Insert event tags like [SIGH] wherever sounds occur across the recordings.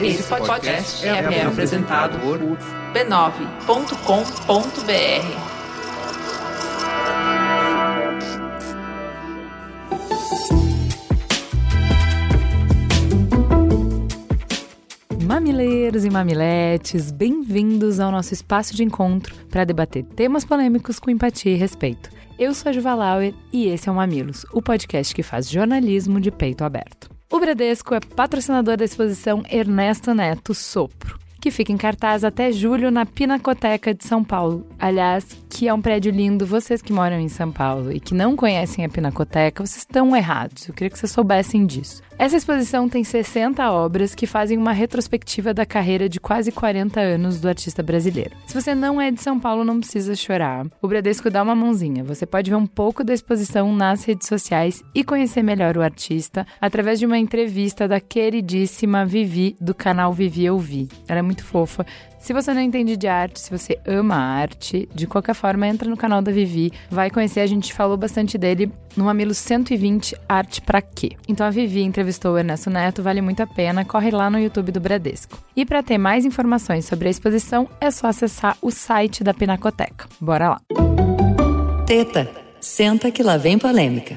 Esse podcast é, é apresentado por b9.com.br. Mamileiros e mamiletes, bem-vindos ao nosso espaço de encontro para debater temas polêmicos com empatia e respeito. Eu sou a Juva Lauer e esse é o Mamilos, o podcast que faz jornalismo de peito aberto. O Bradesco é patrocinador da exposição Ernesto Neto Sopro, que fica em cartaz até julho na Pinacoteca de São Paulo. Aliás, que é um prédio lindo. Vocês que moram em São Paulo e que não conhecem a Pinacoteca, vocês estão errados. Eu queria que vocês soubessem disso. Essa exposição tem 60 obras que fazem uma retrospectiva da carreira de quase 40 anos do artista brasileiro. Se você não é de São Paulo, não precisa chorar. O Bradesco dá uma mãozinha. Você pode ver um pouco da exposição nas redes sociais e conhecer melhor o artista através de uma entrevista da queridíssima Vivi do canal Vivi Eu Vi. Ela é muito fofa. Se você não entende de arte, se você ama arte, de qualquer forma, entra no canal da Vivi, vai conhecer, a gente falou bastante dele no Mamilo 120 Arte Pra Quê. Então a Vivi entrevistou o Ernesto Neto, vale muito a pena, corre lá no YouTube do Bradesco. E para ter mais informações sobre a exposição, é só acessar o site da Pinacoteca. Bora lá. Teta, senta que lá vem polêmica.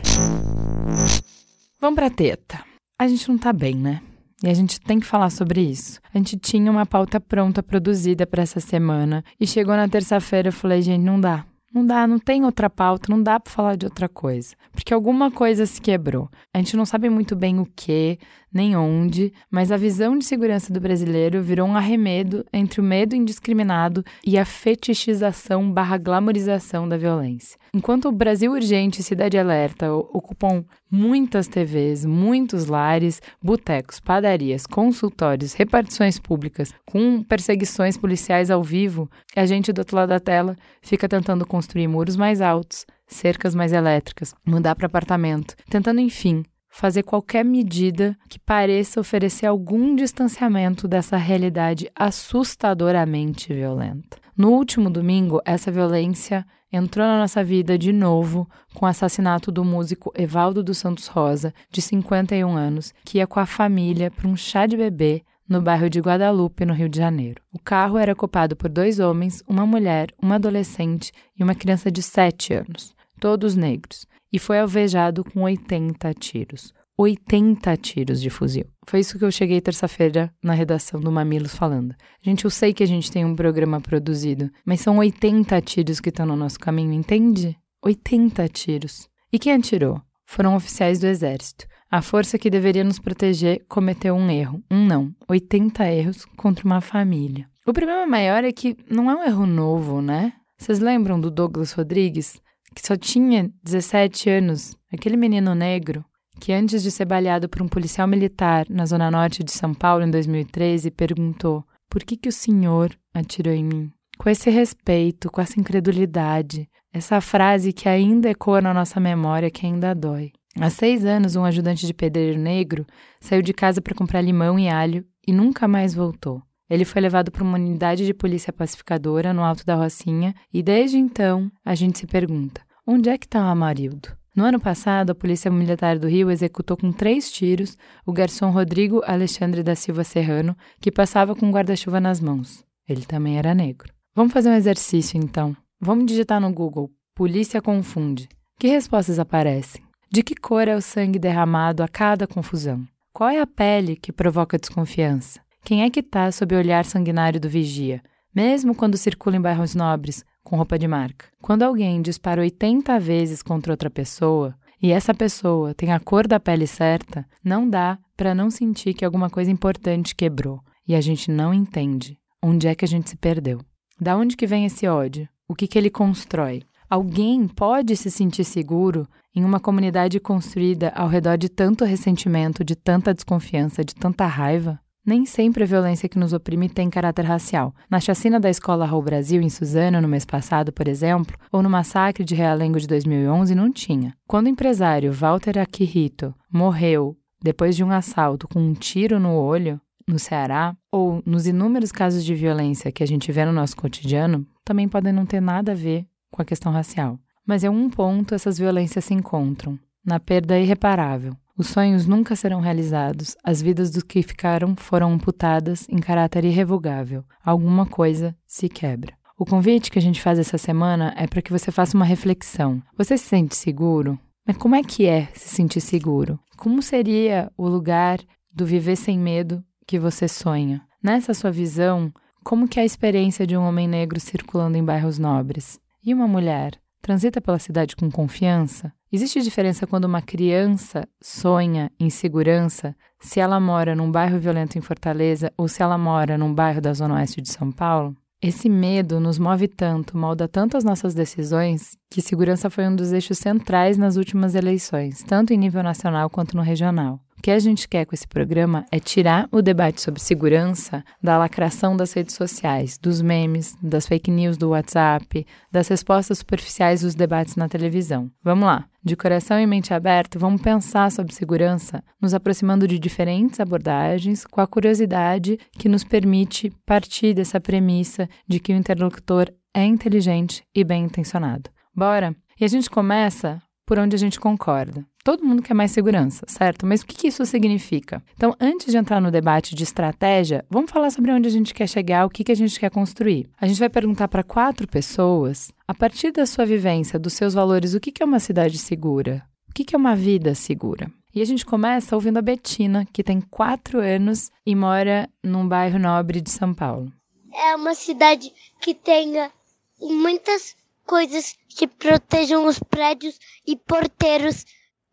Vamos pra teta. A gente não tá bem, né? E a gente tem que falar sobre isso. A gente tinha uma pauta pronta, produzida para essa semana. E chegou na terça-feira, eu falei, gente, não dá. Não dá, não tem outra pauta, não dá para falar de outra coisa. Porque alguma coisa se quebrou. A gente não sabe muito bem o que, nem onde, mas a visão de segurança do brasileiro virou um arremedo entre o medo indiscriminado e a fetichização barra glamorização da violência. Enquanto o Brasil Urgente e Cidade Alerta ocupam muitas TVs, muitos lares, botecos, padarias, consultórios, repartições públicas, com perseguições policiais ao vivo, a gente do outro lado da tela fica tentando construir muros mais altos, cercas mais elétricas, mudar para apartamento, tentando, enfim, fazer qualquer medida que pareça oferecer algum distanciamento dessa realidade assustadoramente violenta. No último domingo, essa violência entrou na nossa vida de novo com o assassinato do músico Evaldo dos Santos Rosa, de 51 anos, que ia com a família para um chá de bebê no bairro de Guadalupe, no Rio de Janeiro. O carro era ocupado por dois homens, uma mulher, uma adolescente e uma criança de 7 anos, todos negros e foi alvejado com 80 tiros. 80 tiros de fuzil. Foi isso que eu cheguei terça-feira na redação do Mamilos falando. Gente, eu sei que a gente tem um programa produzido, mas são 80 tiros que estão no nosso caminho, entende? 80 tiros. E quem atirou? Foram oficiais do Exército. A força que deveria nos proteger cometeu um erro. Um não. 80 erros contra uma família. O problema maior é que não é um erro novo, né? Vocês lembram do Douglas Rodrigues? Que só tinha 17 anos, aquele menino negro, que antes de ser baleado por um policial militar na zona norte de São Paulo em 2013, perguntou: Por que, que o senhor atirou em mim? Com esse respeito, com essa incredulidade, essa frase que ainda ecoa na nossa memória, que ainda dói. Há seis anos, um ajudante de pedreiro negro saiu de casa para comprar limão e alho e nunca mais voltou. Ele foi levado para uma unidade de polícia pacificadora no alto da Rocinha e desde então a gente se pergunta: onde é que está o Amarildo? No ano passado, a Polícia Militar do Rio executou com três tiros o garçom Rodrigo Alexandre da Silva Serrano, que passava com guarda-chuva nas mãos. Ele também era negro. Vamos fazer um exercício então. Vamos digitar no Google: Polícia confunde. Que respostas aparecem? De que cor é o sangue derramado a cada confusão? Qual é a pele que provoca desconfiança? Quem é que está sob o olhar sanguinário do vigia, mesmo quando circula em bairros nobres, com roupa de marca? Quando alguém dispara 80 vezes contra outra pessoa, e essa pessoa tem a cor da pele certa, não dá para não sentir que alguma coisa importante quebrou, e a gente não entende onde é que a gente se perdeu. Da onde que vem esse ódio? O que que ele constrói? Alguém pode se sentir seguro em uma comunidade construída ao redor de tanto ressentimento, de tanta desconfiança, de tanta raiva? Nem sempre a violência que nos oprime tem caráter racial. Na chacina da escola Raul Brasil, em Suzano, no mês passado, por exemplo, ou no massacre de Realengo de 2011, não tinha. Quando o empresário Walter Akihito morreu depois de um assalto com um tiro no olho, no Ceará, ou nos inúmeros casos de violência que a gente vê no nosso cotidiano, também podem não ter nada a ver com a questão racial. Mas em um ponto essas violências se encontram, na perda irreparável. Os sonhos nunca serão realizados, as vidas dos que ficaram foram amputadas em caráter irrevogável. Alguma coisa se quebra. O convite que a gente faz essa semana é para que você faça uma reflexão. Você se sente seguro? Mas como é que é se sentir seguro? Como seria o lugar do viver sem medo que você sonha? Nessa sua visão, como que é a experiência de um homem negro circulando em bairros nobres? E uma mulher? Transita pela cidade com confiança? Existe diferença quando uma criança sonha em segurança se ela mora num bairro violento em Fortaleza ou se ela mora num bairro da Zona Oeste de São Paulo? Esse medo nos move tanto, molda tanto as nossas decisões, que segurança foi um dos eixos centrais nas últimas eleições, tanto em nível nacional quanto no regional que a gente quer com esse programa é tirar o debate sobre segurança da lacração das redes sociais, dos memes, das fake news do WhatsApp, das respostas superficiais dos debates na televisão. Vamos lá! De coração e mente aberto, vamos pensar sobre segurança, nos aproximando de diferentes abordagens, com a curiosidade que nos permite partir dessa premissa de que o interlocutor é inteligente e bem intencionado. Bora? E a gente começa por onde a gente concorda. Todo mundo quer mais segurança, certo? Mas o que, isso significa? Então, antes de entrar no debate de estratégia, vamos falar sobre onde a gente quer chegar, o que, a gente quer construir. A gente vai perguntar para quatro pessoas, a partir da sua vivência, dos seus valores, o que, é uma cidade segura? O que é uma vida segura? E a gente começa ouvindo a Betina, que tem quatro anos e mora num bairro nobre de São Paulo. É uma cidade que tenha muitas coisas que protejam os prédios e porteiros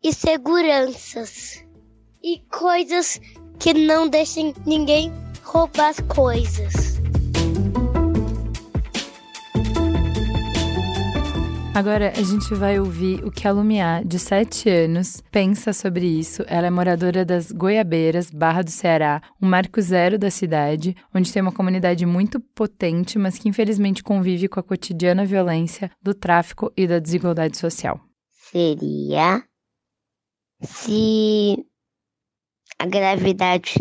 e seguranças. E coisas que não deixem ninguém roubar as coisas. Agora a gente vai ouvir o que a Lumiar, de 7 anos, pensa sobre isso. Ela é moradora das Goiabeiras, Barra do Ceará, um marco zero da cidade, onde tem uma comunidade muito potente, mas que infelizmente convive com a cotidiana violência do tráfico e da desigualdade social. Seria se a gravidade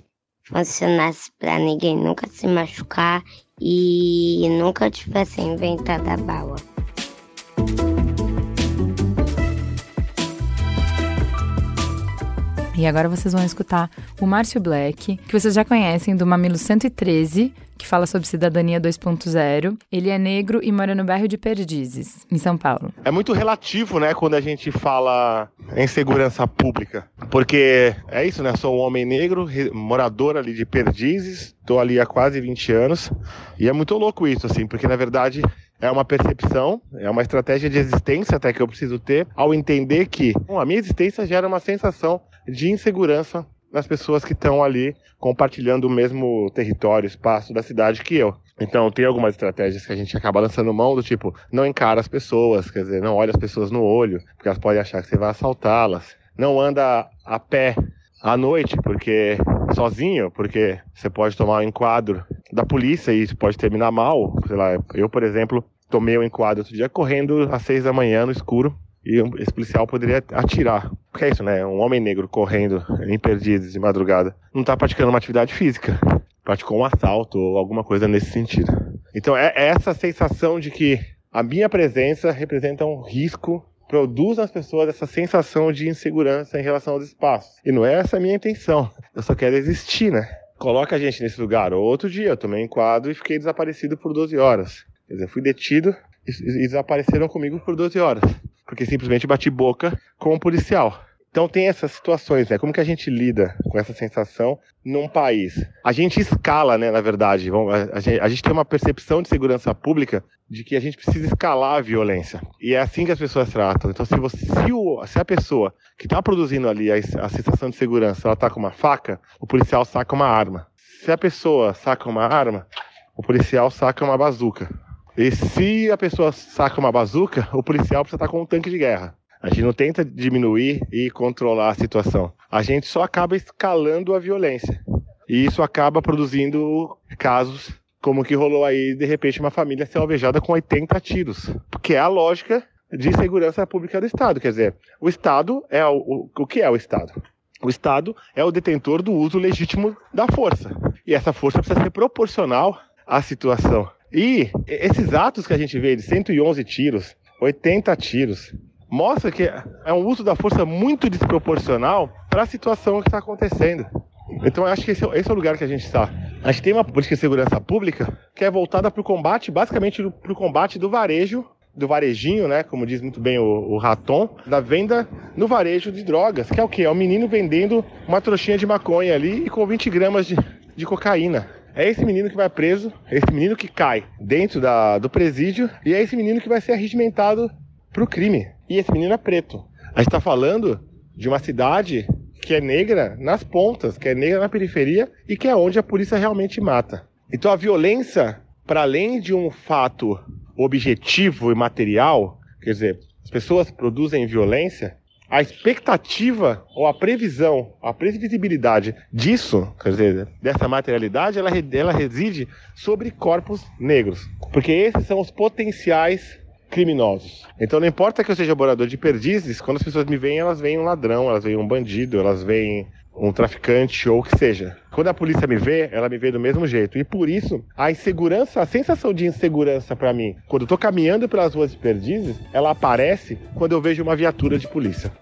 funcionasse para ninguém nunca se machucar e nunca tivesse inventado a bala. E agora vocês vão escutar o Márcio Black, que vocês já conhecem do Mamilo 113, que fala sobre cidadania 2.0. Ele é negro e mora no bairro de Perdizes, em São Paulo. É muito relativo, né, quando a gente fala em segurança pública. Porque é isso, né? Sou um homem negro, morador ali de Perdizes, estou ali há quase 20 anos. E é muito louco isso, assim, porque na verdade é uma percepção, é uma estratégia de existência até que eu preciso ter ao entender que bom, a minha existência gera uma sensação de insegurança nas pessoas que estão ali compartilhando o mesmo território, espaço da cidade que eu. Então, tem algumas estratégias que a gente acaba lançando mão do tipo, não encara as pessoas, quer dizer, não olha as pessoas no olho, porque elas podem achar que você vai assaltá-las. Não anda a pé à noite, porque sozinho, porque você pode tomar um enquadro da polícia e isso pode terminar mal. Sei lá, eu, por exemplo, tomei um enquadro outro dia correndo às seis da manhã no escuro e esse policial poderia atirar. Porque é isso, né? Um homem negro correndo em perdidos de madrugada não está praticando uma atividade física. Praticou um assalto ou alguma coisa nesse sentido. Então é, é essa sensação de que a minha presença representa um risco, produz nas pessoas essa sensação de insegurança em relação aos espaços. E não é essa a minha intenção. Eu só quero existir, né? Coloca a gente nesse lugar. Outro dia eu tomei um quadro e fiquei desaparecido por 12 horas. Quer dizer, fui detido e, e desapareceram comigo por 12 horas porque simplesmente bati boca com um policial. Então tem essas situações, né? Como que a gente lida com essa sensação num país? A gente escala, né? Na verdade, a, gente, a gente tem uma percepção de segurança pública de que a gente precisa escalar a violência. E é assim que as pessoas tratam. Então, se, você, se, o, se a pessoa que está produzindo ali a, a sensação de segurança, ela está com uma faca, o policial saca uma arma. Se a pessoa saca uma arma, o policial saca uma bazuca. E se a pessoa saca uma bazuca, o policial precisa estar com um tanque de guerra. A gente não tenta diminuir e controlar a situação. A gente só acaba escalando a violência. E isso acaba produzindo casos como que rolou aí, de repente, uma família ser alvejada com 80 tiros. Porque é a lógica de segurança pública do Estado. Quer dizer, o Estado é o, o, o que é o Estado? O Estado é o detentor do uso legítimo da força. E essa força precisa ser proporcional à situação. E esses atos que a gente vê de 111 tiros, 80 tiros, mostra que é um uso da força muito desproporcional para a situação que está acontecendo. Então, eu acho que esse, é esse é o lugar que a gente está. A gente tem uma política de segurança pública que é voltada para o combate, basicamente para o combate do varejo, do varejinho, né? Como diz muito bem o, o Raton, da venda no varejo de drogas, que é o quê? É o menino vendendo uma trouxinha de maconha ali e com 20 gramas de, de cocaína. É esse menino que vai preso, é esse menino que cai dentro da, do presídio e é esse menino que vai ser arregimentado para o crime. E esse menino é preto. A gente está falando de uma cidade que é negra nas pontas, que é negra na periferia e que é onde a polícia realmente mata. Então a violência, para além de um fato objetivo e material, quer dizer, as pessoas produzem violência, a expectativa ou a previsão, a previsibilidade disso, dizer, dessa materialidade, ela, ela reside sobre corpos negros. Porque esses são os potenciais criminosos. Então não importa que eu seja morador de perdizes, quando as pessoas me veem, elas veem um ladrão, elas veem um bandido, elas veem um traficante ou o que seja. Quando a polícia me vê, ela me vê do mesmo jeito. E por isso, a insegurança, a sensação de insegurança para mim, quando eu tô caminhando pelas ruas de perdizes, ela aparece quando eu vejo uma viatura de polícia.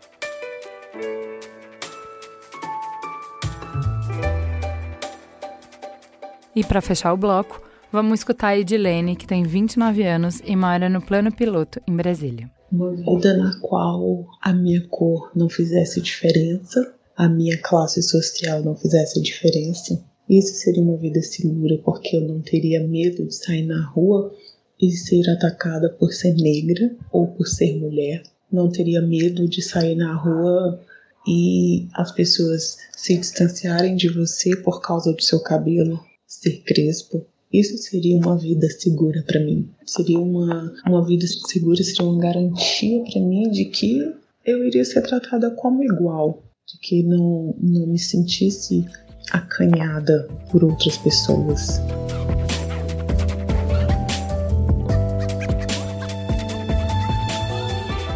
E para fechar o bloco, Vamos escutar a Edilene, que tem 29 anos e mora no plano piloto, em Brasília. Uma vida na qual a minha cor não fizesse diferença, a minha classe social não fizesse diferença. Isso seria uma vida segura, porque eu não teria medo de sair na rua e ser atacada por ser negra ou por ser mulher. Não teria medo de sair na rua e as pessoas se distanciarem de você por causa do seu cabelo ser crespo. Isso seria uma vida segura para mim. Seria uma, uma vida segura, seria uma garantia para mim de que eu iria ser tratada como igual, de que não, não me sentisse acanhada por outras pessoas.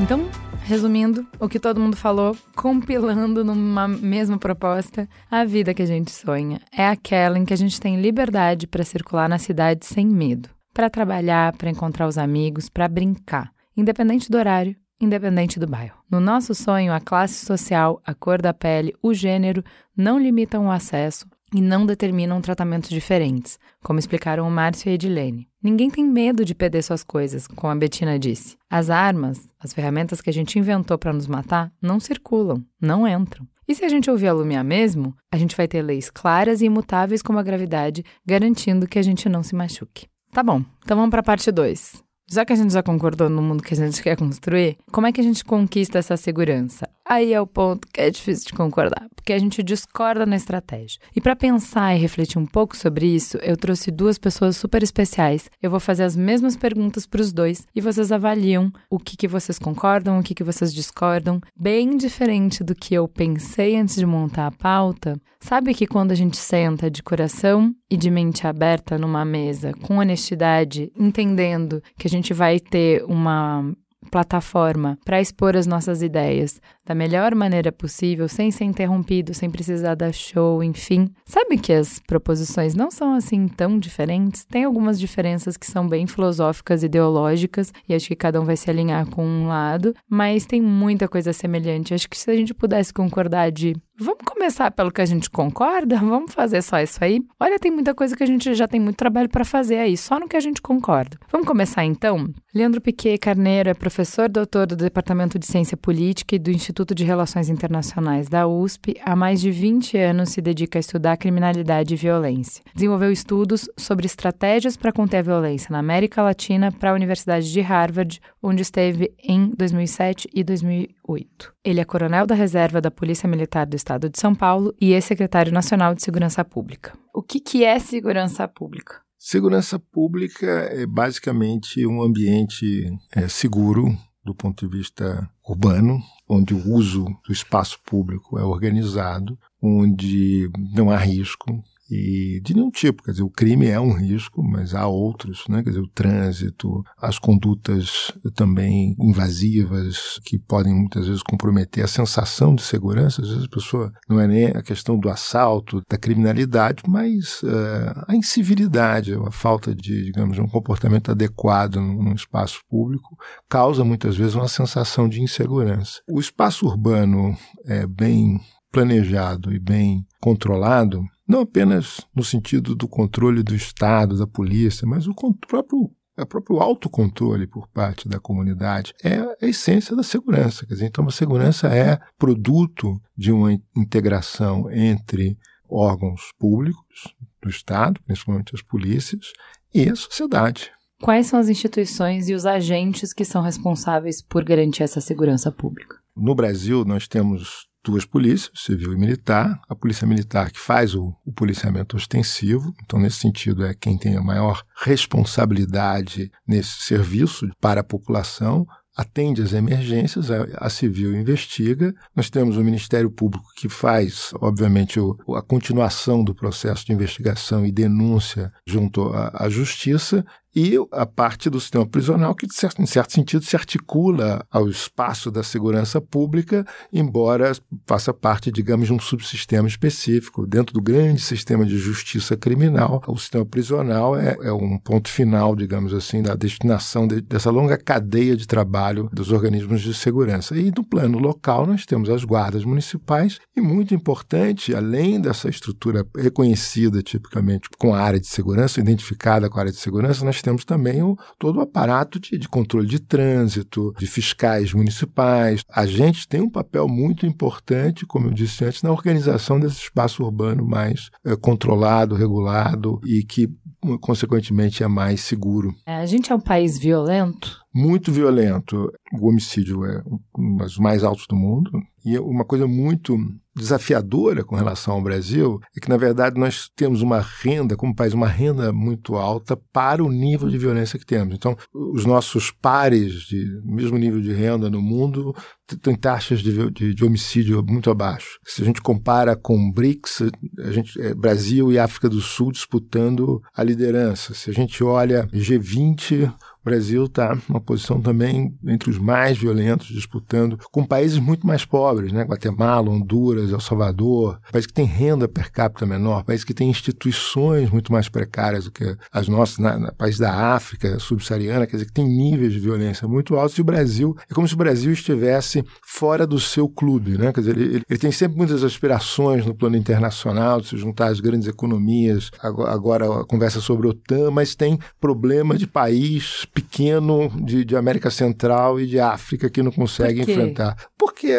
Então, Resumindo, o que todo mundo falou, compilando numa mesma proposta, a vida que a gente sonha é aquela em que a gente tem liberdade para circular na cidade sem medo, para trabalhar, para encontrar os amigos, para brincar, independente do horário, independente do bairro. No nosso sonho, a classe social, a cor da pele, o gênero não limitam o acesso, e não determinam tratamentos diferentes, como explicaram o Márcio e a Edilene. Ninguém tem medo de perder suas coisas, como a Betina disse. As armas, as ferramentas que a gente inventou para nos matar, não circulam, não entram. E se a gente ouvir a Lumia mesmo, a gente vai ter leis claras e imutáveis como a gravidade, garantindo que a gente não se machuque. Tá bom, então vamos para a parte 2. Já que a gente já concordou no mundo que a gente quer construir, como é que a gente conquista essa segurança? Aí é o ponto que é difícil de concordar, porque a gente discorda na estratégia. E para pensar e refletir um pouco sobre isso, eu trouxe duas pessoas super especiais. Eu vou fazer as mesmas perguntas para os dois e vocês avaliam o que, que vocês concordam, o que, que vocês discordam. Bem diferente do que eu pensei antes de montar a pauta. Sabe que quando a gente senta de coração e de mente aberta numa mesa, com honestidade, entendendo que a gente vai ter uma plataforma para expor as nossas ideias da melhor maneira possível, sem ser interrompido, sem precisar dar show, enfim. Sabe que as proposições não são assim tão diferentes? Tem algumas diferenças que são bem filosóficas, ideológicas, e acho que cada um vai se alinhar com um lado, mas tem muita coisa semelhante. Acho que se a gente pudesse concordar de Vamos começar pelo que a gente concorda? [LAUGHS] Vamos fazer só isso aí? Olha, tem muita coisa que a gente já tem muito trabalho para fazer aí, só no que a gente concorda. Vamos começar então? Leandro Piquet Carneiro é professor doutor do Departamento de Ciência Política e do Instituto de Relações Internacionais da USP. Há mais de 20 anos se dedica a estudar criminalidade e violência. Desenvolveu estudos sobre estratégias para conter a violência na América Latina para a Universidade de Harvard, onde esteve em 2007 e 2008. Ele é coronel da reserva da Polícia Militar do Estado de São Paulo e ex-secretário nacional de Segurança Pública. O que, que é segurança pública? Segurança pública é basicamente um ambiente é, seguro do ponto de vista urbano, onde o uso do espaço público é organizado, onde não há risco e de nenhum tipo. Quer dizer, o crime é um risco, mas há outros, né? Quer dizer, o trânsito, as condutas também invasivas que podem muitas vezes comprometer a sensação de segurança. Às vezes a pessoa não é nem a questão do assalto, da criminalidade, mas uh, a incivilidade, a falta de, digamos, um comportamento adequado num espaço público causa muitas vezes uma sensação de insegurança. O espaço urbano é bem planejado e bem controlado, não apenas no sentido do controle do Estado, da polícia, mas o próprio o próprio autocontrole por parte da comunidade é a essência da segurança. Quer dizer, então, a segurança é produto de uma integração entre órgãos públicos do Estado, principalmente as polícias, e a sociedade. Quais são as instituições e os agentes que são responsáveis por garantir essa segurança pública? No Brasil, nós temos duas polícias, civil e militar. A polícia militar que faz o, o, policiamento ostensivo, então nesse sentido é quem tem a maior responsabilidade nesse serviço para a população. Atende às emergências, a, a civil investiga. Nós temos o Ministério Público que faz, obviamente, o, a continuação do processo de investigação e denúncia junto à Justiça, e a parte do sistema prisional que, em certo sentido, se articula ao espaço da segurança pública, embora faça parte, digamos, de um subsistema específico. Dentro do grande sistema de justiça criminal, o sistema prisional é, é um ponto final, digamos assim, da destinação de, dessa longa cadeia de trabalho dos organismos de segurança. E no plano local, nós temos as guardas municipais, e muito importante, além dessa estrutura reconhecida tipicamente com a área de segurança, identificada com a área de segurança, nós temos também o, todo o aparato de, de controle de trânsito, de fiscais municipais. A gente tem um papel muito importante, como eu disse antes, na organização desse espaço urbano mais é, controlado, regulado e que, consequentemente, é mais seguro. É, a gente é um país violento? Muito violento. O homicídio é um dos mais altos do mundo. E uma coisa muito desafiadora com relação ao Brasil é que, na verdade, nós temos uma renda, como país, uma renda muito alta para o nível de violência que temos. Então, os nossos pares de mesmo nível de renda no mundo têm taxas de, de, de homicídio muito abaixo. Se a gente compara com BRICS, a gente, é Brasil e África do Sul disputando a liderança. Se a gente olha G20, o Brasil está numa posição também entre os mais violentos, disputando com países muito mais pobres, né? Guatemala, Honduras, El Salvador, países que têm renda per capita menor, países que têm instituições muito mais precárias do que as nossas, na, na países da África subsaariana, quer dizer, que tem níveis de violência muito altos, e o Brasil, é como se o Brasil estivesse fora do seu clube, né? Quer dizer, ele, ele tem sempre muitas aspirações no plano internacional, de se juntar às grandes economias, agora, agora a conversa sobre a OTAN, mas tem problema de país pequeno de, de América Central e de África que não consegue Por enfrentar. Porque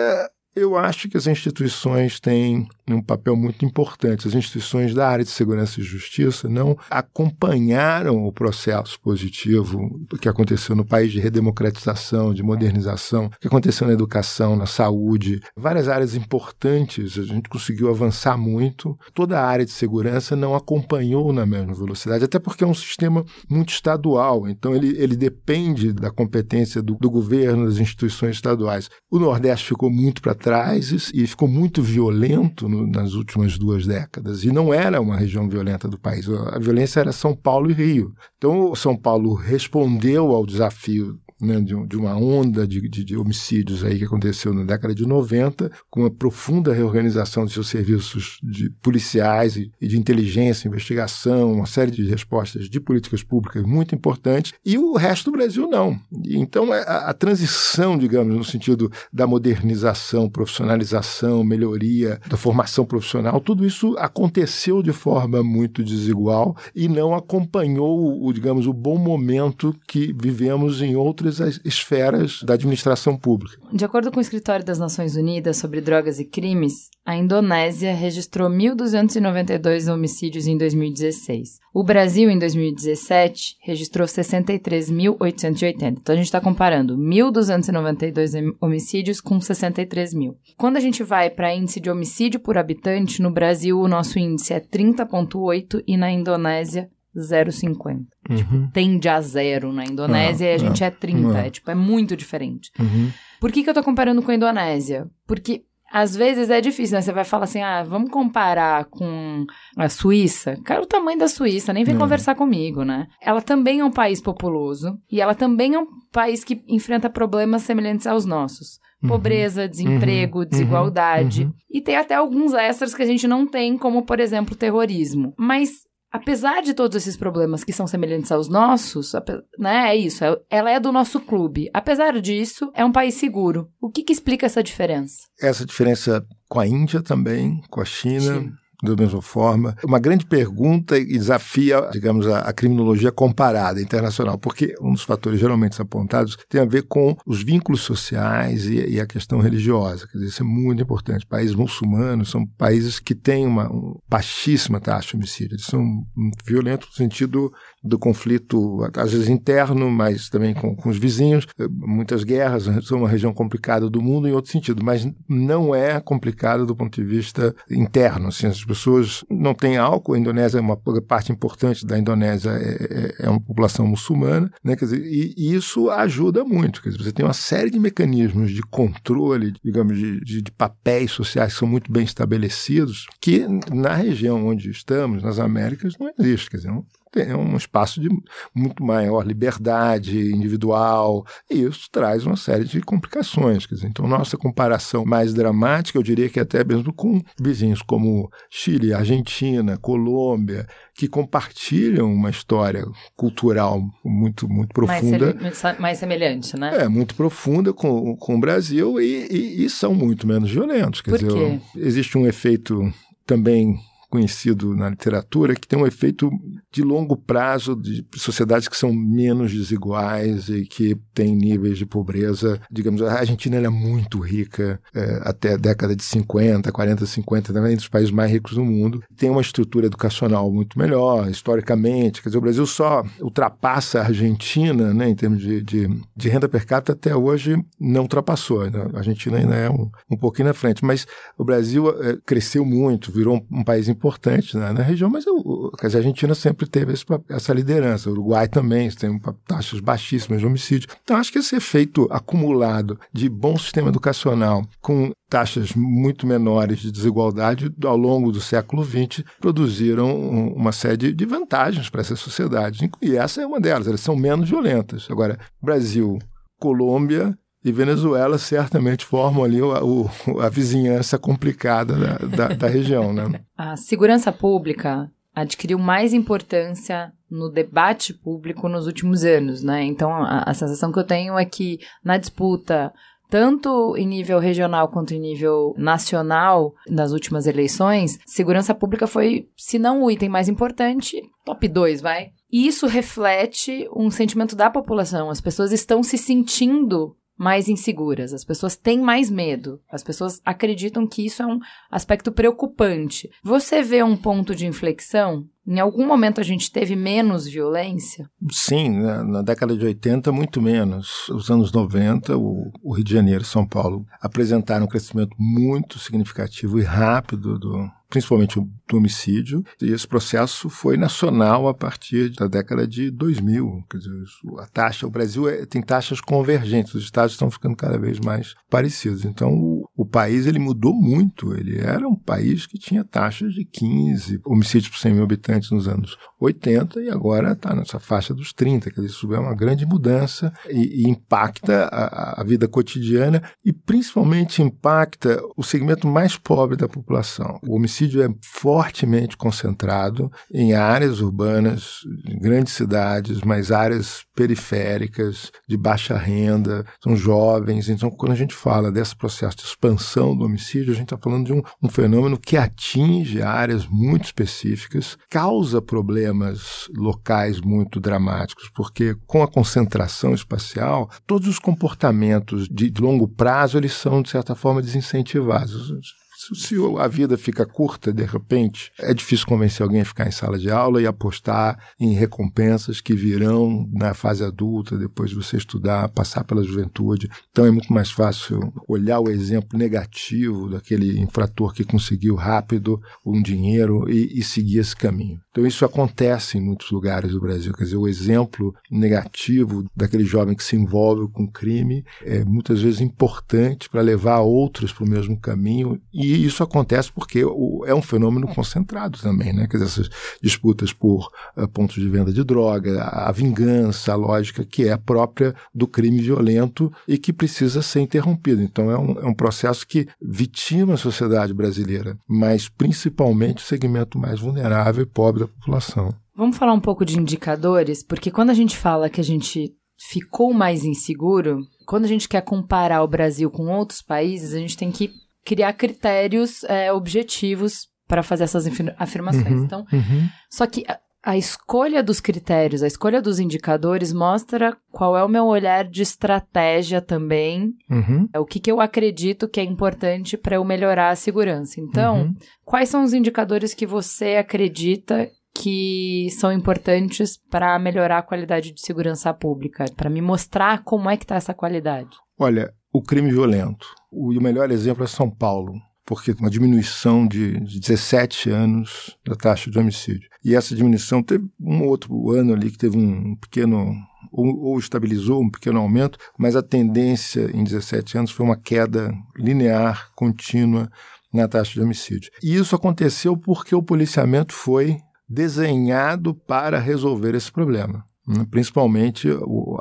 eu acho que as instituições têm um papel muito importante. As instituições da área de segurança e justiça não acompanharam o processo positivo que aconteceu no país de redemocratização, de modernização, que aconteceu na educação, na saúde, várias áreas importantes. A gente conseguiu avançar muito. Toda a área de segurança não acompanhou na mesma velocidade, até porque é um sistema muito estadual. Então ele, ele depende da competência do, do governo, das instituições estaduais. O Nordeste ficou muito para trás e ficou muito violento no, nas últimas duas décadas. E não era uma região violenta do país. A violência era São Paulo e Rio. Então, São Paulo respondeu ao desafio né, de, de, uma onda de, de, de, homicídios aí que aconteceu na década de 90, com uma profunda reorganização de seus serviços de policiais e, e de inteligência, investigação, uma série de respostas de políticas públicas muito importantes, e o resto do Brasil não. Então, é, a, a transição, digamos, no sentido da modernização, profissionalização, melhoria da formação profissional, tudo isso aconteceu de forma muito desigual e não acompanhou, o, digamos, o bom momento que vivemos em outras outras esferas da administração pública. De acordo com o Escritório das Nações Unidas sobre Drogas e Crimes, a Indonésia registrou 1.292 homicídios em 2016. O Brasil, em 2017, registrou 63.880. Então a gente está comparando 1.292 homicídios com 63 mil. Quando a gente vai para índice de homicídio por habitante, no Brasil o nosso índice é 30,8 e na Indonésia 0,50. Uhum. Tipo, tende a zero na Indonésia ah, e a gente ah, é 30. Ah. É, tipo, é muito diferente. Uhum. Por que, que eu tô comparando com a Indonésia? Porque às vezes é difícil, né? Você vai falar assim, ah, vamos comparar com a Suíça. Cara, o tamanho da Suíça, nem vem É. conversar comigo, né? Ela também é um país populoso e ela também é um país que enfrenta problemas semelhantes aos nossos. Uhum. Pobreza, desemprego, Uhum. desigualdade. Uhum. E tem até alguns extras que a gente não tem, como, por exemplo, terrorismo. Mas, apesar de todos esses problemas que são semelhantes aos nossos, né, é isso, é- ela é do nosso clube. Apesar disso, é um país seguro. O que, que explica essa diferença? Essa diferença com a Índia também, com a China. China. Da mesma forma. Uma grande pergunta e desafia, digamos, a, a criminologia comparada internacional, porque um dos fatores geralmente apontados tem a ver com os vínculos sociais e, e a questão religiosa. Quer dizer, isso é muito importante. Países muçulmanos são países que têm uma um, baixíssima taxa de homicídio. Eles são violentos no sentido do conflito, às vezes interno, mas também com, com os vizinhos. Muitas guerras são uma região complicada do mundo em outro sentido, mas não é complicada do ponto de vista interno. Assim, as pessoas não têm álcool. A Indonésia é uma parte importante da Indonésia é, é, é uma população muçulmana, né? Quer dizer, e, isso ajuda muito. Quer dizer, você tem uma série de mecanismos de controle, digamos, de, de, de papéis sociais que são muito bem estabelecidos, que na região onde estamos, nas Américas, não existe. Quer dizer, tem um espaço de muito maior liberdade individual, e isso traz uma série de complicações. Dizer, então, nossa comparação mais dramática, eu diria que até mesmo com vizinhos como Chile, Argentina, Colômbia, que compartilham uma história cultural muito, muito Mais, profunda. sele- mais semelhante, né? É, muito profunda com, com o Brasil e, e- e são muito menos violentos. Quer Por dizer, quê? existe um efeito também conhecido na literatura que tem um efeito de longo prazo de sociedades que são menos desiguais e que têm níveis de pobreza. Digamos, a Argentina é muito rica é, até a década de 50, 40, 50, também entre os países mais ricos do mundo. Tem uma estrutura educacional muito melhor, historicamente. Quer dizer, o Brasil só ultrapassa a Argentina né, em termos de, de, de renda per capita até hoje não ultrapassou. A Argentina ainda é um, um pouquinho na frente, mas o Brasil eh, cresceu muito, virou um, um país importante né, na região, mas dizer, a Argentina sempre teve esse essa liderança. O Uruguai também tem taxas baixíssimas de homicídio. Então, acho que esse efeito acumulado de bom sistema educacional com taxas muito menores de desigualdade ao longo do século XX produziram um- uma série de vantagens para essas sociedades. E essa é uma delas, elas são menos violentas. Agora, Brasil, Colômbia e Venezuela certamente formam ali o- o- a vizinhança complicada da, da- da região. Né? [LAUGHS] A segurança pública adquiriu mais importância no debate público nos últimos anos, né? Então, a, a sensação que eu tenho é que na disputa, tanto em nível regional quanto em nível nacional, nas últimas eleições, segurança pública foi, se não o item mais importante, top 2, vai. E isso reflete um sentimento da população. As pessoas estão se sentindo mais inseguras, as pessoas têm mais medo, as pessoas acreditam que isso é um aspecto preocupante. Você vê um ponto de inflexão? Em algum momento a gente teve menos violência? Sim, na, na década de 80, muito menos. Os anos 90, o, o Rio de Janeiro e São Paulo apresentaram um crescimento muito significativo e rápido, do, principalmente do homicídio. E esse processo foi nacional a partir da década de 2000. Quer dizer, a taxa, o Brasil é- tem taxas convergentes, os estados estão ficando cada vez mais parecidos. Então, o, o país ele mudou muito. Ele era um país que tinha taxas de 15 homicídios por 100 mil habitantes nos anos 80 e agora está nessa faixa dos 30. Quer dizer, isso é uma grande mudança e, e impacta a, a vida cotidiana e principalmente impacta o segmento mais pobre da população. O homicídio é fortemente concentrado em áreas urbanas, em grandes cidades, mas áreas periféricas, de baixa renda, são jovens. Então, quando a gente fala desse processo de expansão do homicídio, a gente está falando de um, um fenômeno que atinge áreas muito específicas, causa problemas locais muito dramáticos, porque com a concentração espacial, todos os comportamentos de longo prazo eles são, de certa forma, desincentivados. Se a vida fica curta, de repente, é difícil convencer alguém a ficar em sala de aula e apostar em recompensas que virão na fase adulta, depois de você estudar, passar pela juventude. Então é muito mais fácil olhar o exemplo negativo daquele infrator que conseguiu rápido um dinheiro e, e seguir esse caminho. Então isso acontece em muitos lugares do Brasil. Quer dizer, o exemplo negativo daquele jovem que se envolve com crime é muitas vezes importante para levar outros para o mesmo caminho. E isso acontece porque é um fenômeno concentrado também, né? Quer dizer, essas disputas por uh, pontos de venda de droga, a vingança, a lógica que é própria do crime violento e que precisa ser interrompido. Então é um, é um processo que vitima a sociedade brasileira, mas principalmente o segmento mais vulnerável e pobre da população. Vamos falar um pouco de indicadores, porque quando a gente fala que a gente ficou mais inseguro, quando a gente quer comparar o Brasil com outros países, a gente tem que criar critérios é, objetivos para fazer essas afirmações. Uhum, então, uhum. só que a, a escolha dos critérios, a escolha dos indicadores mostra qual é o meu olhar de estratégia também, Uhum. é o que, que eu acredito que é importante para eu melhorar a segurança. Então, Uhum. quais são os indicadores que você acredita que são importantes para melhorar a qualidade de segurança pública, para me mostrar como é que está essa qualidade? Olha, o crime violento. O, e o melhor exemplo é São Paulo, porque uma diminuição de, de 17 anos da taxa de homicídio. E essa diminuição teve um outro ano ali que teve um pequeno ou, ou estabilizou um pequeno aumento, mas a tendência em 17 anos foi uma queda linear, contínua na taxa de homicídio. E isso aconteceu porque o policiamento foi desenhado para resolver esse problema. Né? Principalmente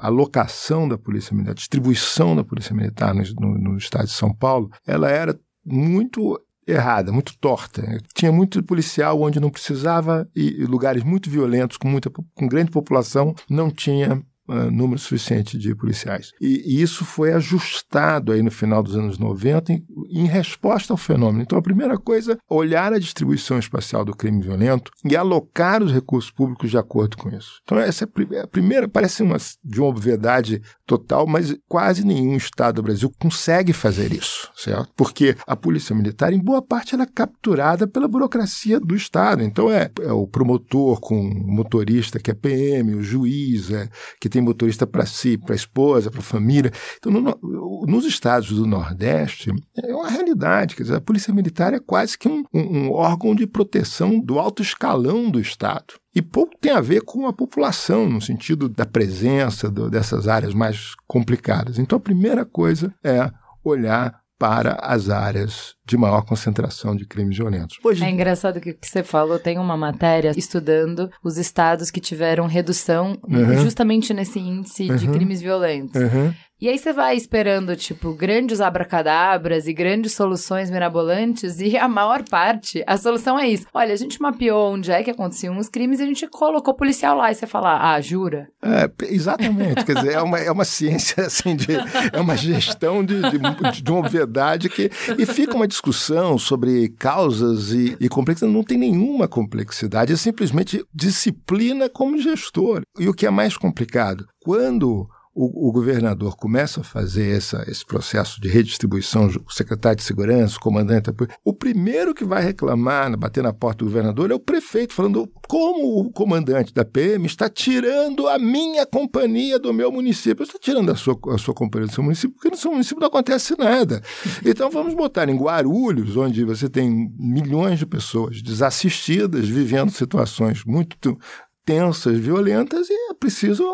a locação da Polícia Militar, a distribuição da Polícia Militar no, no, no estado de São Paulo, ela era muito errada, muito torta. Tinha muito policial onde não precisava e, lugares muito violentos, com, muita, com grande população, não tinha ah, número suficiente de policiais. E, e isso foi ajustado aí no final dos anos 90 em, em resposta ao fenômeno. Então, a primeira coisa, olhar a distribuição espacial do crime violento e alocar os recursos públicos de acordo com isso. Então, essa é a a primeira, parece uma, de uma obviedade total, mas quase nenhum estado do Brasil consegue fazer isso, certo? Porque a polícia militar, em boa parte, ela é capturada pela burocracia do estado. Então, é, é o promotor com motorista que é PM, o juiz, é, que tem motorista para si, para a esposa, para a família. Então, no- nos estados do Nordeste, é uma realidade. Quer dizer, a Polícia Militar é quase que um, um- um órgão de proteção do alto escalão do Estado. E pouco tem a ver com a população, no sentido da presença do- dessas áreas mais complicadas. Então, a primeira coisa é olhar para as áreas de maior concentração de crimes violentos. Hoje, É engraçado que o que você falou, tem uma matéria estudando os estados que tiveram redução Uhum. justamente nesse índice de Uhum. crimes violentos. Uhum. E aí você vai esperando, tipo, grandes abracadabras e grandes soluções mirabolantes, e a maior parte, a solução é isso. Olha, a gente mapeou onde é que aconteciam os crimes e a gente colocou policial lá. E você fala, ah, jura? É, exatamente. Quer dizer, é uma, é uma ciência, [LAUGHS] assim, de, é uma gestão de, de, de uma obviedade que. E fica uma discussão sobre causas e, e complexidade. Não tem nenhuma complexidade, é simplesmente disciplina como gestor. E o que é mais complicado? Quando. O, o governador começa a fazer essa, esse processo de redistribuição, o secretário de segurança, o comandante, o primeiro que vai reclamar, bater na porta do governador, é o prefeito, falando como o comandante da PM está tirando a minha companhia do meu município. Está tirando a sua, a sua companhia do seu município, porque no seu município não acontece nada. Então vamos botar em Guarulhos, onde você tem milhões de pessoas desassistidas, vivendo situações muito tensas, violentas, e é preciso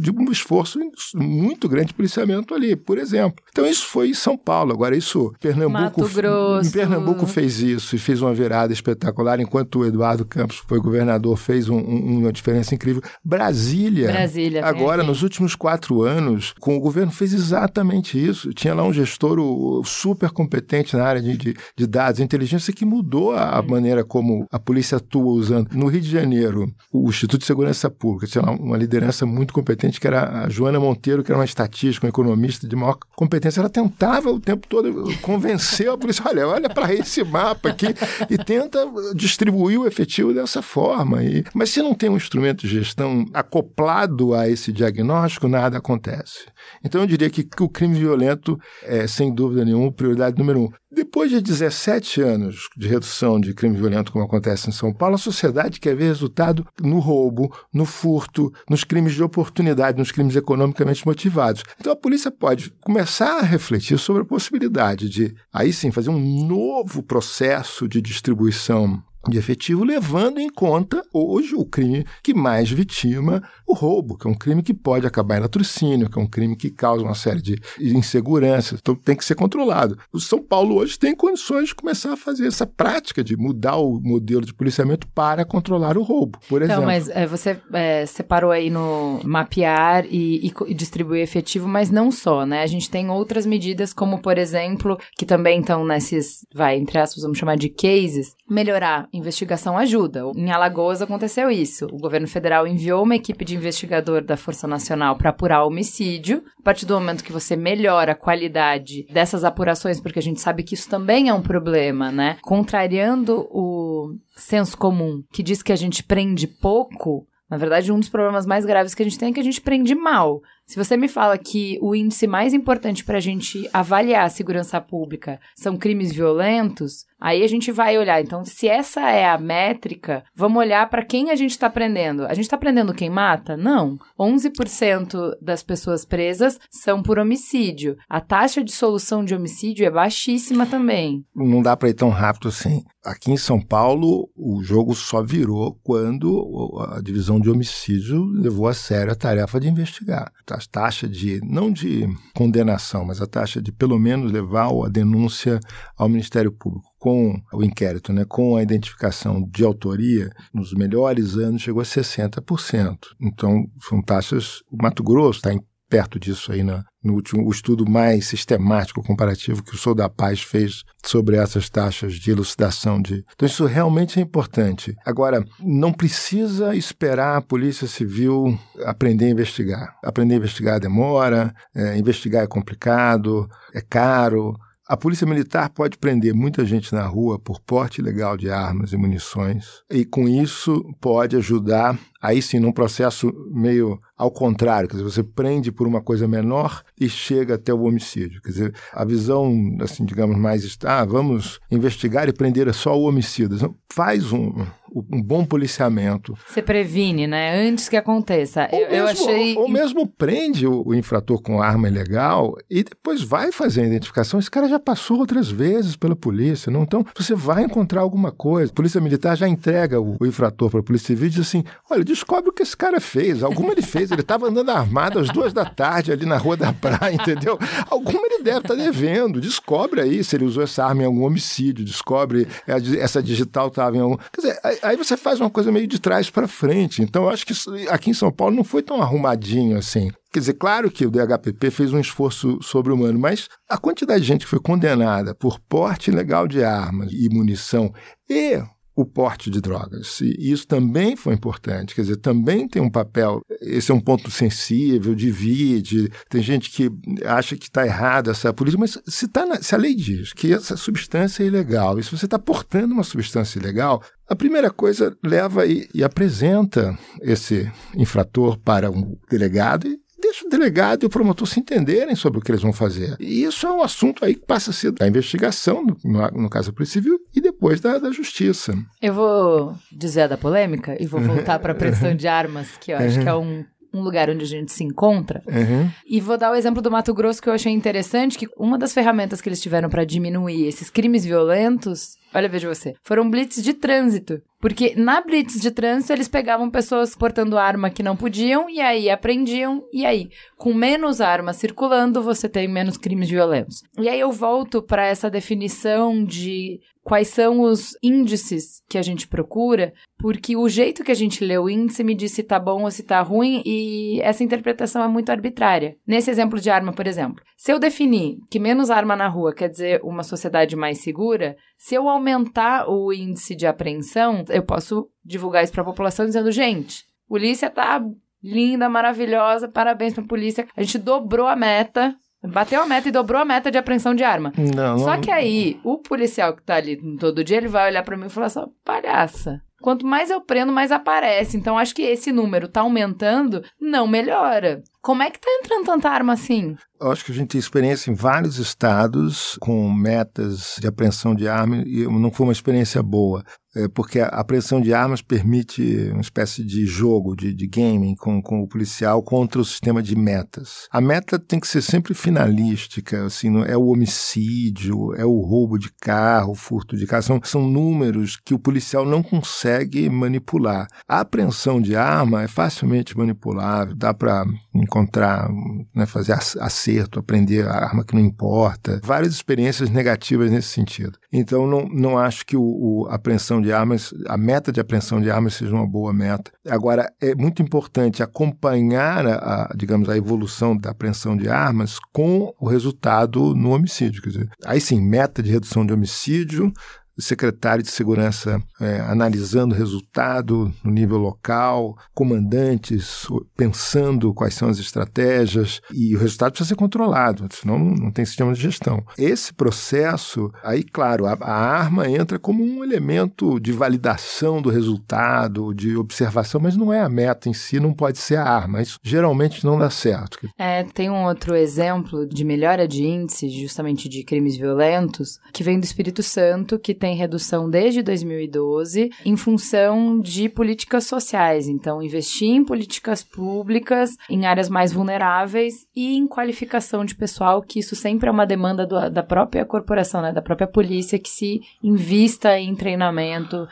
de um esforço muito grande de policiamento ali, por exemplo. Então isso foi em São Paulo. Agora isso, Pernambuco, Mato Grosso. em Pernambuco fez isso e fez uma virada espetacular, enquanto o Eduardo Campos foi governador, fez um- um- uma diferença incrível. Brasília, Brasília, agora nos últimos quatro anos, com o governo fez exatamente isso. Tinha lá um gestor o- super competente na área de, de, de dados, inteligência, que mudou a, a maneira como a polícia atua usando. No Rio de Janeiro, o Instituto de Segurança Pública tinha uma liderança muito competente, que era a Joana Monteiro, que era uma estatística, uma economista de maior competência. Ela tentava o tempo todo convencer a polícia, olha, olha para esse mapa aqui e tenta distribuir o efetivo dessa forma. E, mas se não tem um instrumento de gestão acoplado a esse diagnóstico, nada acontece. Então eu diria que o crime violento é, sem dúvida nenhuma, prioridade número um. Depois de 17 anos de redução de crime violento, como acontece em São Paulo, a sociedade quer ver resultado no roubo, no furto, nos crimes de oportunidade, nos crimes economicamente motivados. Então a polícia pode começar a refletir sobre a possibilidade de, aí sim, fazer um novo processo de distribuição de efetivo, levando em conta hoje o crime que mais vitima o roubo, que é um crime que pode acabar em latrocínio, que é um crime que causa uma série de inseguranças, então tem que ser controlado. O São Paulo hoje tem condições de começar a fazer essa prática de mudar o modelo de policiamento para controlar o roubo, por então, exemplo. mas é, você é, separou aí no mapear e, e, e, distribuir efetivo, mas não só, né? A gente tem outras medidas, como por exemplo, que também estão nesses, vai, entre aspas, vamos chamar de cases, melhorar investigação ajuda. Em Alagoas aconteceu isso. O governo federal enviou uma equipe de investigador da Força Nacional para apurar homicídio. A partir do momento que você melhora a qualidade dessas apurações, porque a gente sabe que isso também é um problema, né? Contrariando o senso comum que diz que a gente prende pouco, na verdade, um dos problemas mais graves que a gente tem é que a gente prende mal. Se você me fala que o índice mais importante para a gente avaliar a segurança pública são crimes violentos, aí a gente vai olhar. Então, se essa é a métrica, vamos olhar para quem a gente está prendendo. A gente está prendendo quem mata? Não. 11% das pessoas presas são por homicídio. A taxa de solução de homicídio é baixíssima também. Não dá para ir tão rápido assim. Aqui em São Paulo, o jogo só virou quando a divisão de homicídio levou a sério a tarefa de investigar. A taxa de, não de condenação, mas a taxa de pelo menos levar a denúncia ao Ministério Público com o inquérito, né, com a identificação de autoria, nos melhores anos chegou a 60%. Então, são taxas. O Mato Grosso está perto disso aí na, no último o estudo mais sistemático comparativo que o Sou da Paz fez sobre essas taxas de elucidação de. Então isso realmente é importante. Agora, não precisa esperar a Polícia Civil aprender a investigar. Aprender a investigar demora, é, investigar é complicado, é caro. A polícia militar pode prender muita gente na rua por porte ilegal de armas e munições, e com isso pode ajudar, aí sim, num processo meio ao contrário, quer dizer, você prende por uma coisa menor e chega até o homicídio. Quer dizer, a visão, assim, digamos, mais, ah, vamos investigar e prender só o homicídio. Faz um, um bom policiamento. Você previne, né? Antes que aconteça. Ou, eu, mesmo, eu achei... ou, ou mesmo prende o, o, infrator com arma ilegal e depois vai fazer a identificação. Esse cara já passou outras vezes pela polícia, não? Então, você vai encontrar alguma coisa. A polícia militar já entrega o, o infrator para a polícia civil e diz assim: olha, descobre o que esse cara fez. Alguma ele fez. Ele [LAUGHS] estava andando armado às duas da tarde ali na rua da praia, entendeu? Alguma ele deve estar tá devendo. Descobre aí se ele usou essa arma em algum homicídio. Descobre essa digital estava em algum. Quer dizer, aí você faz uma coisa meio de trás para frente. Então, eu acho que aqui em São Paulo não foi tão arrumadinho assim. Quer dizer, claro que o DHPP fez um esforço sobre-humano, mas a quantidade de gente que foi condenada por porte ilegal de armas e munição e o porte de drogas. E isso também foi importante, quer dizer, também tem um papel. Esse é um ponto sensível, divide. Tem gente que acha que está errada essa política, mas se, tá na, se a lei diz que essa substância é ilegal, e se você está portando uma substância ilegal, a primeira coisa leva e, e apresenta esse infrator para um delegado e deixa o delegado e o promotor se entenderem sobre o que eles vão fazer. E isso é um assunto aí que passa a ser da investigação, no, no caso do civil, e depois da, da justiça. Eu vou dizer da polêmica e vou voltar para a [LAUGHS] pressão de armas, que eu acho que é um um lugar onde a gente se encontra. Uhum. E vou dar o exemplo do Mato Grosso que eu achei interessante, que uma das ferramentas que eles tiveram para diminuir esses crimes violentos, olha, veja você, foram blitz de trânsito. Porque na blitz de trânsito eles pegavam pessoas portando arma que não podiam e aí apreendiam e aí com menos armas circulando você tem menos crimes violentos. E aí eu volto para essa definição de quais são os índices que a gente procura, porque o jeito que a gente lê o índice me diz se tá bom ou se tá ruim e essa interpretação é muito arbitrária. Nesse exemplo de arma, por exemplo, se eu definir que menos arma na rua quer dizer uma sociedade mais segura, se eu aumentar o índice de apreensão, eu posso divulgar isso para a população dizendo: gente, polícia tá linda, maravilhosa, parabéns para a polícia. A gente dobrou a meta. Bateu a meta e dobrou a meta de apreensão de arma. Não, Só não... que aí, o policial que tá ali todo dia, ele vai olhar para mim e falar assim: palhaça. Quanto mais eu prendo, mais aparece. Então, acho que esse número tá aumentando, não melhora. Como é que tá entrando tanta arma assim? Eu acho que a gente tem experiência em vários estados com metas de apreensão de armas e não foi uma experiência boa. É porque a apreensão de armas permite uma espécie de jogo, de, de gaming com, com o policial contra o sistema de metas. A meta tem que ser sempre finalística, assim, é o homicídio, é o roubo de carro, furto de carro, são, são números que o policial não consegue manipular. A apreensão de arma é facilmente manipulável, dá para encontrar, né, fazer acerto, aprender a arma que não importa, várias experiências negativas nesse sentido. Então, não, não acho que o, o a apreensão de armas, a meta de apreensão de armas seja uma boa meta. Agora, é muito importante acompanhar, a, a digamos, a evolução da apreensão de armas com o resultado no homicídio. Quer dizer, aí sim, meta de redução de homicídio, secretário de segurança é, analisando o resultado no nível local, comandantes pensando quais são as estratégias e o resultado precisa ser controlado, senão não tem sistema de gestão. Esse processo, aí, claro, a, a arma entra como um elemento de validação do resultado, de observação, mas não é a meta em si, não pode ser a arma. Isso geralmente não dá certo. É, tem um outro exemplo de melhora de índice, justamente de crimes violentos, que vem do Espírito Santo, que tem redução desde 2012 em função de políticas sociais. Então, investir em políticas públicas, em áreas mais vulneráveis e em qualificação de pessoal, que isso sempre é uma demanda do, da própria corporação, né, da própria polícia, que se invista em treinamento,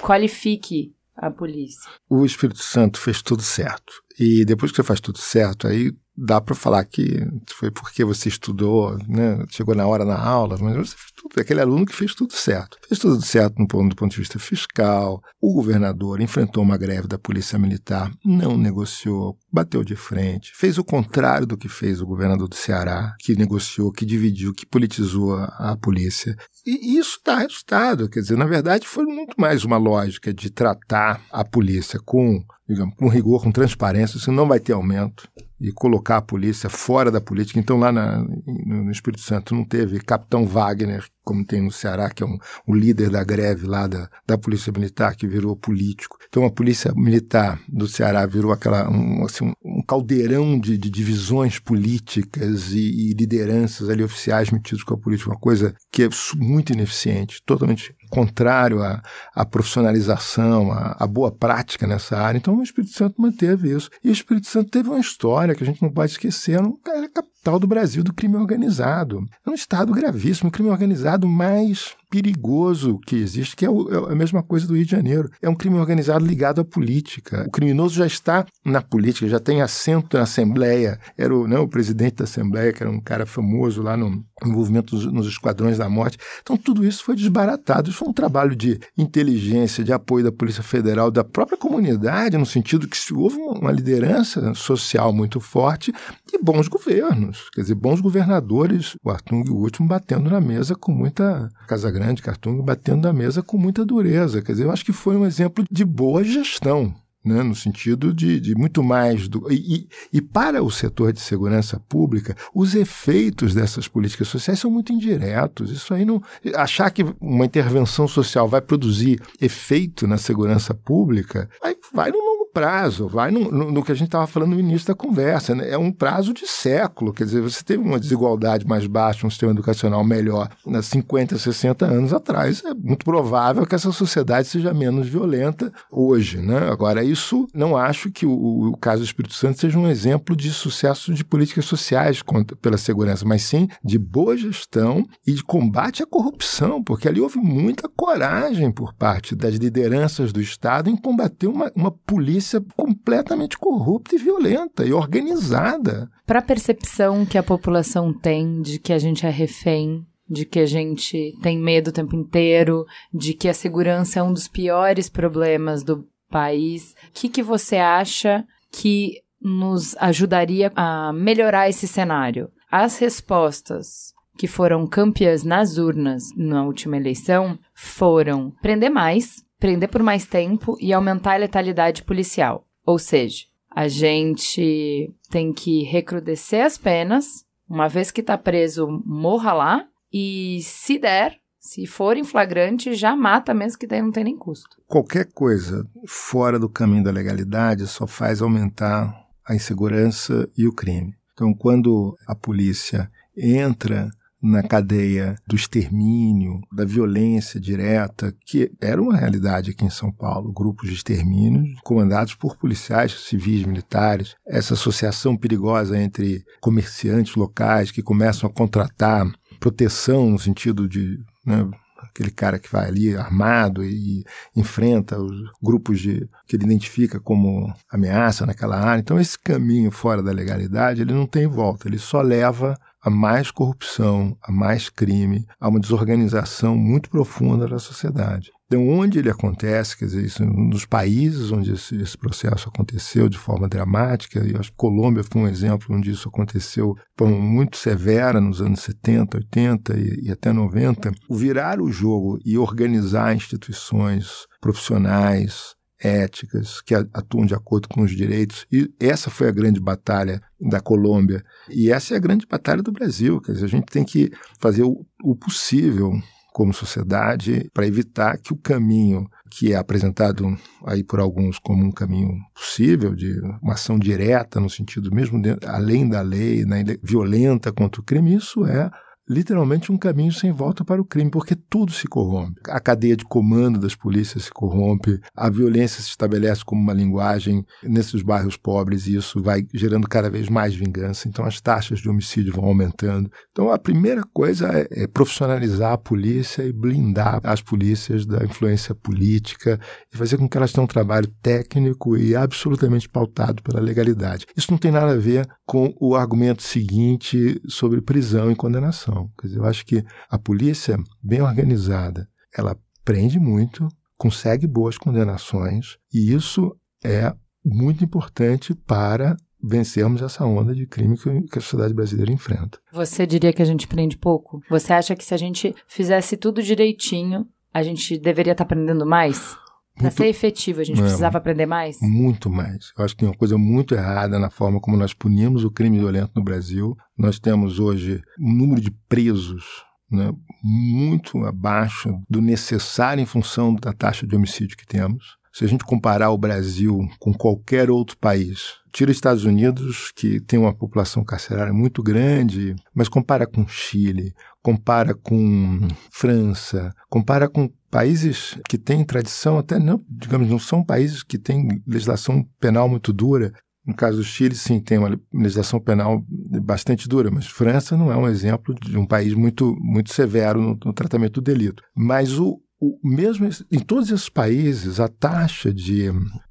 qualifique a polícia. O Espírito Santo fez tudo certo. E depois que você faz tudo certo, aí dá para falar que foi porque você estudou, né? chegou na hora na aula, mas você fez tudo, aquele aluno que fez tudo certo. Fez tudo certo no ponto, do ponto de vista fiscal. O governador enfrentou uma greve da Polícia Militar, não negociou, bateu de frente, fez o contrário do que fez o governador do Ceará, que negociou, que dividiu, que politizou a, a polícia. E isso dá resultado. Quer dizer, na verdade, foi muito mais uma lógica de tratar a polícia com, digamos, com rigor, com transparência, isso não vai ter aumento e colocar a polícia fora da política. Então, lá na, no Espírito Santo não teve Capitão Wagner, como tem no Ceará, que é um, o líder da greve lá da, da Polícia Militar, que virou político. Então, a Polícia Militar do Ceará virou aquela, um, assim, um caldeirão de, de divisões políticas e, e, lideranças ali oficiais metidos com a política, uma coisa que é muito ineficiente, totalmente contrário à, à profissionalização, à, à, boa prática nessa área. Então, o Espírito Santo manteve isso. E o Espírito Santo teve uma história que a gente não pode esquecer, era capital do Brasil do crime organizado. É um estado gravíssimo, o crime organizado mais perigoso que existe, que é, o, é, a mesma coisa do Rio de Janeiro. É um crime organizado ligado à política. O criminoso já está na política, já tem assento na Assembleia. Era o, né, o presidente da Assembleia, que era um cara famoso lá no envolvimento nos, nos esquadrões da morte. Então, tudo isso foi desbaratado. Isso foi um trabalho de inteligência, de apoio da Polícia Federal, da própria comunidade, no sentido que houve uma liderança social muito forte e bons governos. Quer dizer, bons governadores, o Artung, o último, batendo na mesa com muita. Casa Grande grande, Cartung, batendo na mesa com muita dureza. Quer dizer, eu acho que foi um exemplo de boa gestão. Né, no sentido de, de muito mais do. E, e, para o setor de segurança pública, os efeitos dessas políticas sociais são muito indiretos. Isso aí não. Achar que uma intervenção social vai produzir efeito na segurança pública, vai, vai no prazo, vai no, no, no que a gente estava falando no início da conversa. Né? É um prazo de século. Quer dizer, você teve uma desigualdade mais baixa, um sistema educacional melhor há 50, 60 anos atrás. É muito provável que essa sociedade seja menos violenta hoje. Né? Agora, isso não acho que o, o caso do Espírito Santo seja um exemplo de sucesso de políticas sociais contra, pela segurança, mas sim de boa gestão e de combate à corrupção, porque ali houve muita coragem por parte das lideranças do Estado em combater uma, uma polícia polícia completamente corrupta e violenta e organizada. Para a percepção que a população tem de que a gente é refém de que a gente tem medo o tempo inteiro, de que a segurança é um dos piores problemas do país. O que, que você acha que nos ajudaria a melhorar esse cenário? As respostas que foram campeãs nas urnas na última eleição foram prender mais, prender por mais tempo e aumentar a letalidade policial. Ou seja, a gente tem que recrudescer as penas, uma vez que está preso, morra lá, e se der, se for em flagrante, já mata mesmo que daí não tem nem custo. Qualquer coisa fora do caminho da legalidade só faz aumentar a insegurança e o crime. Então, quando a polícia entra na cadeia do extermínio, da violência direta, que era uma realidade aqui em São Paulo, grupos de extermínio comandados por policiais civis militares, essa associação perigosa entre comerciantes locais que começam a contratar proteção no sentido de né, aquele cara que vai ali armado e, enfrenta os grupos de, que ele identifica como ameaça naquela área. Então esse caminho fora da legalidade ele não tem volta, ele só leva a mais corrupção, a mais crime, a uma desorganização muito profunda da sociedade. Então, onde ele acontece, quer dizer, isso, nos países onde esse, esse, processo aconteceu de forma dramática, e acho que Colômbia foi um exemplo onde isso aconteceu de forma muito severa nos anos 70, 80 e, e até 90, o virar o jogo e organizar instituições profissionais, éticas, que atuam de acordo com os direitos. E essa foi a grande batalha da Colômbia. E essa é a grande batalha do Brasil. Quer dizer, a gente tem que fazer o, possível como sociedade para evitar que o caminho que é apresentado aí por alguns como um caminho possível de uma ação direta no sentido mesmo de, além da lei, né, violenta contra o crime, isso é literalmente um caminho sem volta para o crime, porque tudo se corrompe. A cadeia de comando das polícias se corrompe, a violência se estabelece como uma linguagem nesses bairros pobres e isso vai gerando cada vez mais vingança. Então as taxas de homicídio vão aumentando. Então a primeira coisa é, é profissionalizar a polícia e blindar as polícias da influência política e fazer com que elas tenham um trabalho técnico e absolutamente pautado pela legalidade. Isso não tem nada a ver com o argumento seguinte sobre prisão e condenação. Quer dizer, eu acho que a polícia, bem organizada, ela prende muito, consegue boas condenações, e isso é muito importante para vencermos essa onda de crime que a sociedade brasileira enfrenta. Você diria que a gente prende pouco? Você acha que se a gente fizesse tudo direitinho, a gente deveria estar aprendendo mais? Para ser efetivo, a gente não, precisava aprender mais? Muito mais. Eu acho que tem uma coisa muito errada na forma como nós punimos o crime violento no Brasil. Nós temos hoje um número de presos né, muito abaixo do necessário em função da taxa de homicídio que temos. Se a gente comparar o Brasil com qualquer outro país, tira os Estados Unidos, que tem uma população carcerária muito grande, mas compara com Chile, compara com França, compara com países que têm tradição, até não, digamos, não são países que têm legislação penal muito dura. No caso do Chile, sim, tem uma legislação penal bastante dura, mas França não é um exemplo de um país muito, muito severo no, no tratamento do delito. Mas o, o mesmo em todos esses países, a taxa de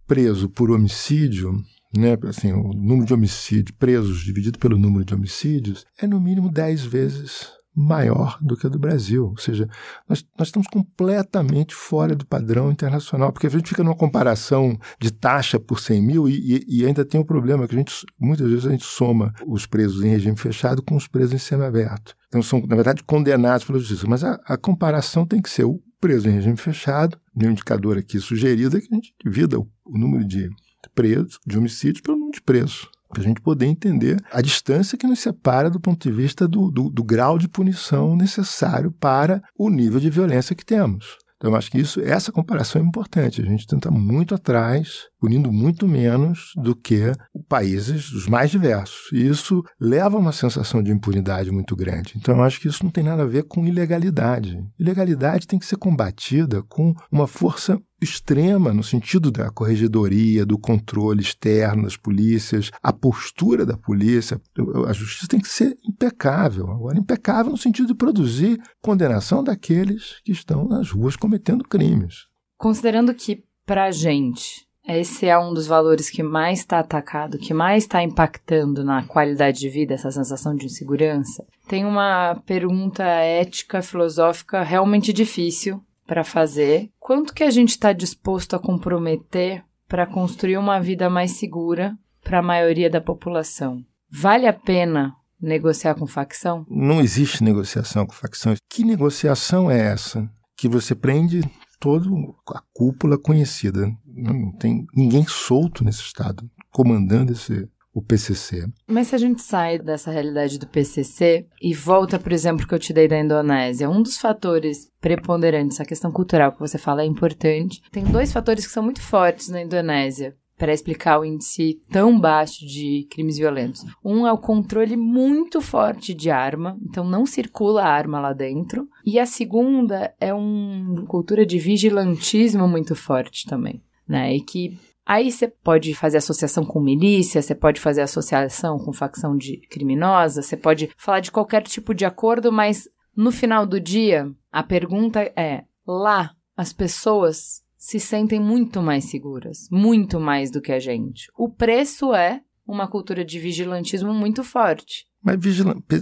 preso por homicídio né, assim, o número de homicídios presos dividido pelo número de homicídios é no mínimo 10 vezes maior do que a do Brasil. Ou seja, nós, nós estamos completamente fora do padrão internacional, porque a gente fica numa comparação de taxa por 100 mil e, e, e ainda tem o problema que a gente, muitas vezes a gente soma os presos em regime fechado com os presos em semiaberto. Então são, na verdade, condenados pela justiça. Mas a, a comparação tem que ser o preso em regime fechado, um indicador aqui sugerido é que a gente divida o, o número de presos, de homicídios, pelo número de presos para a gente poder entender a distância que nos separa do ponto de vista do, do, do grau de punição necessário para o nível de violência que temos. Então, eu acho que isso, essa comparação é importante. A gente tenta muito atrás, punindo muito menos do que países os mais diversos. E isso leva a uma sensação de impunidade muito grande. Então, eu acho que isso não tem nada a ver com ilegalidade. Ilegalidade tem que ser combatida com uma força extrema no sentido da corregedoria, do controle externo das polícias, a postura da polícia. A justiça tem que ser impecável. Agora, impecável no sentido de produzir condenação daqueles que estão nas ruas cometendo crimes. Considerando que, para a gente, esse é um dos valores que mais está atacado, que mais está impactando na qualidade de vida, essa sensação de insegurança. Tem uma pergunta ética, filosófica realmente difícil para fazer, quanto que a gente está disposto a comprometer para construir uma vida mais segura para a maioria da população? Vale a pena negociar com facção? Não existe negociação com facção. Que negociação é essa? Que você prende toda a cúpula conhecida. Não tem ninguém solto nesse estado comandando esse, o PCC. Mas se a gente sai dessa realidade do PCC e volta, por exemplo, que eu te dei da Indonésia, um dos fatores preponderantes, a questão cultural que você fala é importante. Tem dois fatores que são muito fortes na Indonésia para explicar o índice tão baixo de crimes violentos. Um é o controle muito forte de arma, então não circula arma lá dentro. E a segunda é uma cultura de vigilantismo muito forte também, né? E que Aí você pode fazer associação com milícia, você pode fazer associação com facção de criminosa, você pode falar de qualquer tipo de acordo, mas no final do dia, a pergunta é: lá as pessoas se sentem muito mais seguras, muito mais do que a gente. O preço é uma cultura de vigilantismo muito forte. Mas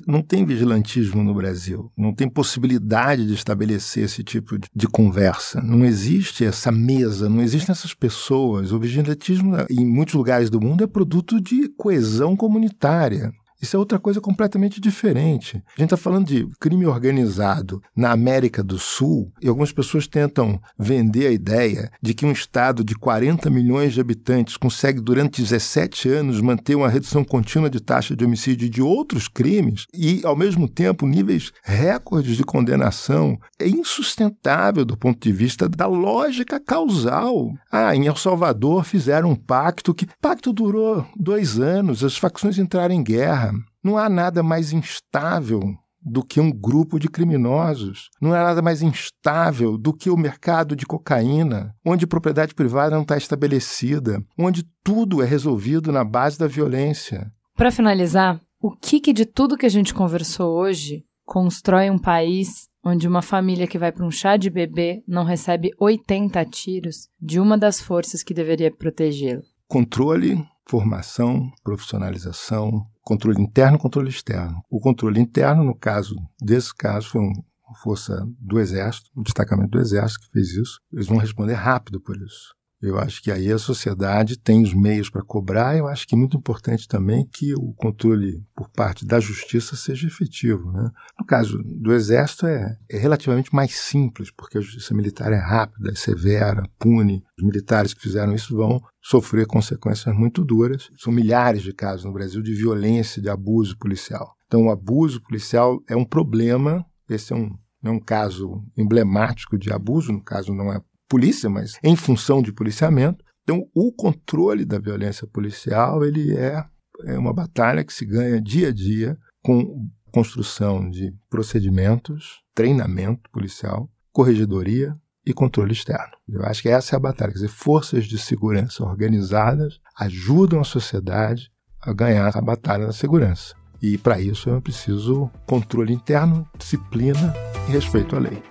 não tem vigilantismo no Brasil. Não tem possibilidade de estabelecer esse tipo de conversa. Não existe essa mesa, não existem essas pessoas. O vigilantismo, em muitos lugares do mundo, é produto de coesão comunitária. Isso é outra coisa completamente diferente. A gente está falando de crime organizado na América do Sul e algumas pessoas tentam vender a ideia de que um estado de 40 milhões de habitantes consegue, durante 17 anos, manter uma redução contínua de taxa de homicídio e de outros crimes e, ao mesmo tempo, níveis recordes de condenação. É insustentável do ponto de vista da lógica causal. Ah, em El Salvador fizeram um pacto que. Pacto durou dois anos, as facções entraram em guerra. Não há nada mais instável do que um grupo de criminosos. Não há nada mais instável do que o mercado de cocaína, onde propriedade privada não está estabelecida, onde tudo é resolvido na base da violência. Para finalizar, o que, que de tudo que a gente conversou hoje constrói um país onde uma família que vai para um chá de bebê não recebe 80 tiros de uma das forças que deveria protegê-lo? Controle, formação, profissionalização, controle interno e controle externo. O controle interno, no caso desse caso, foi uma força do Exército, um destacamento do Exército que fez isso. Eles vão responder rápido por isso. Eu acho que aí a sociedade tem os meios para cobrar. Eu acho que é muito importante também que o controle por parte da justiça seja efetivo. Né? No caso do Exército, é, é relativamente mais simples, porque a justiça militar é rápida, é severa, pune. Os militares que fizeram isso vão sofrer consequências muito duras. São milhares de casos no Brasil de violência, de abuso policial. Então, o abuso policial é um problema. Esse é um, é um caso emblemático de abuso, no caso não é polícia, mas em função de policiamento. Então, o controle da violência policial ele é, é uma batalha que se ganha dia a dia com construção de procedimentos, treinamento policial, corregedoria e controle externo. Eu acho que essa é a batalha. Quer dizer, forças de segurança organizadas ajudam a sociedade a ganhar a batalha da segurança. E para isso é preciso controle interno, disciplina e respeito à lei.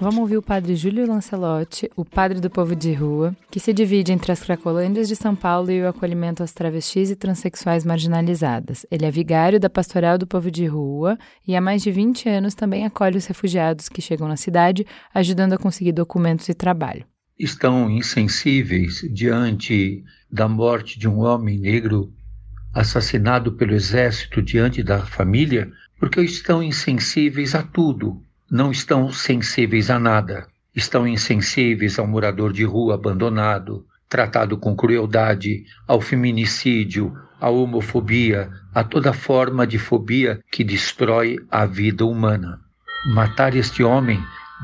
Vamos ouvir o padre Júlio Lancelotti, o padre do povo de rua, que se divide entre as Cracolândias de São Paulo e o acolhimento às travestis e transexuais marginalizadas. Ele é vigário da Pastoral do Povo de Rua e há mais de 20 anos também acolhe os refugiados que chegam na cidade, ajudando a conseguir documentos e trabalho. Estão insensíveis diante da morte de um homem negro assassinado pelo exército diante da família, porque estão insensíveis a tudo, não estão sensíveis a nada. Estão insensíveis ao morador de rua abandonado, tratado com crueldade, ao feminicídio, à homofobia, a toda forma de fobia que destrói a vida humana. Matar este homem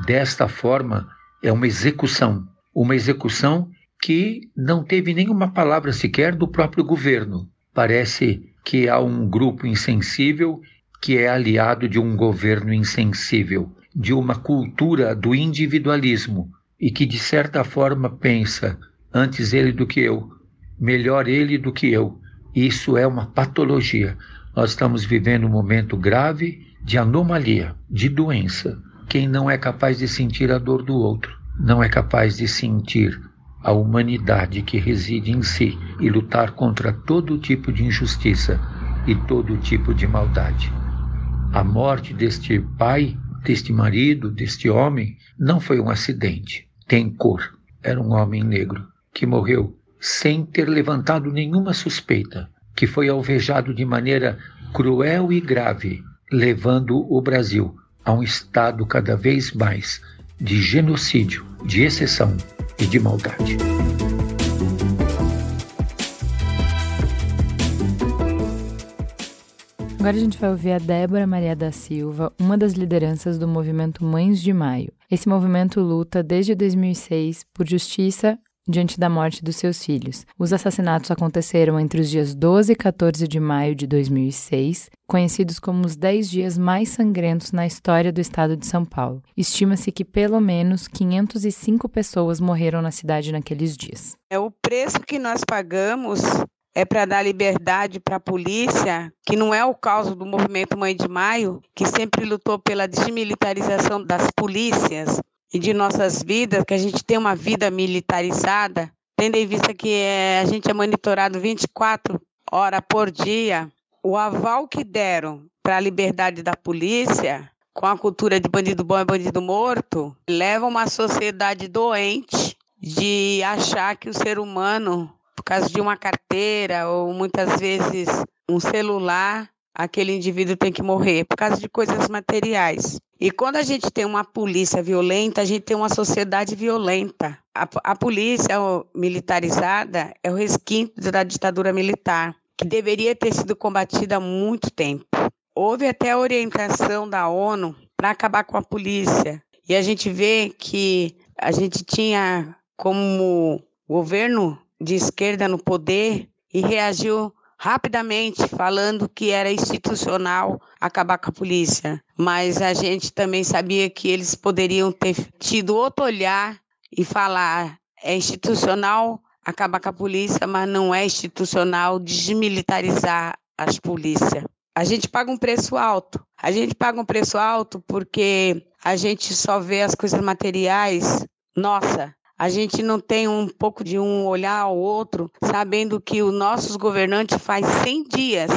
desta forma é uma execução, uma execução que não teve nenhuma palavra sequer do próprio governo. Parece que há um grupo insensível que é aliado de um governo insensível, de uma cultura do individualismo e que de certa forma pensa antes ele do que eu, melhor ele do que eu. Isso é uma patologia. Nós estamos vivendo um momento grave de anomalia, de doença. Quem não é capaz de sentir a dor do outro, não é capaz de sentir a humanidade que reside em si e lutar contra todo tipo de injustiça e todo tipo de maldade. A morte deste pai, deste marido, deste homem, não foi um acidente. Tem cor. Era um homem negro que morreu sem ter levantado nenhuma suspeita, que foi alvejado de maneira cruel e grave, levando o Brasil a um estado cada vez mais de genocídio, de exceção e de maldade. Agora a gente vai ouvir a Débora Maria da Silva, uma das lideranças do movimento Mães de Maio. Esse movimento luta desde 2006 por justiça diante da morte dos seus filhos. Os assassinatos aconteceram entre os dias 12 e 14 de maio de 2006, conhecidos como os 10 dias mais sangrentos na história do estado de São Paulo. Estima-se que pelo menos 505 pessoas morreram na cidade naqueles dias. É o preço que nós pagamos é para dar liberdade para a polícia, que não é o caso do movimento Mãe de Maio, que sempre lutou pela desmilitarização das polícias, e de nossas vidas, que a gente tem uma vida militarizada, tendo em vista que é, a gente é monitorado 24 horas por dia, o aval que deram para a liberdade da polícia, com a cultura de bandido bom e bandido morto, leva uma sociedade doente de achar que o ser humano, por causa de uma carteira ou muitas vezes um celular, aquele indivíduo tem que morrer por causa de coisas materiais. E quando a gente tem uma polícia violenta, a gente tem uma sociedade violenta. A, a polícia militarizada é o resquinto da ditadura militar, que deveria ter sido combatida há muito tempo. Houve até a orientação da ONU para acabar com a polícia. E a gente vê que a gente tinha como governo de esquerda no poder e reagiu rapidamente falando que era institucional acabar com a polícia, mas a gente também sabia que eles poderiam ter tido outro olhar e falar é institucional acabar com a polícia, mas não é institucional desmilitarizar as polícias. A gente paga um preço alto. A gente paga um preço alto porque a gente só vê as coisas materiais. Nossa, a gente não tem um pouco de um olhar ao outro, sabendo que os nossos governantes faz 100 dias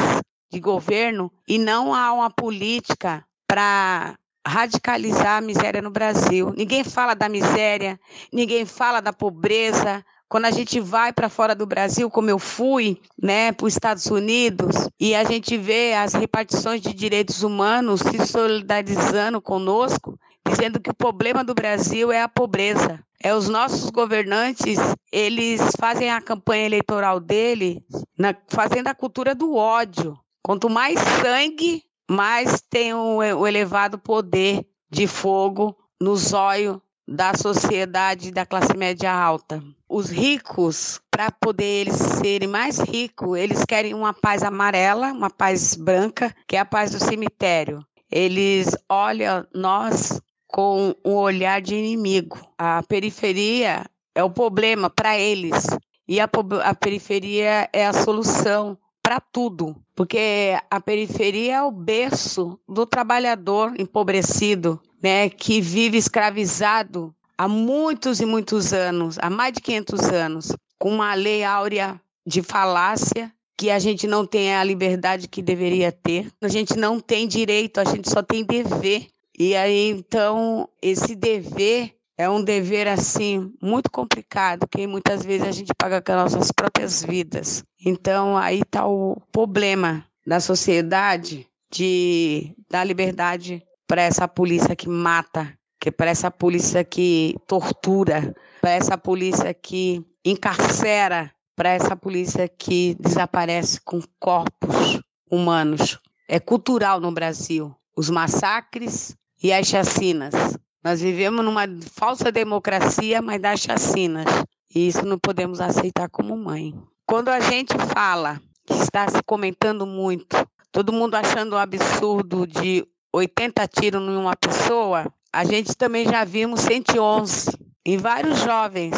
de governo e não há uma política para radicalizar a miséria no Brasil. Ninguém fala da miséria, ninguém fala da pobreza. Quando a gente vai para fora do Brasil, como eu fui, né, para os Estados Unidos, e a gente vê as repartições de direitos humanos se solidarizando conosco, dizendo que o problema do Brasil é a pobreza. É os nossos governantes, eles fazem a campanha eleitoral dele na, fazendo a cultura do ódio. Quanto mais sangue, mais tem o, o elevado poder de fogo no zóio da sociedade da classe média alta. Os ricos, para poder eles serem mais ricos, eles querem uma paz amarela, uma paz branca, que é a paz do cemitério. Eles olham nós com um olhar de inimigo. A periferia é o problema para eles e a, a periferia é a solução para tudo, porque a periferia é o berço do trabalhador empobrecido, né, que vive escravizado há muitos e muitos anos, há mais de 500 anos, com uma lei áurea de falácia que a gente não tem a liberdade que deveria ter, a gente não tem direito, a gente só tem dever. E aí, então, esse dever é um dever assim muito complicado, que muitas vezes a gente paga com as nossas próprias vidas. Então, aí está o problema da sociedade de dar liberdade para essa polícia que mata, que para essa polícia que tortura, para essa polícia que encarcera, para essa polícia que desaparece com corpos humanos. É cultural no Brasil. Os massacres, e as chacinas. Nós vivemos numa falsa democracia, mas das chacinas. E isso não podemos aceitar como mãe. Quando a gente fala está se comentando muito, todo mundo achando um absurdo de 80 tiros em uma pessoa, a gente também já vimos 111 em vários jovens,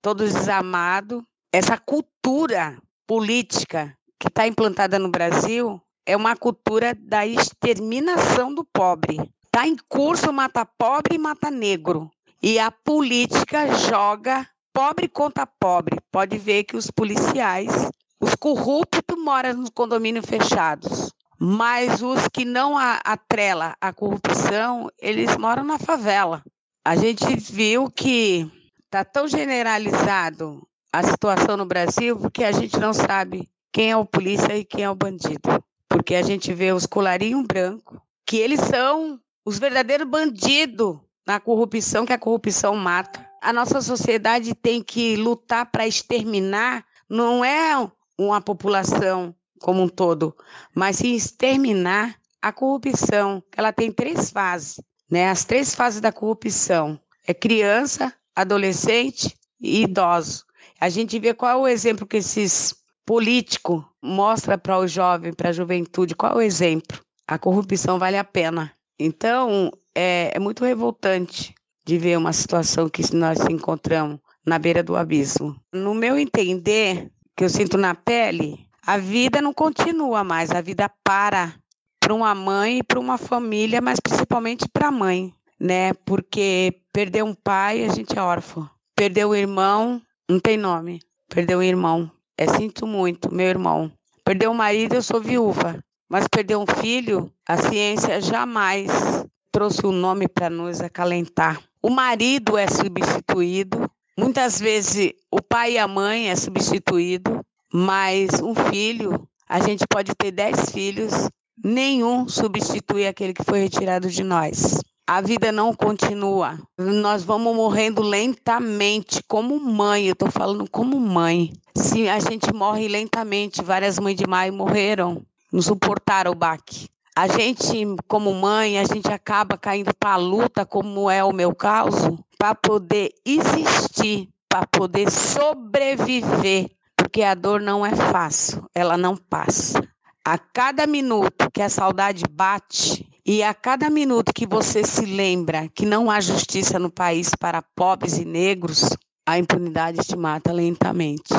todos desamados. Essa cultura política que está implantada no Brasil é uma cultura da exterminação do pobre. Está em curso mata pobre e mata negro. E a política joga pobre contra pobre. Pode ver que os policiais, os corruptos moram nos condomínios fechados. Mas os que não atrela a corrupção, eles moram na favela. A gente viu que está tão generalizado a situação no Brasil porque a gente não sabe quem é o polícia e quem é o bandido. Porque a gente vê os colarinhos brancos, que eles são os verdadeiros bandidos na corrupção, que a corrupção mata. A nossa sociedade tem que lutar para exterminar, não é uma população como um todo, mas sim exterminar a corrupção. Ela tem três fases, né? As três fases da corrupção é criança, adolescente e idoso. A gente vê qual é o exemplo que esses políticos mostra para o jovem, para a juventude, qual é o exemplo. A corrupção vale a pena. Então, é, é muito revoltante de ver uma situação que nós encontramos na beira do abismo. No meu entender, que eu sinto na pele, a vida não continua mais, a vida para para uma mãe e para uma família, mas principalmente para a mãe, né? Porque perder um pai, a gente é órfão. Perder um irmão, não tem nome. Perder um irmão, é sinto muito, meu irmão. Perder um marido, eu sou viúva. Mas perder um filho, a ciência jamais trouxe o um nome para nos acalentar. O marido é substituído, muitas vezes o pai e a mãe é substituído, mas um filho, a gente pode ter dez filhos, nenhum substitui aquele que foi retirado de nós. A vida não continua. Nós vamos morrendo lentamente, como mãe. Eu estou falando como mãe. Se a gente morre lentamente, várias mães de maio morreram, não suportaram o baque. A gente, como mãe, a gente acaba caindo para a luta, como é o meu caso, para poder existir, para poder sobreviver, porque a dor não é fácil, ela não passa. A cada minuto que a saudade bate e a cada minuto que você se lembra que não há justiça no país para pobres e negros, a impunidade te mata lentamente.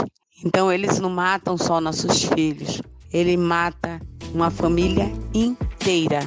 Então eles não matam só nossos filhos, ele mata uma família inteira.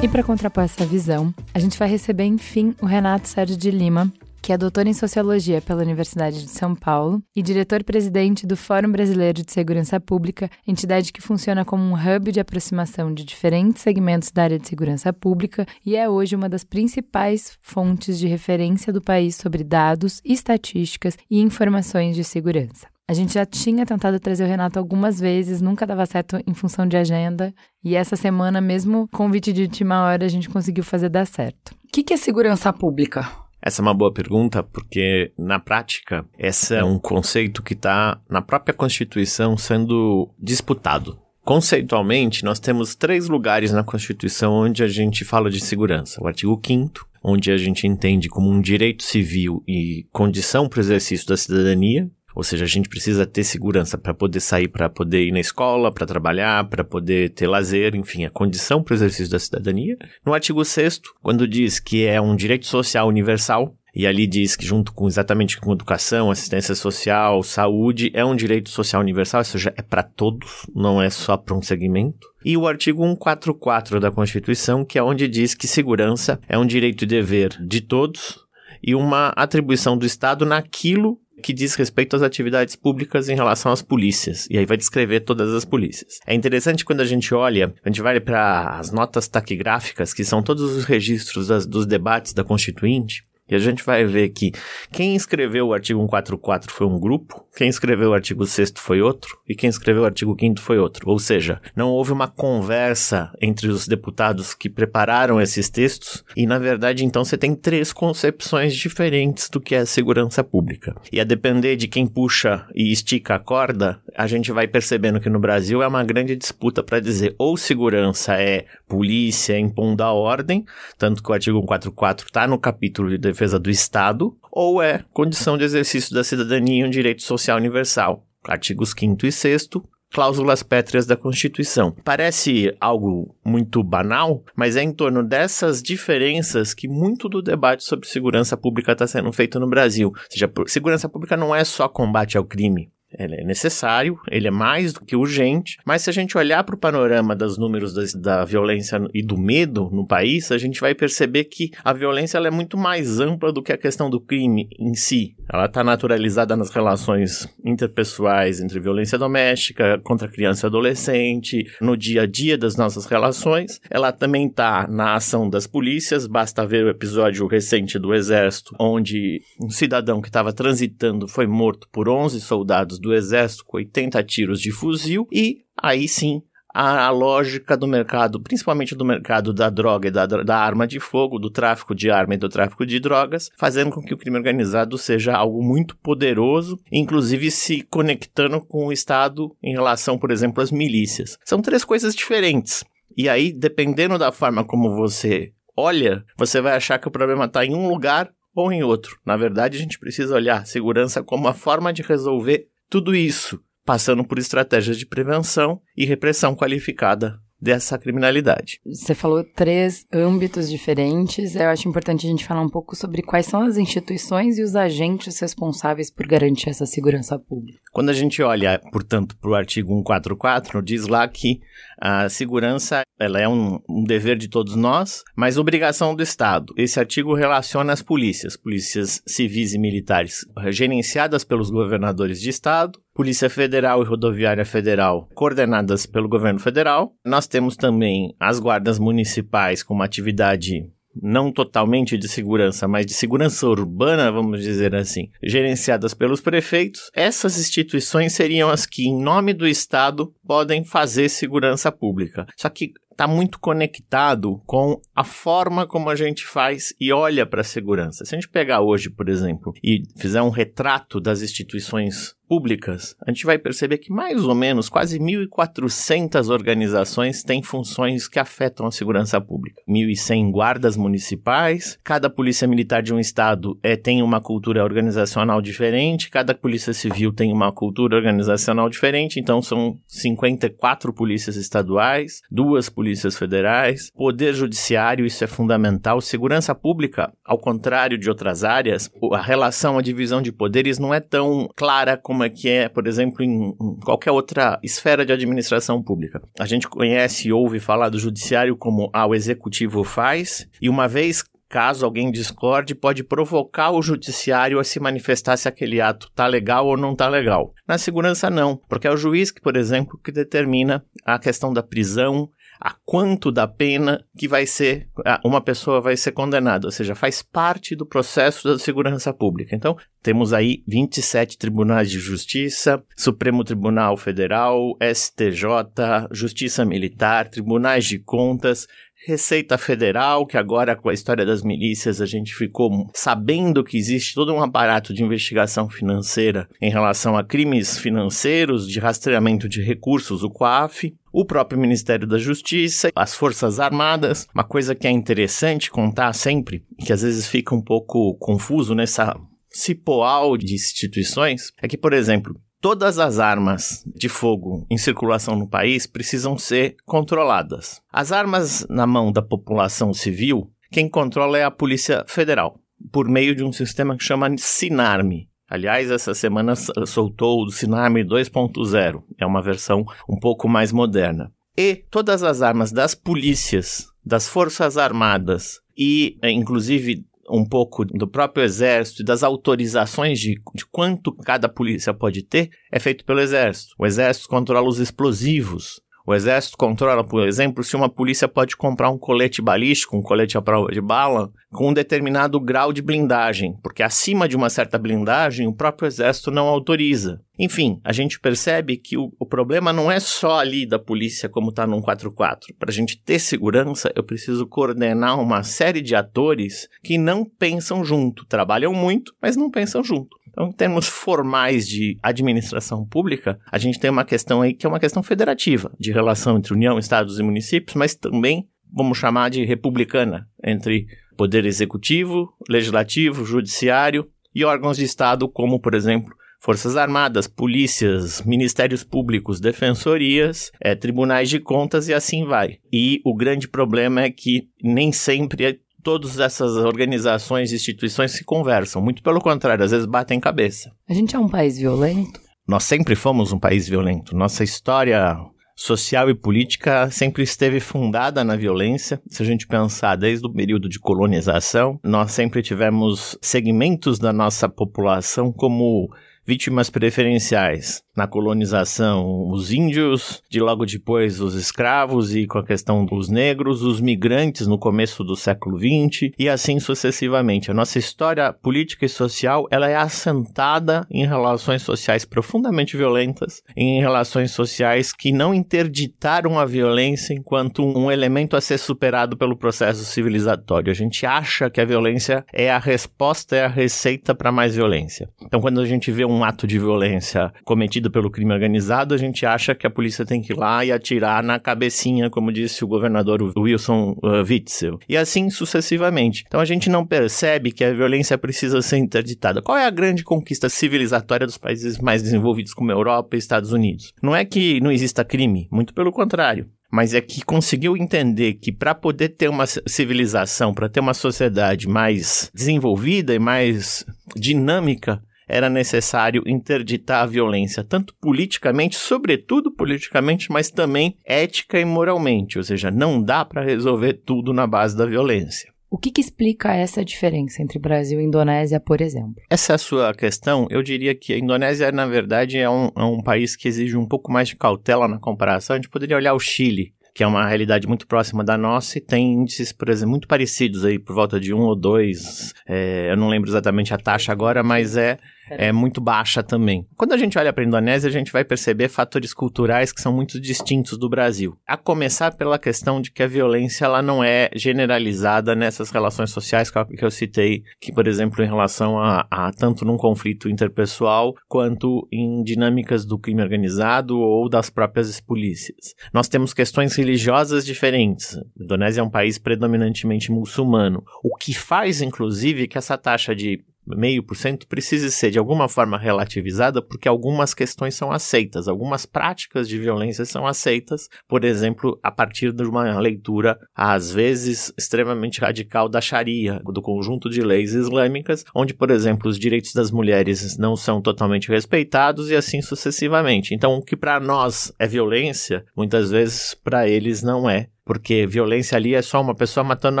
E para contrapor essa visão, a gente vai receber, enfim, o Renato Sérgio de Lima, que é doutor em Sociologia pela Universidade de São Paulo e diretor-presidente do Fórum Brasileiro de Segurança Pública, entidade que funciona como um hub de aproximação de diferentes segmentos da área de segurança pública e é hoje uma das principais fontes de referência do país sobre dados, estatísticas e informações de segurança. A gente já tinha tentado trazer o Renato algumas vezes, nunca dava certo em função de agenda. E essa semana, mesmo convite de última hora, a gente conseguiu fazer dar certo. O que, que é segurança pública? Essa é uma boa pergunta, porque na prática, esse é um conceito que está na própria Constituição sendo disputado. Conceitualmente, nós temos três lugares na Constituição onde a gente fala de segurança. O artigo 5 onde a gente entende como um direito civil e condição para o exercício da cidadania, ou seja, a gente precisa ter segurança para poder sair, para poder ir na escola, para trabalhar, para poder ter lazer, enfim, a condição para o exercício da cidadania. No artigo 6 quando diz que é um direito social universal, e ali diz que junto com exatamente com educação, assistência social, saúde, é um direito social universal, ou seja, é para todos, não é só para um segmento. E o artigo 144 da Constituição, que é onde diz que segurança é um direito e dever de todos e uma atribuição do Estado naquilo que diz respeito às atividades públicas em relação às polícias. E aí vai descrever todas as polícias. É interessante quando a gente olha, a gente vai para as notas taquigráficas, que são todos os registros das, dos debates da Constituinte, e a gente vai ver que quem escreveu o artigo 144 foi um grupo, quem escreveu o artigo 6 foi outro, e quem escreveu o artigo 5 foi outro. Ou seja, não houve uma conversa entre os deputados que prepararam esses textos, e na verdade então você tem três concepções diferentes do que é segurança pública. E a depender de quem puxa e estica a corda, a gente vai percebendo que no Brasil é uma grande disputa para dizer ou segurança é polícia impondo a ordem, tanto que o artigo 144 está no capítulo de defesa do Estado, ou é condição de exercício da cidadania e um direito social universal. Artigos 5 e 6 cláusulas pétreas da Constituição. Parece algo muito banal, mas é em torno dessas diferenças que muito do debate sobre segurança pública está sendo feito no Brasil. Ou seja, segurança pública não é só combate ao crime. Ele é necessário, ele é mais do que urgente, mas se a gente olhar para o panorama dos números das, da violência e do medo no país, a gente vai perceber que a violência é muito mais ampla do que a questão do crime em si. Ela está naturalizada nas relações interpessoais entre violência doméstica, contra criança e adolescente, no dia a dia das nossas relações. Ela também está na ação das polícias, basta ver o episódio recente do Exército, onde um cidadão que estava transitando foi morto por 11 soldados do exército com 80 tiros de fuzil e aí sim a, a, lógica do mercado, principalmente do mercado da droga e da, da arma de fogo, do tráfico de arma e do tráfico de drogas, fazendo com que o crime organizado seja algo muito poderoso, inclusive se conectando com o Estado em relação, por exemplo, às milícias. São três coisas diferentes. E aí, dependendo da forma como você olha, você vai achar que o problema está em um lugar ou em outro. Na verdade, a gente precisa olhar segurança como a forma de resolver tudo isso passando por estratégias de prevenção e repressão qualificada dessa criminalidade. Você falou três âmbitos diferentes. Eu acho importante a gente falar um pouco sobre quais são as instituições e os agentes responsáveis por garantir essa segurança pública. Quando a gente olha, portanto, para o artigo 144, diz lá que a segurança ela é um, um, dever de todos nós, mas obrigação do Estado. Esse artigo relaciona as polícias, polícias civis e militares gerenciadas pelos governadores de Estado, Polícia Federal e Rodoviária Federal, coordenadas pelo governo federal. Nós temos também as guardas municipais com uma atividade não totalmente de segurança, mas de segurança urbana, vamos dizer assim, gerenciadas pelos prefeitos, essas instituições seriam as que, em nome do Estado, podem fazer segurança pública. Só que está muito conectado com a forma como a gente faz e olha para a segurança. Se a gente pegar hoje, por exemplo, e fizer um retrato das instituições públicas, a gente vai perceber que mais ou menos quase 1.400 organizações têm funções que afetam a segurança pública. 1.100 guardas municipais, cada polícia militar de um estado é, tem uma cultura organizacional diferente, cada polícia civil tem uma cultura organizacional diferente, então são 54 polícias estaduais, duas polícias federais, poder judiciário, isso é fundamental, segurança pública, ao contrário de outras áreas, a relação, a divisão de poderes não é tão clara como que é, por exemplo, em, qualquer outra esfera de administração pública. A gente conhece e ouve falar do judiciário como ah, o executivo faz, e uma vez caso alguém discorde, pode provocar o judiciário a se manifestar se aquele ato está legal ou não está legal. Na segurança, não, porque é o juiz que, por exemplo, que determina a questão da prisão, a quanto da pena que vai ser uma pessoa vai ser condenada, ou seja, faz parte do processo da segurança pública. Então, temos aí 27 tribunais de justiça, Supremo Tribunal Federal, STJ, Justiça Militar, tribunais de contas, Receita Federal, que agora com a história das milícias a gente ficou sabendo que existe todo um aparato de investigação financeira em relação a crimes financeiros, de rastreamento de recursos, o COAF, o próprio Ministério da Justiça, as Forças Armadas. Uma coisa que é interessante contar sempre, que às vezes fica um pouco confuso nessa cipoal de instituições, é que, por exemplo, Todas as armas de fogo em circulação no país precisam ser controladas. As armas na mão da população civil, quem controla é a Polícia Federal, por meio de um sistema que chama Sinarme. Aliás, essa semana soltou o Sinarme 2.0, é uma versão um pouco mais moderna. E todas as armas das polícias, das Forças Armadas e, inclusive, um pouco do próprio exército e das autorizações de, de quanto cada polícia pode ter é feito pelo exército. O exército controla os explosivos, o exército controla, por exemplo, se uma polícia pode comprar um colete balístico, um colete à prova de bala, com um determinado grau de blindagem, porque acima de uma certa blindagem o próprio exército não autoriza. Enfim, a gente percebe que o, o problema não é só ali da polícia como está no 144. Para a gente ter segurança, eu preciso coordenar uma série de atores que não pensam junto, trabalham muito, mas não pensam junto. Então, em termos formais de administração pública, a gente tem uma questão aí que é uma questão federativa, de relação entre União, Estados e municípios, mas também vamos chamar de republicana, entre poder executivo, legislativo, judiciário e órgãos de Estado, como, por exemplo, Forças Armadas, polícias, ministérios públicos, defensorias, é, tribunais de contas e assim vai. E o grande problema é que nem sempre todas essas organizações e instituições se conversam. Muito pelo contrário, às vezes batem cabeça. A gente é um país violento? Nós sempre fomos um país violento. Nossa história social e política sempre esteve fundada na violência. Se a gente pensar desde o período de colonização, nós sempre tivemos segmentos da nossa população como vítimas preferenciais na colonização, os índios, de logo depois os escravos e com a questão dos negros, os migrantes no começo do século XX e assim sucessivamente. A nossa história política e social, ela é assentada em relações sociais profundamente violentas, em relações sociais que não interditaram a violência enquanto um elemento a ser superado pelo processo civilizatório. A gente acha que a violência é a resposta, é a receita para mais violência. Então, quando a gente vê um ato de violência cometido pelo crime organizado, a gente acha que a polícia tem que ir lá e atirar na cabecinha, como disse o governador Wilson uh, Witzel. E assim sucessivamente. Então, a gente não percebe que a violência precisa ser interditada. Qual é a grande conquista civilizatória dos países mais desenvolvidos como Europa e Estados Unidos? Não é que não exista crime, muito pelo contrário mas é que conseguiu entender que para poder ter uma civilização, para ter uma sociedade mais desenvolvida e mais dinâmica, era necessário interditar a violência, tanto politicamente, sobretudo politicamente, mas também ética e moralmente, ou seja, não dá para resolver tudo na base da violência. O que, que, explica essa diferença entre Brasil e Indonésia, por exemplo? Essa é a sua questão. Eu diria que a Indonésia, na verdade, é um, é um país que exige um pouco mais de cautela na comparação. A gente poderia olhar o Chile, que é uma realidade muito próxima da nossa e tem índices, por exemplo, muito parecidos aí, por volta de um ou dois. É, eu não lembro exatamente a taxa agora, mas é é muito baixa também. Quando a gente olha para a Indonésia, a gente vai perceber fatores culturais que são muito distintos do Brasil. A começar pela questão de que a violência ela não é generalizada nessas relações sociais que eu citei, que, por exemplo, em relação a, a tanto num conflito interpessoal quanto em dinâmicas do crime organizado ou das próprias polícias. Nós temos questões religiosas diferentes. A Indonésia é um país predominantemente muçulmano, o que faz, inclusive, que essa taxa de meio por cento precise ser de alguma forma relativizada porque algumas questões são aceitas, algumas práticas de violência são aceitas, por exemplo, a partir de uma leitura às vezes extremamente radical da Sharia, do conjunto de leis islâmicas, onde, por exemplo, os direitos das mulheres não são totalmente respeitados e assim sucessivamente. Então, o que para nós é violência, muitas vezes para eles não é porque violência ali é só uma pessoa matando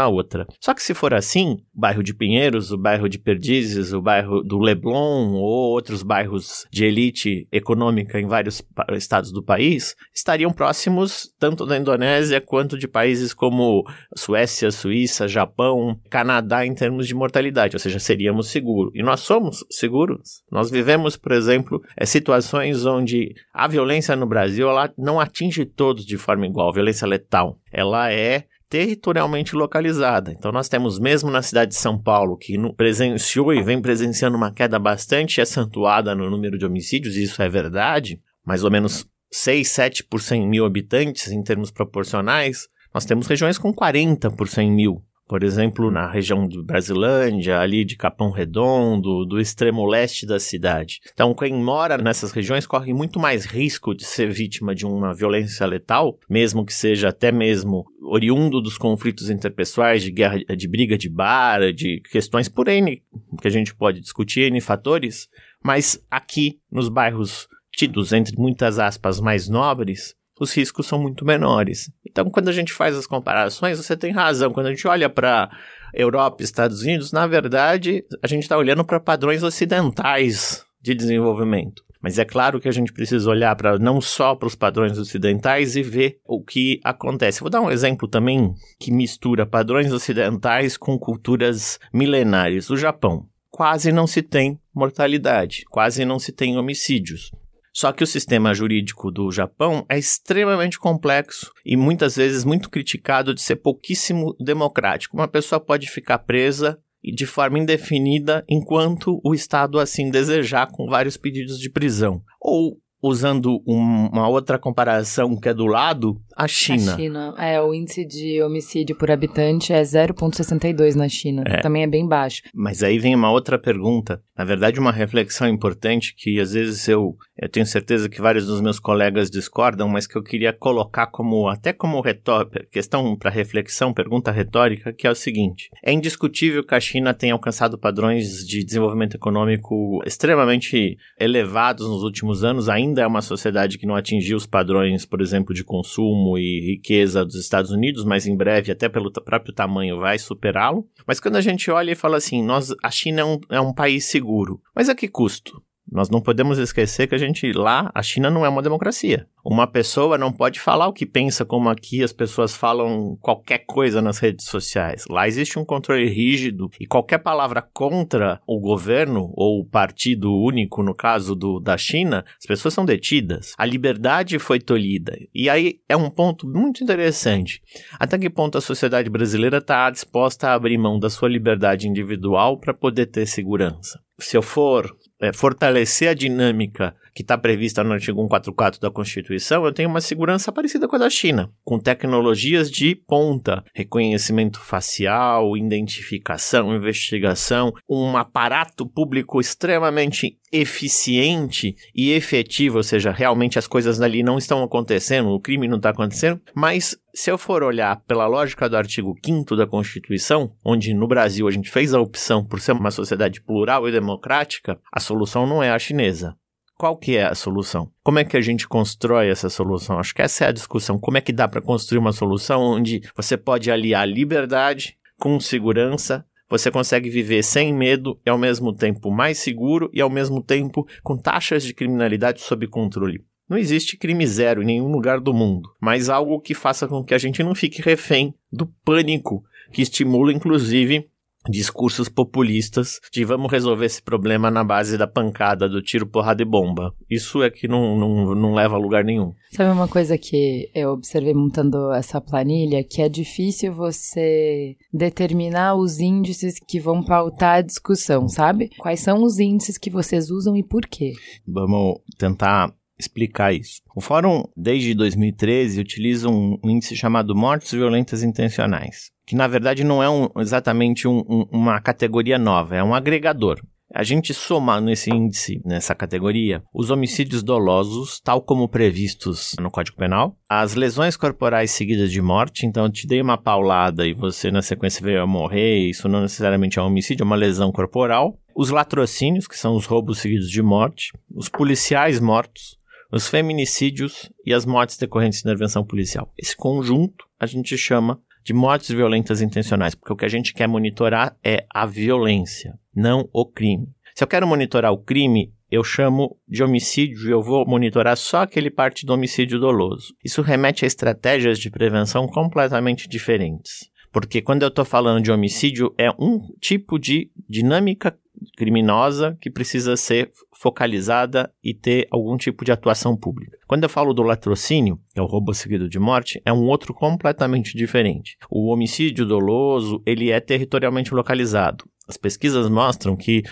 a outra. Só que se for assim, o bairro de Pinheiros, o bairro de Perdizes, o bairro do Leblon ou outros bairros de elite econômica em vários estados do país estariam próximos tanto da Indonésia quanto de países como Suécia, Suíça, Japão, Canadá em termos de mortalidade, ou seja, seríamos seguros. E nós somos seguros. Nós vivemos, por exemplo, é, situações onde a violência no Brasil ela não atinge todos de forma igual, violência letal ela é territorialmente localizada. Então nós temos mesmo na cidade de São Paulo, que presenciou e vem presenciando uma queda bastante acentuada no número de homicídios, e isso é verdade, mais ou menos 6, 7 por 100 mil habitantes em termos proporcionais, nós temos regiões com 40 por 100 mil por exemplo, na região de Brasilândia, ali de Capão Redondo, do extremo leste da cidade. Então, quem mora nessas regiões corre muito mais risco de ser vítima de uma violência letal, mesmo que seja até mesmo oriundo dos conflitos interpessoais, de guerra, de briga de bar, de questões por N, que a gente pode discutir, N fatores, mas aqui nos bairros tidos entre muitas aspas mais nobres, os riscos são muito menores. Então, quando a gente faz as comparações, você tem razão. Quando a gente olha para Europa Estados Unidos, na verdade, a gente está olhando para padrões ocidentais de desenvolvimento. Mas é claro que a gente precisa olhar para não só para os padrões ocidentais e ver o que acontece. Vou dar um exemplo também que mistura padrões ocidentais com culturas milenares. O Japão. Quase não se tem mortalidade, quase não se tem homicídios. Só que o sistema jurídico do Japão é extremamente complexo e muitas vezes muito criticado de ser pouquíssimo democrático. Uma pessoa pode ficar presa de forma indefinida enquanto o Estado assim desejar, com vários pedidos de prisão. Ou usando um, uma outra comparação que é do lado, a China. A China, é, o índice de homicídio por habitante é 0,62 na China, é. também é bem baixo. Mas aí vem uma outra pergunta, na verdade uma reflexão importante que às vezes eu, eu tenho certeza que vários dos meus colegas discordam, mas que eu queria colocar como, até como retórica, questão para reflexão, pergunta retórica, que é o seguinte, é indiscutível que a China tenha alcançado padrões de desenvolvimento econômico extremamente elevados nos últimos anos, ainda é uma sociedade que não atingiu os padrões, por exemplo, de consumo e riqueza dos Estados Unidos, mas em breve, até pelo próprio tamanho, vai superá-lo. Mas quando a gente olha e fala assim, nós, a China é um, é um país seguro, mas a que custo? Nós não podemos esquecer que a gente lá, a China não é uma democracia. Uma pessoa não pode falar o que pensa, como aqui as pessoas falam qualquer coisa nas redes sociais. Lá existe um controle rígido e qualquer palavra contra o governo ou o partido único, no caso do, da China, as pessoas são detidas. A liberdade foi tolhida. E aí é um ponto muito interessante. Até que ponto a sociedade brasileira está disposta a abrir mão da sua liberdade individual para poder ter segurança? Se eu for é, fortalecer a dinâmica que está prevista no artigo 144 da Constituição, eu tenho uma segurança parecida com a da China, com tecnologias de ponta, reconhecimento facial, identificação, investigação, um aparato público extremamente eficiente e efetivo, ou seja, realmente as coisas ali não estão acontecendo, o crime não está acontecendo, mas se eu for olhar pela lógica do artigo 5 da Constituição, onde no Brasil a gente fez a opção por ser uma sociedade plural e democrática, a solução não é a chinesa. Qual que é a solução? Como é que a gente constrói essa solução? Acho que essa é a discussão. Como é que dá para construir uma solução onde você pode aliar liberdade com segurança, você consegue viver sem medo e ao mesmo tempo mais seguro e ao mesmo tempo com taxas de criminalidade sob controle. Não existe crime zero em nenhum lugar do mundo, mas algo que faça com que a gente não fique refém do pânico que estimula inclusive discursos populistas de vamos resolver esse problema na base da pancada, do tiro, porrada e bomba. Isso é que não, não, não leva a lugar nenhum. Sabe uma coisa que eu observei montando essa planilha? Que é difícil você determinar os índices que vão pautar a discussão, sabe? Quais são os índices que vocês usam e por quê? Vamos tentar explicar isso. O Fórum, desde 2013, utiliza um índice chamado Mortes Violentas Intencionais, que na verdade não é um, exatamente um, um, uma categoria nova, é um agregador. A gente soma nesse índice, nessa categoria, os homicídios dolosos, tal como previstos no Código Penal, as lesões corporais seguidas de morte, então eu te dei uma paulada e você na sequência veio a morrer, isso não necessariamente é um homicídio, é uma lesão corporal, os latrocínios, que são os roubos seguidos de morte, os policiais mortos, os feminicídios e as mortes decorrentes de intervenção policial. Esse conjunto a gente chama de mortes violentas intencionais, porque o que a gente quer monitorar é a violência, não o crime. Se eu quero monitorar o crime, eu chamo de homicídio e eu vou monitorar só aquele parte do homicídio doloso. Isso remete a estratégias de prevenção completamente diferentes. Porque quando eu estou falando de homicídio, é um tipo de dinâmica criminosa que precisa ser focalizada e ter algum tipo de atuação pública. Quando eu falo do latrocínio, que é o roubo seguido de morte, é um outro completamente diferente. O homicídio doloso, ele é territorialmente localizado. As pesquisas mostram que,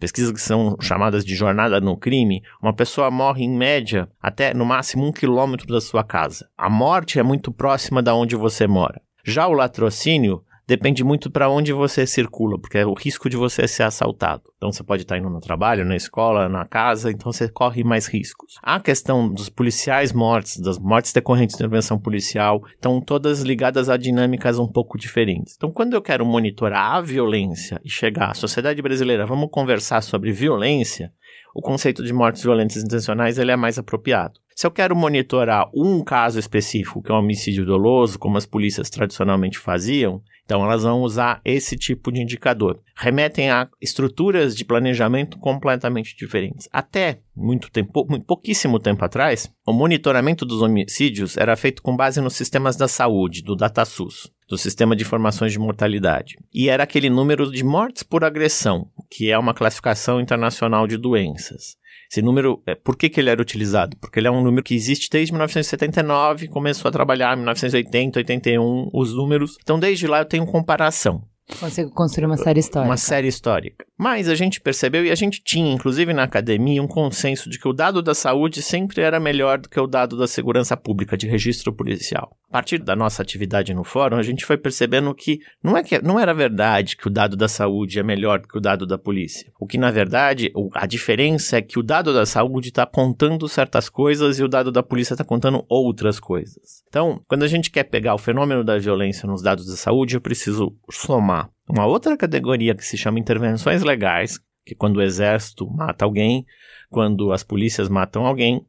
pesquisas que são chamadas de jornada no crime, uma pessoa morre em média até no máximo um quilômetro da sua casa. A morte é muito próxima da onde você mora. Já o latrocínio depende muito para onde você circula, porque é o risco de você ser assaltado. Então você pode estar indo no trabalho, na escola, na casa, então você corre mais riscos. A questão dos policiais mortos, das mortes decorrentes de intervenção policial, estão todas ligadas a dinâmicas um pouco diferentes. Então quando eu quero monitorar a violência e chegar à sociedade brasileira, vamos conversar sobre violência, o conceito de mortes violentas intencionais ele é mais apropriado. Se eu quero monitorar um caso específico, que é um homicídio doloso, como as polícias tradicionalmente faziam, então, elas vão usar esse tipo de indicador. Remetem a estruturas de planejamento completamente diferentes. Até muito tempo, pouquíssimo tempo atrás, o monitoramento dos homicídios era feito com base nos sistemas da saúde, do DataSUS, do Sistema de Informações de Mortalidade. E era aquele número de mortes por agressão, que é uma classificação internacional de doenças. Esse número, é, por que, que ele era utilizado? Porque ele é um número que existe desde 1979, começou a trabalhar em 1980, 81, os números. Então, desde lá eu tenho comparação. Consigo construir uma série histórica. Uma série histórica. Mas a gente percebeu, e a gente tinha, inclusive na academia, um consenso de que o dado da saúde sempre era melhor do que o dado da segurança pública, de registro policial. A partir da nossa atividade no fórum, a gente foi percebendo que não, é que não era verdade que o dado da saúde é melhor do que o dado da polícia. O que, na verdade, a diferença é que o dado da saúde está contando certas coisas e o dado da polícia está contando outras coisas. Então, quando a gente quer pegar o fenômeno da violência nos dados da saúde, eu preciso somar uma outra categoria que se chama intervenções legais, que é quando o exército mata alguém, quando as polícias matam alguém,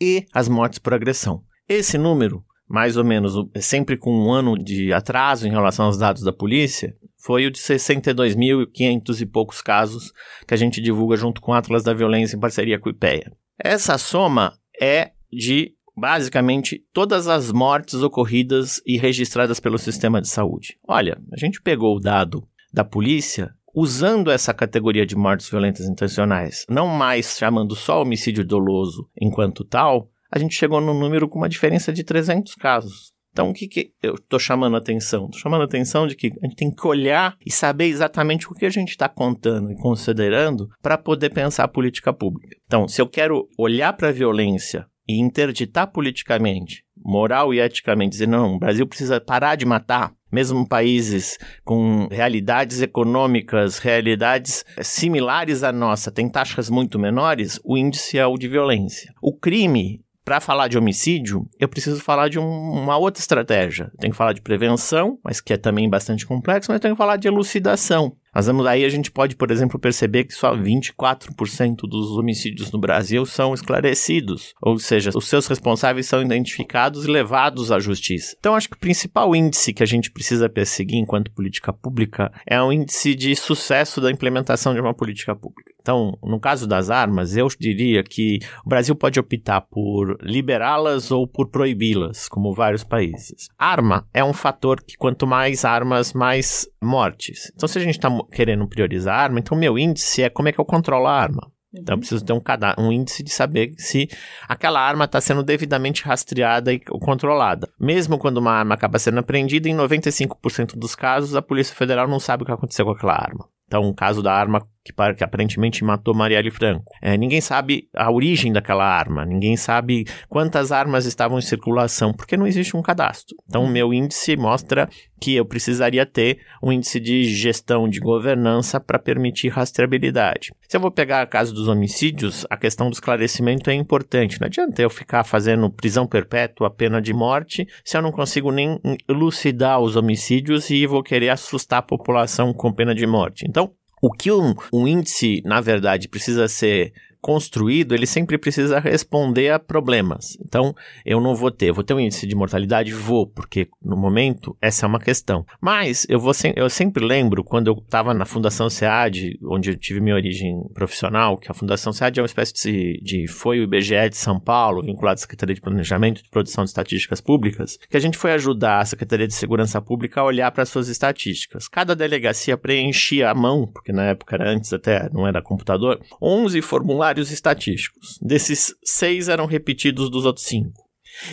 e as mortes por agressão. Esse número, mais ou menos sempre com um ano de atraso em relação aos dados da polícia, foi o de 62.500 e poucos casos que a gente divulga junto com o Atlas da Violência em parceria com o IPEA. Essa soma é de basicamente todas as mortes ocorridas e registradas pelo sistema de saúde. Olha, a gente pegou o dado da polícia usando essa categoria de mortes violentas intencionais, não mais chamando só homicídio doloso enquanto tal, a gente chegou num número com uma diferença de 300 casos. Então, o que, que eu estou chamando a atenção? Estou chamando a atenção de que a gente tem que olhar e saber exatamente o que a gente está contando e considerando para poder pensar a política pública. Então, se eu quero olhar para a violência e interditar politicamente, moral e eticamente, dizer, não, o Brasil precisa parar de matar, mesmo países com realidades econômicas, realidades similares à nossa, têm taxas muito menores, o índice é o de violência. O crime para falar de homicídio, eu preciso falar de um, uma outra estratégia. Tenho que falar de prevenção, mas que é também bastante complexo, mas tenho que falar de elucidação. Mas aí a gente pode, por exemplo, perceber que só 24% dos homicídios no Brasil são esclarecidos, ou seja, os seus responsáveis são identificados e levados à justiça. Então acho que o principal índice que a gente precisa perseguir enquanto política pública é o índice de sucesso da implementação de uma política pública. Então, no caso das armas, eu diria que o Brasil pode optar por liberá-las ou por proibi-las, como vários países. Arma é um fator que quanto mais armas, mais mortes. Então, se a gente está querendo priorizar a arma, então meu índice é como é que eu controlo a arma. Então eu preciso ter um, um índice de saber se aquela arma está sendo devidamente rastreada e controlada. Mesmo quando uma arma acaba sendo apreendida, em 95% dos casos a Polícia Federal não sabe o que aconteceu com aquela arma. Então, o caso da arma que, que aparentemente matou Marielle Franco. É, ninguém sabe a origem daquela arma, ninguém sabe quantas armas estavam em circulação, porque não existe um cadastro. Então, o meu índice mostra que eu precisaria ter um índice de gestão de governança para permitir rastreabilidade. Se eu vou pegar a caso dos homicídios, a questão do esclarecimento é importante. Não adianta eu ficar fazendo prisão perpétua, pena de morte, se eu não consigo nem elucidar os homicídios e vou querer assustar a população com pena de morte. Então, o que um, um índice, na verdade, precisa ser construído, ele sempre precisa responder a problemas. Então, eu não vou ter, vou ter um índice de mortalidade? Vou, porque no momento essa é uma questão. Mas eu, vou eu sempre lembro quando eu estava na Fundação SEAD, onde eu tive minha origem profissional, que a Fundação SEAD é uma espécie de, de foi o IBGE de São Paulo, vinculado à Secretaria de Planejamento e Produção de Estatísticas Públicas, que a gente foi ajudar a Secretaria de Segurança Pública a olhar para suas estatísticas. Cada delegacia preenchia à mão, porque na época era antes até, não era computador, 11 formulários estatísticos. Desses, seis eram repetidos dos outros cinco.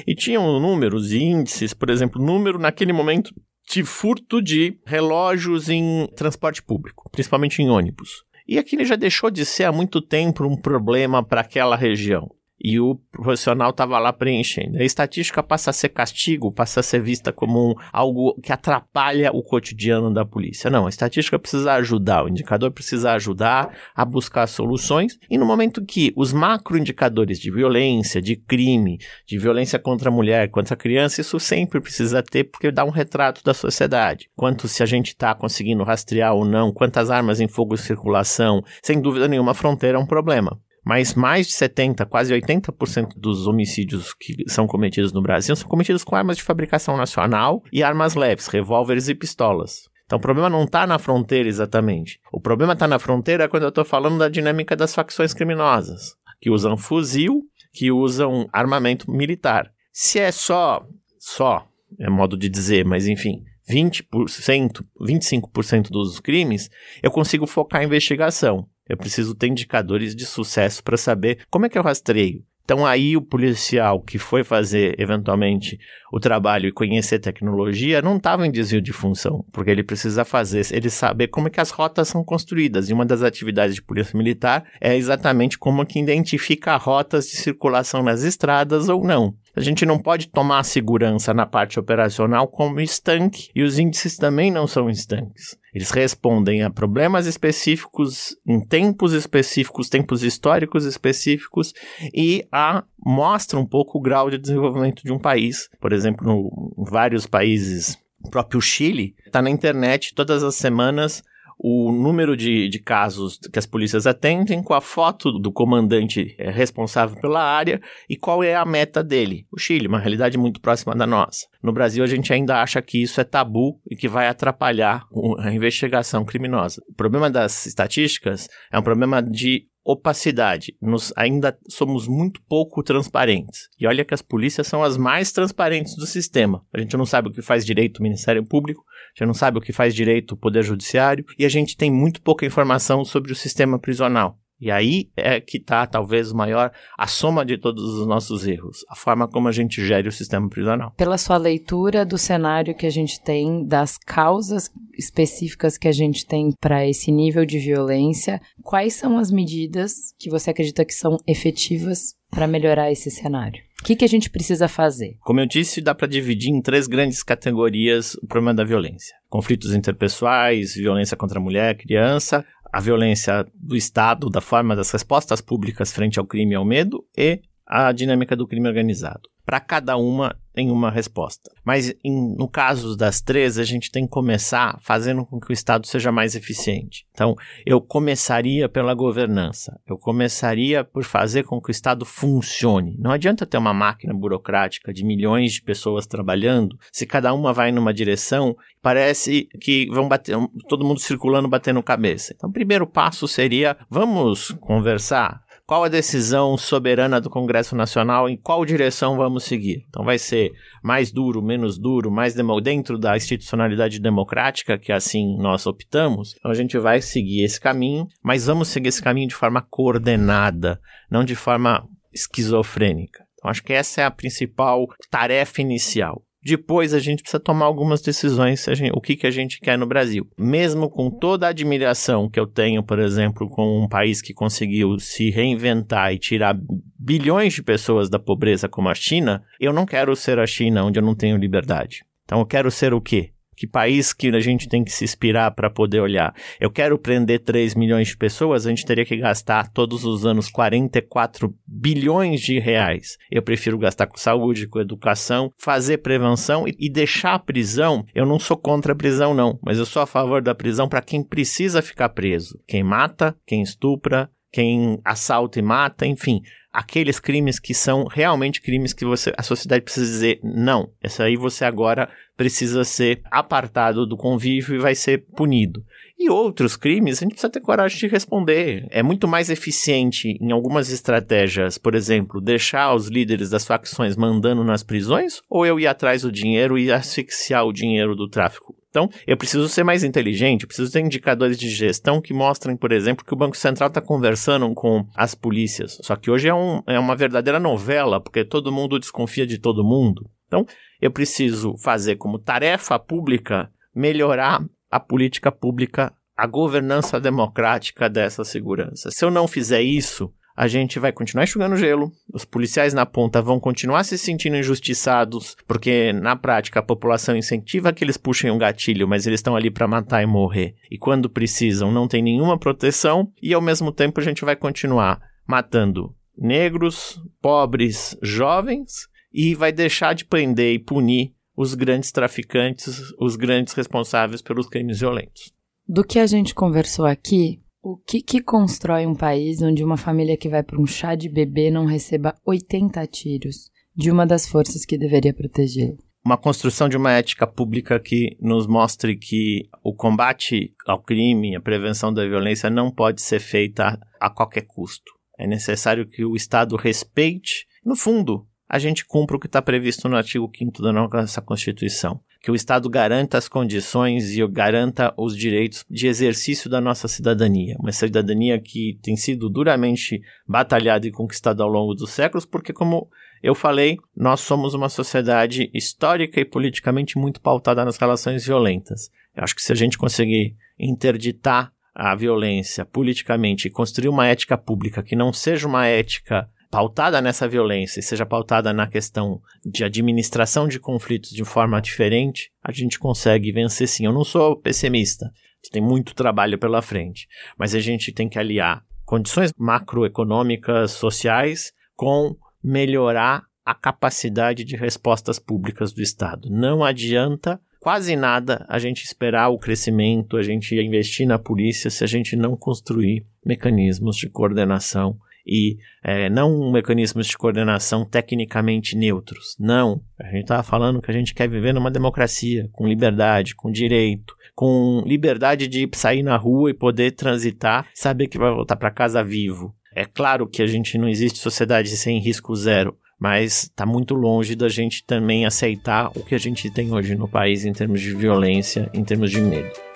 E tinham números e índices, por exemplo, número naquele momento de furto de relógios em transporte público, principalmente em ônibus. E aquilo já deixou de ser há muito tempo um problema para aquela região e o profissional estava lá preenchendo. A estatística passa a ser castigo, passa a ser vista como um, algo que atrapalha o cotidiano da polícia. Não, a estatística precisa ajudar, o indicador precisa ajudar a buscar soluções. E no momento que os macroindicadores de violência, de crime, de violência contra a mulher, contra a criança, isso sempre precisa ter porque dá um retrato da sociedade. Quanto se a gente está conseguindo rastrear ou não, quantas armas em fogo em circulação, sem dúvida nenhuma, a fronteira é um problema. Mas mais de 70%, quase 80% dos homicídios que são cometidos no Brasil são cometidos com armas de fabricação nacional e armas leves, revólveres e pistolas. Então o problema não está na fronteira exatamente. O problema está na fronteira quando eu estou falando da dinâmica das facções criminosas, que usam fuzil, que usam armamento militar. Se é só, só, é modo de dizer, mas enfim, 20%, 25% dos crimes, eu consigo focar a investigação. Eu preciso ter indicadores de sucesso para saber como é que eu rastreio. Então aí o policial que foi fazer eventualmente o trabalho e conhecer tecnologia não estava em desvio de função, porque ele precisa fazer, ele saber como é que as rotas são construídas. E uma das atividades de polícia militar é exatamente como que identifica rotas de circulação nas estradas ou não. A gente não pode tomar a segurança na parte operacional como estanque, e os índices também não são estanques. Eles respondem a problemas específicos, em tempos específicos, tempos históricos específicos, e a mostra um pouco o grau de desenvolvimento de um país. Por exemplo, em vários países, o próprio Chile, está na internet todas as semanas o número de, de casos que as polícias atendem, com a foto do comandante é, responsável pela área e qual é a meta dele. O Chile, uma realidade muito próxima da nossa. No Brasil, a gente ainda acha que isso é tabu e que vai atrapalhar a investigação criminosa. O problema das estatísticas é um problema de opacidade. Nós ainda somos muito pouco transparentes. E olha que as polícias são as mais transparentes do sistema. A gente não sabe o que faz direito o Ministério Público, a gente não sabe o que faz direito o Poder Judiciário, e a gente tem muito pouca informação sobre o sistema prisional. E aí é que está, talvez, maior, a soma de todos os nossos erros, a forma como a gente gere o sistema prisional. Pela sua leitura do cenário que a gente tem, das causas específicas que a gente tem para esse nível de violência, quais são as medidas que você acredita que são efetivas para melhorar esse cenário? O que, que a gente precisa fazer? Como eu disse, dá para dividir em três grandes categorias o problema da violência: conflitos interpessoais, violência contra a mulher, criança, a violência do Estado, da forma das respostas públicas frente ao crime e ao medo e a dinâmica do crime organizado. Para cada uma tem uma resposta. Mas em, no caso das três, a gente tem que começar fazendo com que o Estado seja mais eficiente. Então, eu começaria pela governança. Eu começaria por fazer com que o Estado funcione. Não adianta ter uma máquina burocrática de milhões de pessoas trabalhando, se cada uma vai numa direção, parece que vão bater, todo mundo circulando batendo cabeça. Então, o primeiro passo seria: vamos conversar, qual a decisão soberana do Congresso Nacional, em qual direção vamos seguir. Então vai ser mais duro, menos duro, mais dentro da institucionalidade democrática, que assim nós optamos. Então a gente vai seguir esse caminho, mas vamos seguir esse caminho de forma coordenada, não de forma esquizofrênica. Então acho que essa é a principal tarefa inicial. Depois a gente precisa tomar algumas decisões, gente, o que, que a gente quer no Brasil. Mesmo com toda a admiração que eu tenho, por exemplo, com um país que conseguiu se reinventar e tirar bilhões de pessoas da pobreza como a China, eu não quero ser a China onde eu não tenho liberdade. Então eu quero ser o quê? Que país que a gente tem que se inspirar para poder olhar? Eu quero prender 3 milhões de pessoas, a gente teria que gastar todos os anos 44 bilhões de reais. Eu prefiro gastar com saúde, com educação, fazer prevenção e, deixar a prisão. Eu não sou contra a prisão, não, mas eu sou a favor da prisão para quem precisa ficar preso. Quem mata, quem estupra, quem assalta e mata, enfim, aqueles crimes que são realmente crimes que você, a sociedade precisa dizer não, essa aí você agora precisa ser apartado do convívio e vai ser punido. E outros crimes, a gente precisa ter coragem de responder. É muito mais eficiente em algumas estratégias, por exemplo, deixar os líderes das facções mandando nas prisões ou eu ir atrás do dinheiro e asfixiar o dinheiro do tráfico? Então, eu preciso ser mais inteligente, preciso ter indicadores de gestão que mostrem, por exemplo, que o Banco Central está conversando com as polícias. Só que hoje é, um, é uma verdadeira novela, porque todo mundo desconfia de todo mundo. Então, eu preciso fazer como tarefa pública melhorar a política pública, a governança democrática dessa segurança. Se eu não fizer isso, a gente vai continuar enxugando gelo, os policiais na ponta vão continuar se sentindo injustiçados, porque na prática a população incentiva que eles puxem um gatilho, mas eles estão ali para matar e morrer. E quando precisam, não tem nenhuma proteção, e ao mesmo tempo a gente vai continuar matando negros, pobres, jovens, e vai deixar de prender e punir os grandes traficantes, os grandes responsáveis pelos crimes violentos. Do que a gente conversou aqui, o que, que constrói um país onde uma família que vai para um chá de bebê não receba 80 tiros de uma das forças que deveria protegê-lo? Uma construção de uma ética pública que nos mostre que o combate ao crime, a prevenção da violência não pode ser feita a qualquer custo. É necessário que o Estado respeite, no fundo, a gente cumpra o que está previsto no artigo 5 da nossa Constituição que o Estado garanta as condições e garanta os direitos de exercício da nossa cidadania. Uma cidadania que tem sido duramente batalhada e conquistada ao longo dos séculos, porque, como eu falei, nós somos uma sociedade histórica e politicamente muito pautada nas relações violentas. Eu acho que se a gente conseguir interditar a violência politicamente e construir uma ética pública que não seja uma ética pautada nessa violência e seja pautada na questão de administração de conflitos de forma diferente, a gente consegue vencer sim. Eu não sou pessimista, tem muito trabalho pela frente, mas a gente tem que aliar condições macroeconômicas, sociais, com melhorar a capacidade de respostas públicas do Estado. Não adianta quase nada a gente esperar o crescimento, a gente investir na polícia se a gente não construir mecanismos de coordenação e é, não mecanismos de coordenação tecnicamente neutros. Não. A gente estava falando que a gente quer viver numa democracia, com liberdade, com direito, com liberdade de sair na rua e poder transitar, saber que vai voltar para casa vivo. É claro que a gente não existe sociedade sem risco zero, mas está muito longe da gente também aceitar o que a gente tem hoje no país em termos de violência, em termos de medo.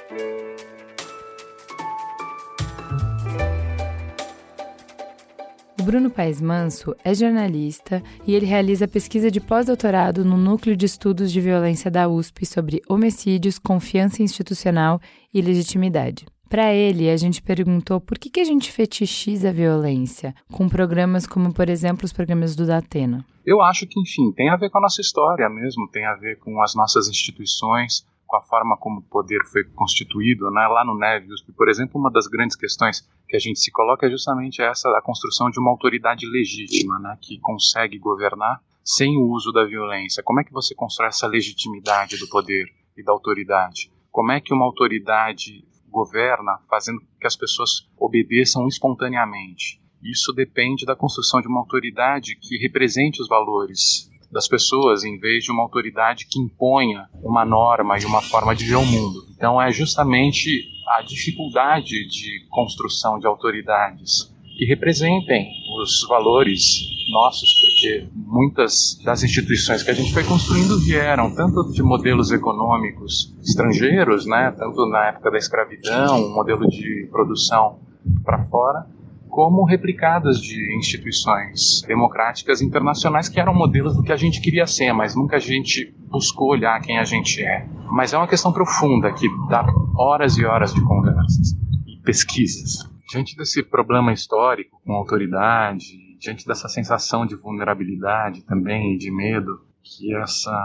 O Bruno Paes Manso é jornalista e ele realiza pesquisa de pós-doutorado no Núcleo de Estudos de Violência da USP sobre homicídios, confiança institucional e legitimidade. Para ele, a gente perguntou por que, que a gente fetichiza a violência com programas como, por exemplo, os programas do Datena. Eu acho que, enfim, tem a ver com a nossa história mesmo, tem a ver com as nossas instituições, com a forma como o poder foi constituído. Né? Lá no NEV por exemplo, uma das grandes questões que a gente se coloca é justamente essa, a construção de uma autoridade legítima, né? que consegue governar sem o uso da violência. Como é que você constrói essa legitimidade do poder e da autoridade? Como é que uma autoridade governa fazendo que as pessoas obedeçam espontaneamente? Isso depende da construção de uma autoridade que represente os valores das pessoas em vez de uma autoridade que imponha uma norma e uma forma de ver o mundo. Então é justamente a dificuldade de construção de autoridades que representem os valores nossos, porque muitas das instituições que a gente foi construindo vieram tanto de modelos econômicos estrangeiros, né, tanto na época da escravidão, um modelo de produção para fora, como replicadas de instituições democráticas internacionais que eram modelos do que a gente queria ser, mas nunca a gente buscou olhar quem a gente é. Mas é uma questão profunda que dá horas e horas de conversas e pesquisas. Diante desse problema histórico com autoridade, diante dessa sensação de vulnerabilidade também de medo, que essa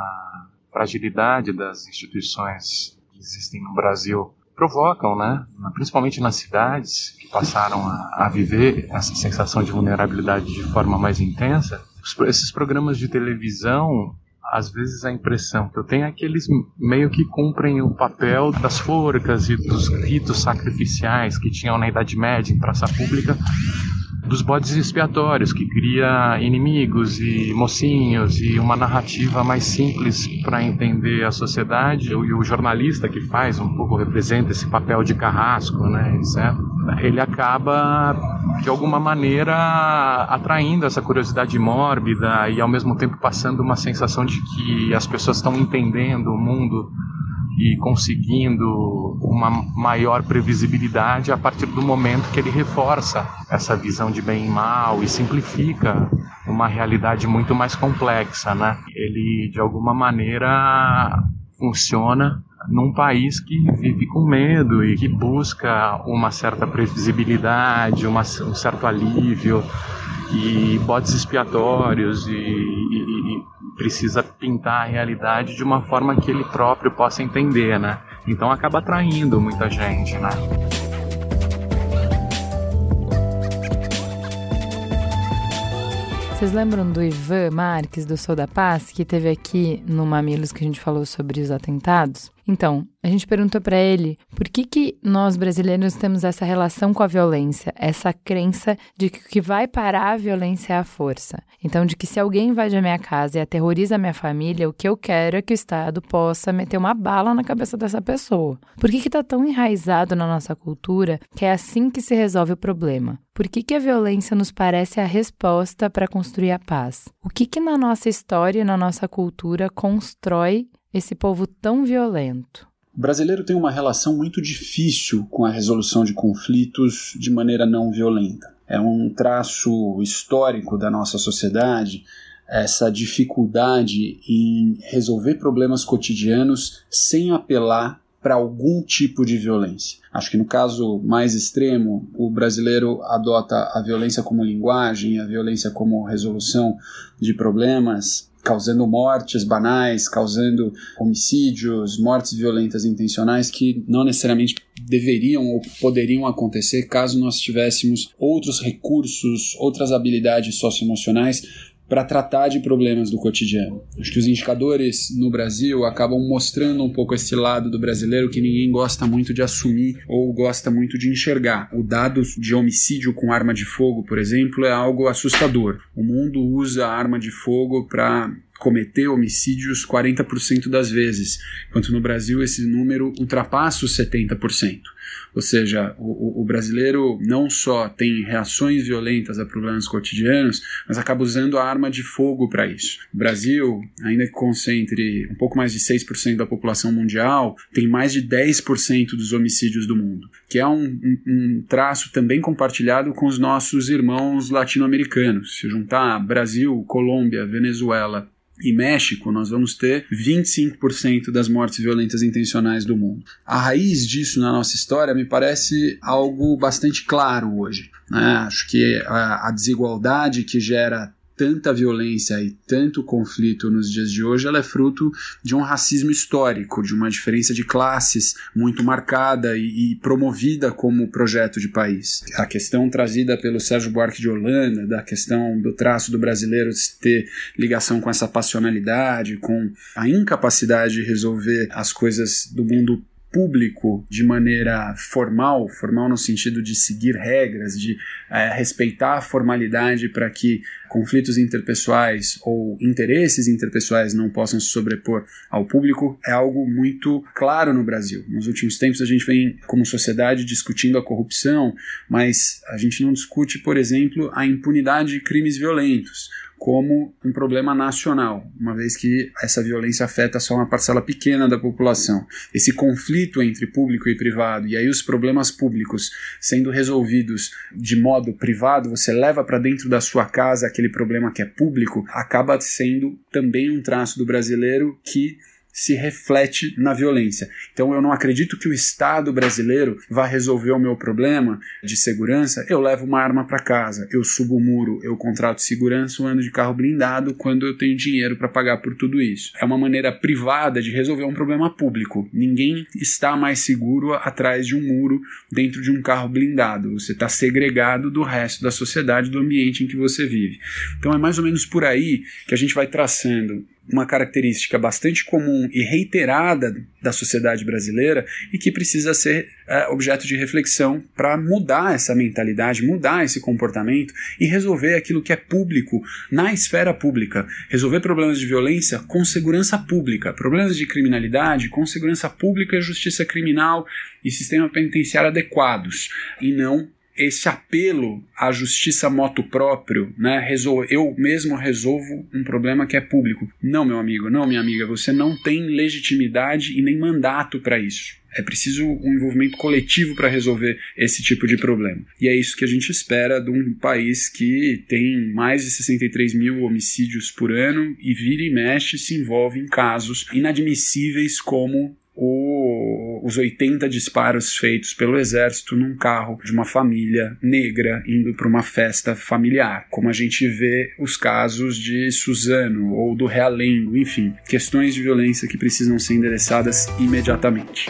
fragilidade das instituições que existem no Brasil provocam, né? principalmente nas cidades que passaram a, a, viver essa sensação de vulnerabilidade de forma mais intensa, esses programas de televisão, às vezes a impressão que eu tenho é que eles meio que cumprem o papel das forcas e dos ritos sacrificiais que tinham na Idade Média em praça pública, dos bodes expiatórios, que cria inimigos e mocinhos e uma narrativa mais simples para entender a sociedade. E o jornalista que faz, um pouco representa esse papel de carrasco, né, etc. Ele acaba, de alguma maneira, atraindo essa curiosidade mórbida e, ao mesmo tempo, passando uma sensação de que as pessoas estão entendendo o mundo e conseguindo uma maior previsibilidade a partir do momento que ele reforça essa visão de bem e mal e simplifica uma realidade muito mais complexa, né? Ele de alguma maneira funciona num país que vive com medo e que busca uma certa previsibilidade, uma, um certo alívio e botes expiatórios e, e, e precisa pintar a realidade de uma forma que ele próprio possa entender, né? Então acaba atraindo muita gente, né? Vocês lembram do Ivan Marques, do Sou da Paz, que teve aqui no Mamilos que a gente falou sobre os atentados? Então, a gente perguntou para ele por que, que nós brasileiros temos essa relação com a violência, essa crença de que o que vai parar a violência é a força. Então, de que se alguém invade a minha casa e aterroriza a minha família, o que eu quero é que o Estado possa meter uma bala na cabeça dessa pessoa. Por que, que tá tão enraizado na nossa cultura que é assim que se resolve o problema? Por que, que a violência nos parece a resposta para construir a paz? O que, que na nossa história e na nossa cultura constrói esse povo tão violento? O brasileiro tem uma relação muito difícil com a resolução de conflitos de maneira não violenta. É um traço histórico da nossa sociedade essa dificuldade em resolver problemas cotidianos sem apelar para algum tipo de violência. Acho que no caso mais extremo, o brasileiro adota a violência como linguagem, a violência como resolução de problemas causando mortes banais, causando homicídios, mortes violentas intencionais que não necessariamente deveriam ou poderiam acontecer caso nós tivéssemos outros recursos, outras habilidades socioemocionais para tratar de problemas do cotidiano. Acho que os indicadores no Brasil acabam mostrando um pouco esse lado do brasileiro que ninguém gosta muito de assumir ou gosta muito de enxergar. O dado de homicídio com arma de fogo, por exemplo, é algo assustador. O mundo usa arma de fogo para cometer homicídios 40% das vezes, enquanto no Brasil esse número ultrapassa os 70%. Ou seja, o, o, brasileiro não só tem reações violentas a problemas cotidianos, mas acaba usando a arma de fogo para isso. O Brasil, ainda que concentre um pouco mais de 6% da população mundial, tem mais de 10% dos homicídios do mundo, que é um, um, um traço também compartilhado com os nossos irmãos latino-americanos. Se juntar Brasil, Colômbia, Venezuela, e México, nós vamos ter 25% das mortes violentas intencionais do mundo. A raiz disso na nossa história me parece algo bastante claro hoje. Né? Acho que a, a desigualdade que gera tanta violência e tanto conflito nos dias de hoje, ela é fruto de um racismo histórico, de uma diferença de classes muito marcada e, e promovida como projeto de país. A questão trazida pelo Sérgio Buarque de Holanda, da questão do traço do brasileiro ter ligação com essa passionalidade, com a incapacidade de resolver as coisas do mundo público de maneira formal, formal no sentido de seguir regras, de é, respeitar a formalidade para que conflitos interpessoais ou interesses interpessoais não possam se sobrepor ao público, é algo muito claro no Brasil. Nos últimos tempos a gente vem, como sociedade, discutindo a corrupção, mas a gente não discute, por exemplo, a impunidade de crimes violentos como um problema nacional, uma vez que essa violência afeta só uma parcela pequena da população. Esse conflito entre público e privado, e aí os problemas públicos sendo resolvidos de modo privado, você leva para dentro da sua casa aquele problema que é público, acaba sendo também um traço do brasileiro que se reflete na violência. Então eu não acredito que o Estado brasileiro vá resolver o meu problema de segurança. Eu levo uma arma para casa, eu subo o muro, eu contrato segurança, eu ando de carro blindado quando eu tenho dinheiro para pagar por tudo isso. É uma maneira privada de resolver um problema público. Ninguém está mais seguro atrás de um muro dentro de um carro blindado. Você está segregado do resto da sociedade, do ambiente em que você vive. Então é mais ou menos por aí que a gente vai traçando uma característica bastante comum e reiterada da sociedade brasileira e que precisa ser é, objeto de reflexão para mudar essa mentalidade, mudar esse comportamento e resolver aquilo que é público na esfera pública. Resolver problemas de violência com segurança pública, problemas de criminalidade com segurança pública, justiça criminal e sistema penitenciário adequados e não esse apelo à justiça moto próprio, né? Eu mesmo resolvo um problema que é público. Não, meu amigo, não, minha amiga, você não tem legitimidade e nem mandato para isso. É preciso um envolvimento coletivo para resolver esse tipo de problema. E é isso que a gente espera de um país que tem mais de 63 mil homicídios por ano e vira e mexe se envolve em casos inadmissíveis como o, os 80 disparos feitos pelo exército num carro de uma família negra indo para uma festa familiar, como a gente vê os casos de Suzano ou do Realengo, enfim, questões de violência que precisam ser endereçadas imediatamente.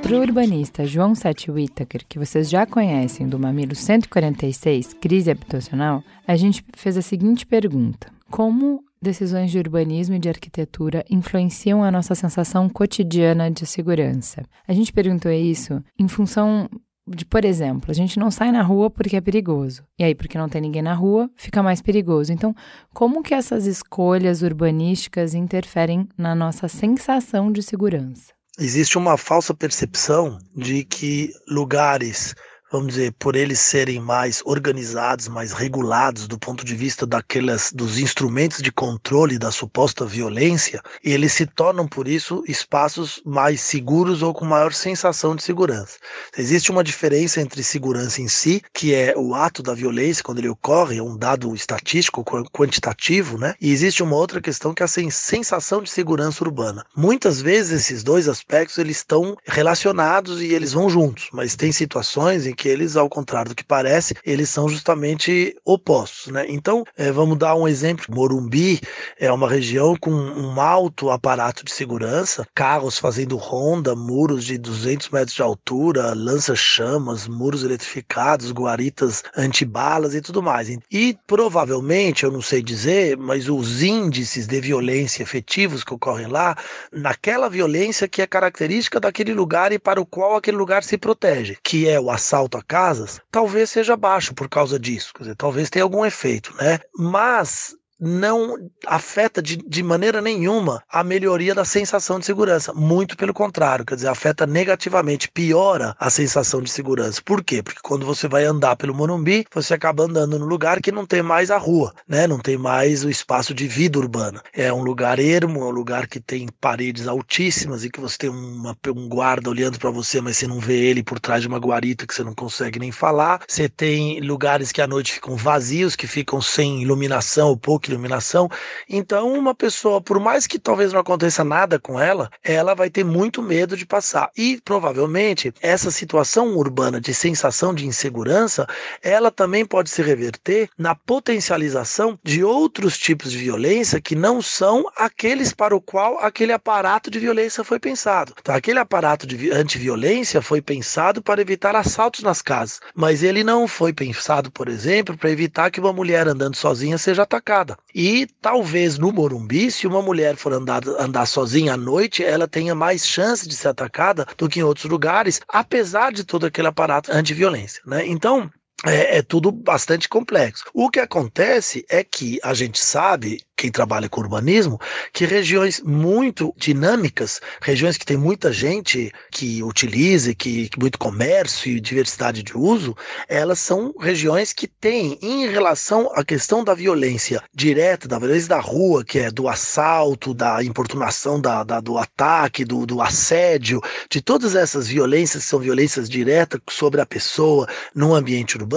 Para o urbanista João Sete Whittaker, que vocês já conhecem do Mamilo 146, Crise Habitacional, a gente fez a seguinte pergunta. Como decisões de urbanismo e de arquitetura influenciam a nossa sensação cotidiana de segurança? A gente perguntou isso em função de, por exemplo, a gente não sai na rua porque é perigoso. E aí, porque não tem ninguém na rua, fica mais perigoso. Então, como que essas escolhas urbanísticas interferem na nossa sensação de segurança? Existe uma falsa percepção de que lugares vamos dizer, por eles serem mais organizados, mais regulados do ponto de vista daquelas dos instrumentos de controle da suposta violência, eles se tornam por isso espaços mais seguros ou com maior sensação de segurança. Existe uma diferença entre segurança em si, que é o ato da violência quando ele ocorre, é um dado estatístico quantitativo, né? E existe uma outra questão que é a sensação de segurança urbana. Muitas vezes esses dois aspectos eles estão relacionados e eles vão juntos, mas tem situações em que porque eles, ao contrário do que parece, eles são justamente opostos, né? Então, é, vamos dar um exemplo. Morumbi é uma região com um alto aparato de segurança, carros fazendo ronda, muros de 200 metros de altura, lança-chamas, muros eletrificados, guaritas antibalas e tudo mais. E provavelmente, eu não sei dizer, mas os índices de violência efetivos que ocorrem lá, naquela violência que é característica daquele lugar e para o qual aquele lugar se protege, que é o assalto a casas, talvez seja baixo por causa disso. Quer dizer, talvez tenha algum efeito, né? Mas não afeta de, de maneira nenhuma a melhoria da sensação de segurança. Muito pelo contrário, quer dizer, afeta negativamente, piora a sensação de segurança. Por quê? Porque quando você vai andar pelo Morumbi, você acaba andando no lugar que não tem mais a rua, né? Não tem mais o espaço de vida urbana. É um lugar ermo, é um lugar que tem paredes altíssimas e que você tem uma, um guarda olhando para você, mas você não vê ele por trás de uma guarita que você não consegue nem falar. Você tem lugares que à noite ficam vazios, que ficam sem iluminação ou pouco iluminação. Então, uma pessoa, por mais que talvez não aconteça nada com ela, ela vai ter muito medo de passar. E provavelmente essa situação urbana de sensação de insegurança, ela também pode se reverter na potencialização de outros tipos de violência que não são aqueles para o qual aquele aparato de violência foi pensado. Então, aquele aparato de antiviolência foi pensado para evitar assaltos nas casas, mas ele não foi pensado, por exemplo, para evitar que uma mulher andando sozinha seja atacada. E talvez no Morumbi, se uma mulher for andar, andar sozinha à noite, ela tenha mais chance de ser atacada do que em outros lugares, apesar de todo aquele aparato anti-violência. Né? Então, é, é, tudo bastante complexo. O que acontece é que a gente sabe quem trabalha com urbanismo, que regiões muito dinâmicas, regiões que tem muita gente que utiliza, que, que muito comércio e diversidade de uso, elas são regiões que têm, em relação à questão da violência direta, da violência da rua, que é do assalto, da importunação, da, da do ataque, do, do assédio, de todas essas violências que são violências diretas sobre a pessoa no ambiente urbano,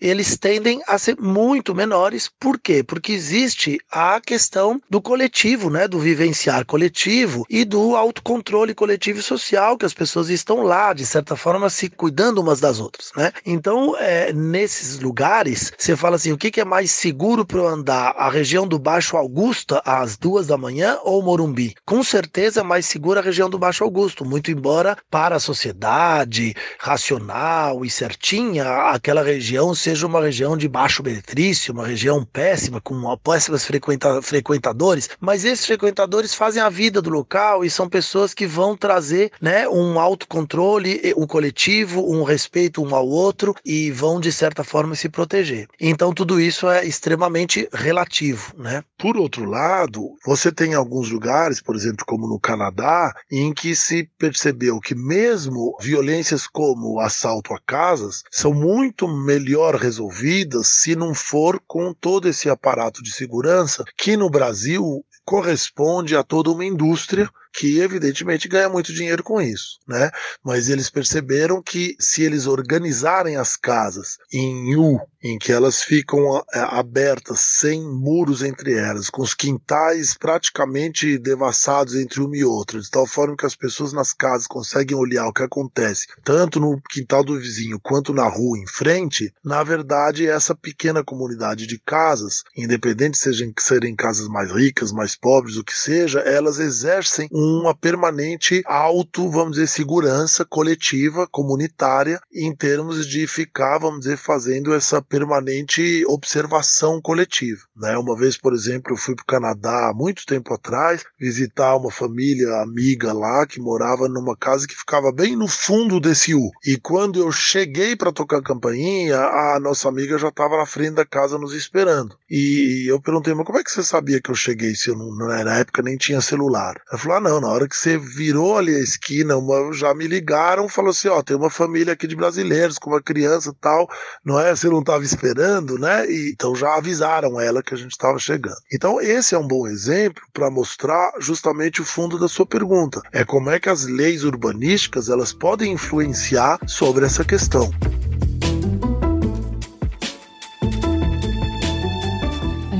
eles tendem a ser muito menores. Por quê? Porque existe a a questão do coletivo, né, do vivenciar coletivo e do autocontrole coletivo e social, que as pessoas estão lá, de certa forma, se cuidando umas das outras, né? Então, é, nesses lugares, você fala assim, o que, que é mais seguro para eu andar? A região do Baixo Augusta às duas da manhã ou Morumbi? Com certeza é mais segura a região do Baixo Augusto, muito embora para a sociedade racional e certinha, aquela região seja uma região de baixo benefício, uma região péssima, com frequências frequenta, frequentadores, mas esses frequentadores fazem a vida do local e são pessoas que vão trazer né, um autocontrole, um coletivo, um respeito um ao outro e vão, de certa forma, se proteger. Então, tudo isso é extremamente relativo. Né? Por outro lado, você tem alguns lugares, por exemplo, como no Canadá, em que se percebeu que mesmo violências como assalto a casas são muito melhor resolvidas se não for com todo esse aparato de segurança que no Brasil corresponde a toda uma indústria que evidentemente ganha muito dinheiro com isso, né? Mas eles perceberam que se eles organizarem as casas em U, em que elas ficam é, abertas sem muros entre elas, com os quintais praticamente devassados entre uma e outra, de tal forma que as pessoas nas casas conseguem olhar o que acontece, tanto no quintal do vizinho quanto na rua em frente, na verdade essa pequena comunidade de casas, independente sejam serem casas mais ricas, mais pobres, o que seja, elas exercem uma permanente auto, vamos dizer, segurança coletiva, comunitária, em termos de ficar, vamos dizer, fazendo essa permanente observação coletiva. Né? Uma vez, por exemplo, eu fui para o Canadá há muito tempo atrás visitar uma família amiga lá que morava numa casa que ficava bem no fundo desse U. E quando eu cheguei para tocar a campainha, a nossa amiga já estava na frente da casa nos esperando. E eu perguntei, mas como é que você sabia que eu cheguei se eu não, na época nem tinha celular? Ela falou, ah, não, na hora que você virou ali a esquina, uma, já me ligaram, falou assim, ó, tem uma família aqui de brasileiros com uma criança tal, não é? Você não estava esperando, né? E, então já avisaram ela que a gente estava chegando. Então esse é um bom exemplo para mostrar justamente o fundo da sua pergunta. É como é que as leis urbanísticas elas podem influenciar sobre essa questão.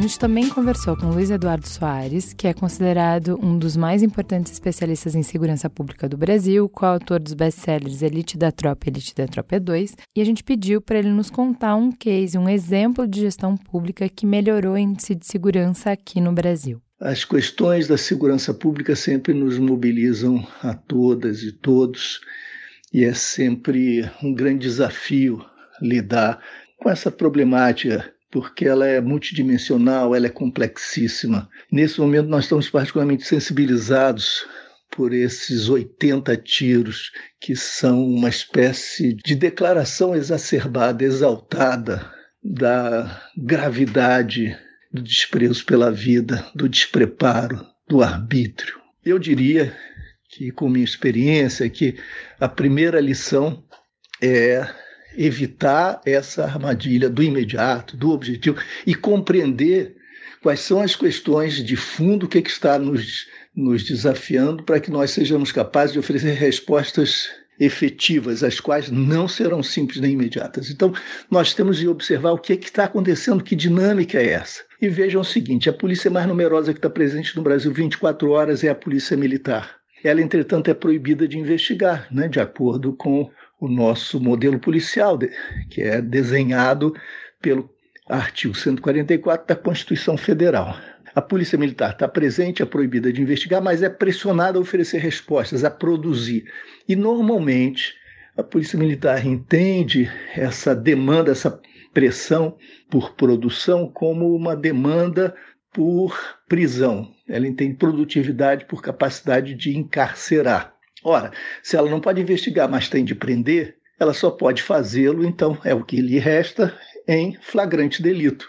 Gente também conversou com Luiz Eduardo Soares, que é considerado um dos mais importantes especialistas em segurança pública do Brasil, coautor dos best-sellers Elite da Tropa e Elite da Tropa 2, e a gente pediu para ele nos contar um case, um exemplo de gestão pública que melhorou o índice de segurança aqui no Brasil. As questões da segurança pública sempre nos mobilizam a todas e todos, e é sempre um grande desafio lidar com essa problemática, porque ela é multidimensional, ela é complexíssima. Nesse momento, nós estamos particularmente sensibilizados por esses 80 tiros, que são uma espécie de declaração exacerbada, exaltada da gravidade do desprezo pela vida, do despreparo, do arbítrio. Eu diria que, com minha experiência, que a primeira lição é evitar essa armadilha do imediato, do objetivo e compreender quais são as questões de fundo, o que, é que está nos, nos desafiando para que nós sejamos capazes de oferecer respostas efetivas, as quais não serão simples nem imediatas. Então, nós temos de observar o que é está acontecendo, que dinâmica é essa. E vejam o seguinte: a polícia mais numerosa que está presente no Brasil 24 horas é a polícia militar. Ela, entretanto, é proibida de investigar, né, de acordo com o nosso modelo policial, que é desenhado pelo artigo 144 da Constituição Federal. A Polícia Militar está presente, é proibida de investigar, mas é pressionada a oferecer respostas, a produzir. E, normalmente, a Polícia Militar entende essa demanda, essa pressão por produção como uma demanda por prisão. Ela entende produtividade por capacidade de encarcerar. Ora, se ela não pode investigar, mas tem de prender, ela só pode fazê-lo, então é o que lhe resta em flagrante delito.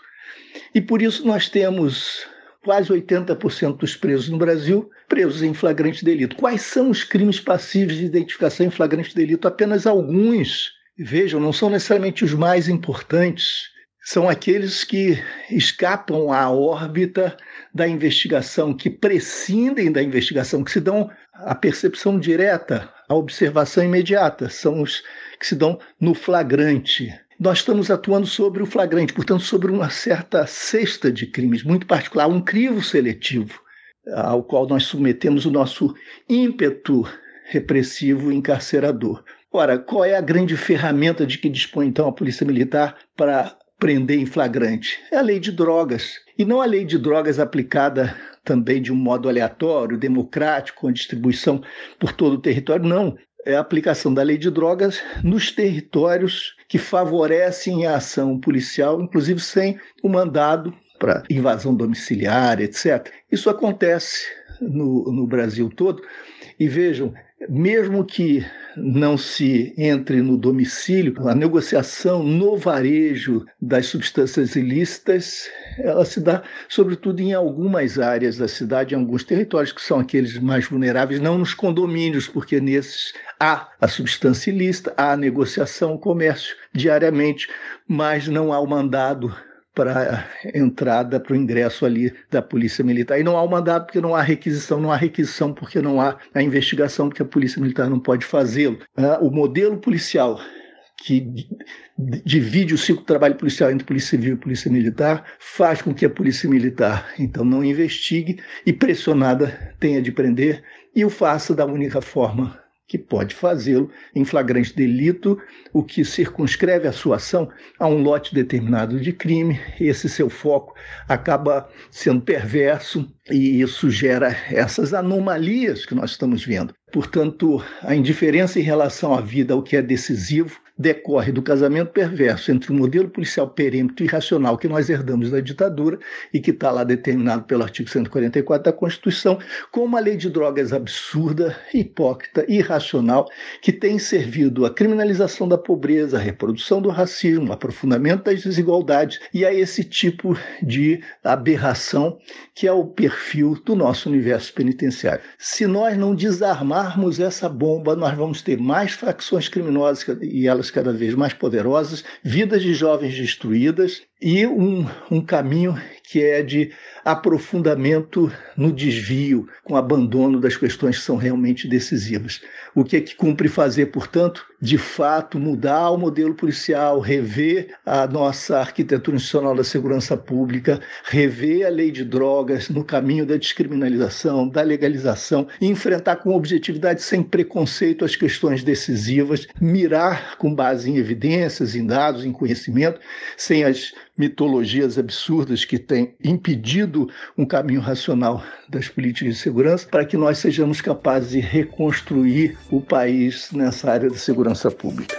E por isso nós temos quase 80% dos presos no Brasil presos em flagrante delito. Quais são os crimes passíveis de identificação em flagrante delito? Apenas alguns. Vejam, não são necessariamente os mais importantes. São aqueles que escapam à órbita da investigação, que prescindem da investigação, que se dão a percepção direta, a observação imediata. São os que se dão no flagrante nós estamos atuando sobre o flagrante, portanto, sobre uma certa cesta de crimes muito particular, um crivo seletivo, ao qual nós submetemos o nosso ímpeto repressivo e encarcerador. Ora, qual é a grande ferramenta de que dispõe então a Polícia Militar para prender em flagrante? É a lei de drogas. E não a lei de drogas aplicada também de um modo aleatório, democrático, com distribuição por todo o território, não é a aplicação da lei de drogas nos territórios que favorecem a ação policial, inclusive sem o mandado para invasão domiciliar, etc. Isso acontece no, no Brasil todo. E vejam, mesmo que não se entre no domicílio, a negociação no varejo das substâncias ilícitas, ela se dá sobretudo em algumas áreas da cidade, em alguns territórios que são aqueles mais vulneráveis, não nos condomínios, porque nesses há a substância ilícita, há a negociação, o comércio diariamente, mas não há o mandado para entrada, para o ingresso ali da Polícia Militar. E não há o mandado porque não há requisição, não há requisição porque não há a investigação, porque a Polícia Militar não pode fazê-lo. Ah, o modelo policial que divide o ciclo de trabalho policial entre Polícia Civil e Polícia Militar, faz com que a Polícia Militar, então, não investigue e, pressionada, tenha de prender e o faça da única forma que pode fazê-lo em flagrante delito, o que circunscreve a sua ação a um lote determinado de crime. Esse seu foco acaba sendo perverso e isso gera essas anomalias que nós estamos vendo. Portanto, a indiferença em relação à vida, o que é decisivo, decorre do casamento perverso entre o modelo policial perêmito e irracional que nós herdamos da ditadura e que está lá determinado pelo artigo 144 da Constituição, com uma lei de drogas absurda, hipócrita, irracional, que tem servido à criminalização da pobreza, à reprodução do racismo, aprofundamento das desigualdades e a esse tipo de aberração que é o perfil do nosso universo penitenciário. Se nós não desarmarmos essa bomba, nós vamos ter mais facções criminosas e elas cada vez mais poderosas, vidas de jovens destruídas e um, um caminho que é de aprofundamento no desvio, com abandono das questões que são realmente decisivas. O que é que cumpre fazer, portanto? De fato, mudar o modelo policial, rever a nossa arquitetura institucional da segurança pública, rever a lei de drogas no caminho da descriminalização, da legalização, enfrentar com objetividade, sem preconceito, as questões decisivas, mirar com base em evidências, em dados, em conhecimento, sem as mitologias absurdas que têm impedido um caminho racional das políticas de segurança, para que nós sejamos capazes de reconstruir o país nessa área da segurança pública.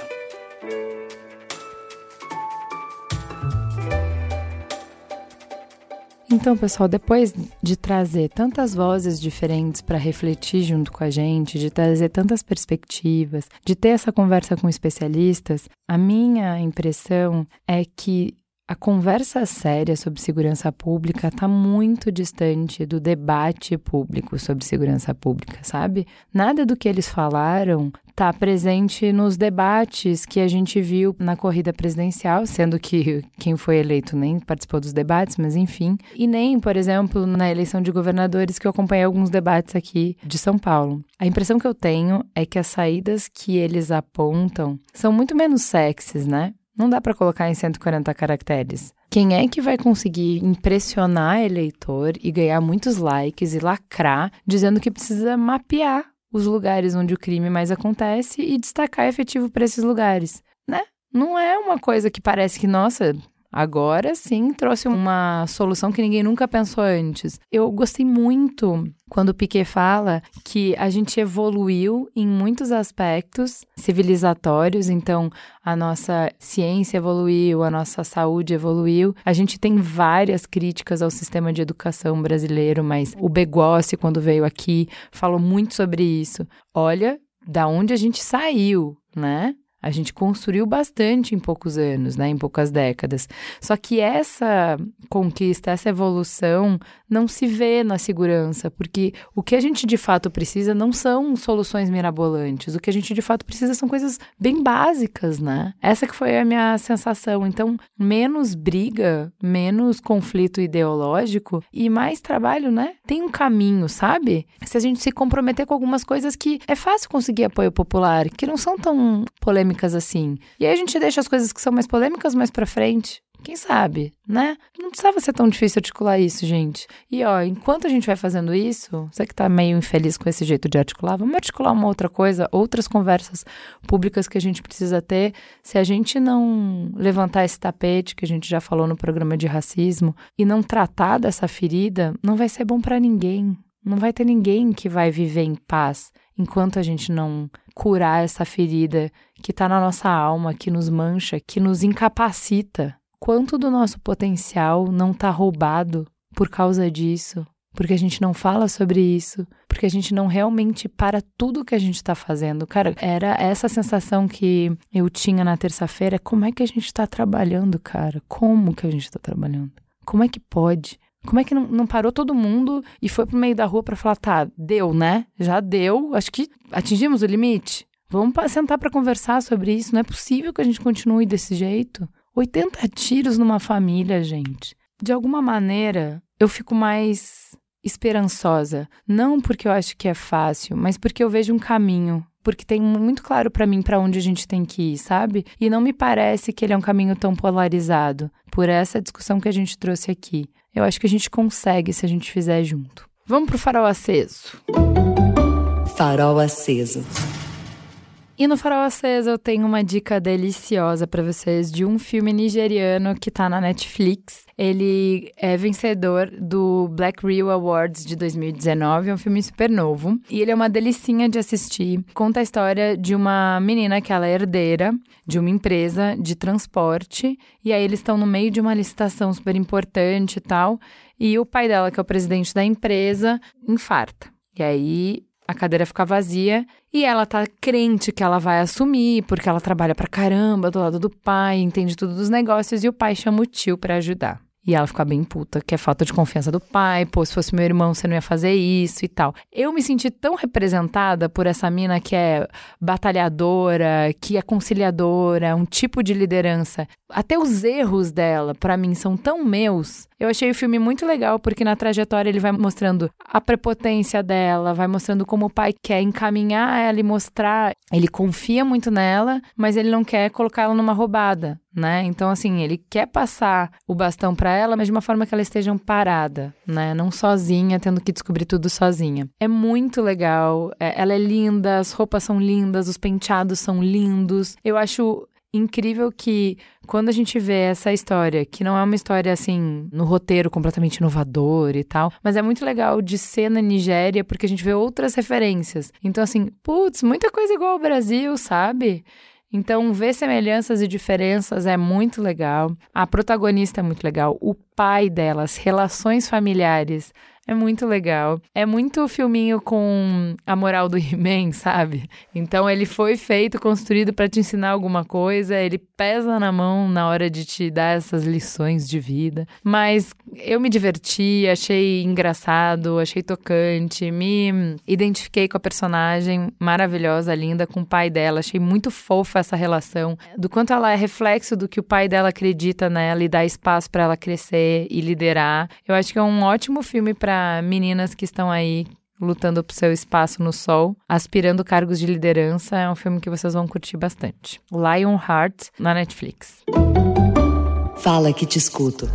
Então, pessoal, depois de trazer tantas vozes diferentes para refletir junto com a gente, de trazer tantas perspectivas, de ter essa conversa com especialistas, a minha impressão é que a conversa séria sobre segurança pública está muito distante do debate público sobre segurança pública, sabe? Nada do que eles falaram está presente nos debates que a gente viu na corrida presidencial, sendo que quem foi eleito nem participou dos debates, mas enfim. E nem, por exemplo, na eleição de governadores, que eu acompanhei alguns debates aqui de São Paulo. A impressão que eu tenho é que as saídas que eles apontam são muito menos sexys, né? Não dá para colocar em 140 caracteres. Quem é que vai conseguir impressionar eleitor e ganhar muitos likes e lacrar dizendo que precisa mapear os lugares onde o crime mais acontece e destacar efetivo para esses lugares, né? Não é uma coisa que parece que, nossa, Agora sim trouxe uma solução que ninguém nunca pensou antes. Eu gostei muito quando o Piquet fala que a gente evoluiu em muitos aspectos civilizatórios, então a nossa ciência evoluiu, a nossa saúde evoluiu. A gente tem várias críticas ao sistema de educação brasileiro, mas o Begossi, quando veio aqui, falou muito sobre isso. Olha da onde a gente saiu, né? A gente construiu bastante em poucos anos, né, em poucas décadas. Só que essa conquista, essa evolução não se vê na segurança, porque o que a gente de fato precisa não são soluções mirabolantes. O que a gente de fato precisa são coisas bem básicas, né? Essa que foi a minha sensação. Então, menos briga, menos conflito ideológico e mais trabalho, né? Tem um caminho, sabe? Se a gente se comprometer com algumas coisas que é fácil conseguir apoio popular, que não são tão polêmicas polêmicas assim. E aí a gente deixa as coisas que são mais polêmicas mais para frente. Quem sabe, né? Não precisava ser tão difícil articular isso, gente. E ó, enquanto a gente vai fazendo isso, você que tá meio infeliz com esse jeito de articular, vamos articular uma outra coisa, outras conversas públicas que a gente precisa ter. Se a gente não levantar esse tapete que a gente já falou no programa de racismo e não tratar dessa ferida, não vai ser bom para ninguém. Não vai ter ninguém que vai viver em paz enquanto a gente não curar essa ferida que está na nossa alma, que nos mancha, que nos incapacita. Quanto do nosso potencial não está roubado por causa disso? Porque a gente não fala sobre isso, porque a gente não realmente para tudo que a gente está fazendo. Cara, era essa sensação que eu tinha na terça-feira. Como é que a gente está trabalhando, cara? Como que a gente está trabalhando? Como é que pode? Como é que não, não, parou todo mundo e foi pro meio da rua para falar, tá, deu, né? Já deu, acho que atingimos o limite. Vamos sentar para conversar sobre isso. Não é possível que a gente continue desse jeito. 80 tiros numa família, gente. De alguma maneira, eu fico mais esperançosa. Não porque eu acho que é fácil, mas porque eu vejo um caminho. Porque tem muito claro para mim para onde a gente tem que ir, sabe? E não me parece que ele é um caminho tão polarizado por essa discussão que a gente trouxe aqui. Eu acho que a gente consegue se a gente fizer junto. Vamos pro farol aceso. Farol aceso. E no Farol Aceso eu tenho uma dica deliciosa para vocês de um filme nigeriano que tá na Netflix. Ele é vencedor do Black Reel Awards de 2019, é um filme super novo. E ele é uma delicinha de assistir. Conta a história de uma menina que ela é herdeira de uma empresa de transporte. E aí eles estão no meio de uma licitação super importante e tal. E o pai dela, que é o presidente da empresa, infarta. E aí a cadeira fica vazia e ela tá crente que ela vai assumir, porque ela trabalha pra caramba do lado do pai, entende tudo dos negócios e o pai chama o tio para ajudar. E ela fica bem puta, que é falta de confiança do pai, pô, se fosse meu irmão você não ia fazer isso e tal. Eu me senti tão representada por essa mina que é batalhadora, que é conciliadora, um tipo de liderança. Até os erros dela, para mim, são tão meus Eu achei o filme muito legal porque na trajetória ele vai mostrando a prepotência dela, vai mostrando como o pai quer encaminhar ela e mostrar. Ele confia muito nela, mas ele não quer colocar ela numa roubada, né? Então, assim, ele quer passar o bastão para ela, mas de uma forma que ela esteja parada, né? Não sozinha, tendo que descobrir tudo sozinha. É muito legal, é, ela é linda, as roupas são lindas, os penteados são lindos. Eu acho incrível que quando a gente vê essa história, que não é uma história assim, no roteiro completamente inovador e tal, mas é muito legal de ser na Nigéria porque a gente vê outras referências. Então, assim, putz, muita coisa igual ao Brasil, sabe? Então, ver semelhanças e diferenças é muito legal. A protagonista é muito legal. O pai delas, relações familiares é muito legal. É muito filminho com a moral do He-Man, sabe? Então ele foi feito, construído para te ensinar alguma coisa, ele pesa na mão na hora de te dar essas lições de vida. Mas eu me diverti, achei engraçado, achei tocante, me identifiquei com a personagem maravilhosa, linda, com o pai dela. Achei muito fofa essa relação, do quanto ela é reflexo do que o pai dela acredita nela e dá espaço para ela crescer e liderar. Eu acho que é um ótimo filme para meninas que estão aí lutando por seu espaço no sol, aspirando cargos de liderança. É um filme que vocês vão curtir bastante. Lionheart, na Netflix. Fala que te escuto.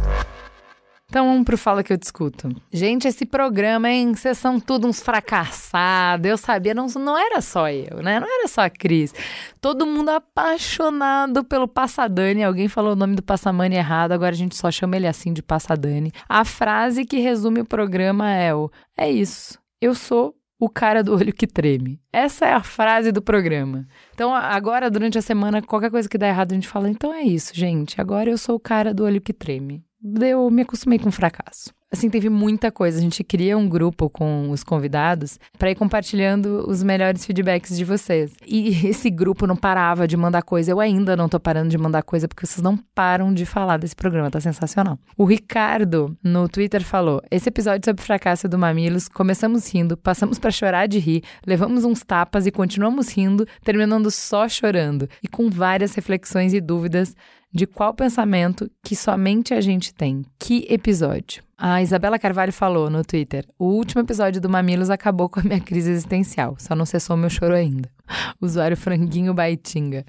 Então vamos pro Fala que eu discuto. Gente, esse programa, hein? Vocês são tudo uns fracassados. Eu sabia, não, não era só eu, né? Não era só a Cris. Todo mundo apaixonado pelo Passadani. Alguém falou o nome do Passamani errado, agora a gente só chama ele assim de Passadani. A frase que resume o programa é o: É isso. Eu sou o cara do olho que treme. Essa é a frase do programa. Então, agora, durante a semana, qualquer coisa que dá errado, a gente fala: então é isso, gente. Agora eu sou o cara do olho que treme eu me acostumei com fracasso. Assim, teve muita coisa. A gente cria um grupo com os convidados para ir compartilhando os melhores feedbacks de vocês. E [LAUGHS] esse grupo não parava de mandar coisa. Eu ainda não tô parando de mandar coisa porque vocês não param de falar desse programa. Tá sensacional. O Ricardo no Twitter falou: Esse episódio sobre fracasso do Mamilos, começamos rindo, passamos para chorar de rir, levamos uns tapas e continuamos rindo, terminando só chorando e com várias reflexões e dúvidas de qual pensamento que somente a gente tem. Que episódio? A Isabela Carvalho falou no Twitter: o último episódio do Mamilos acabou com a minha crise existencial, só não cessou meu choro ainda. [LAUGHS] Usuário Franguinho Baitinga.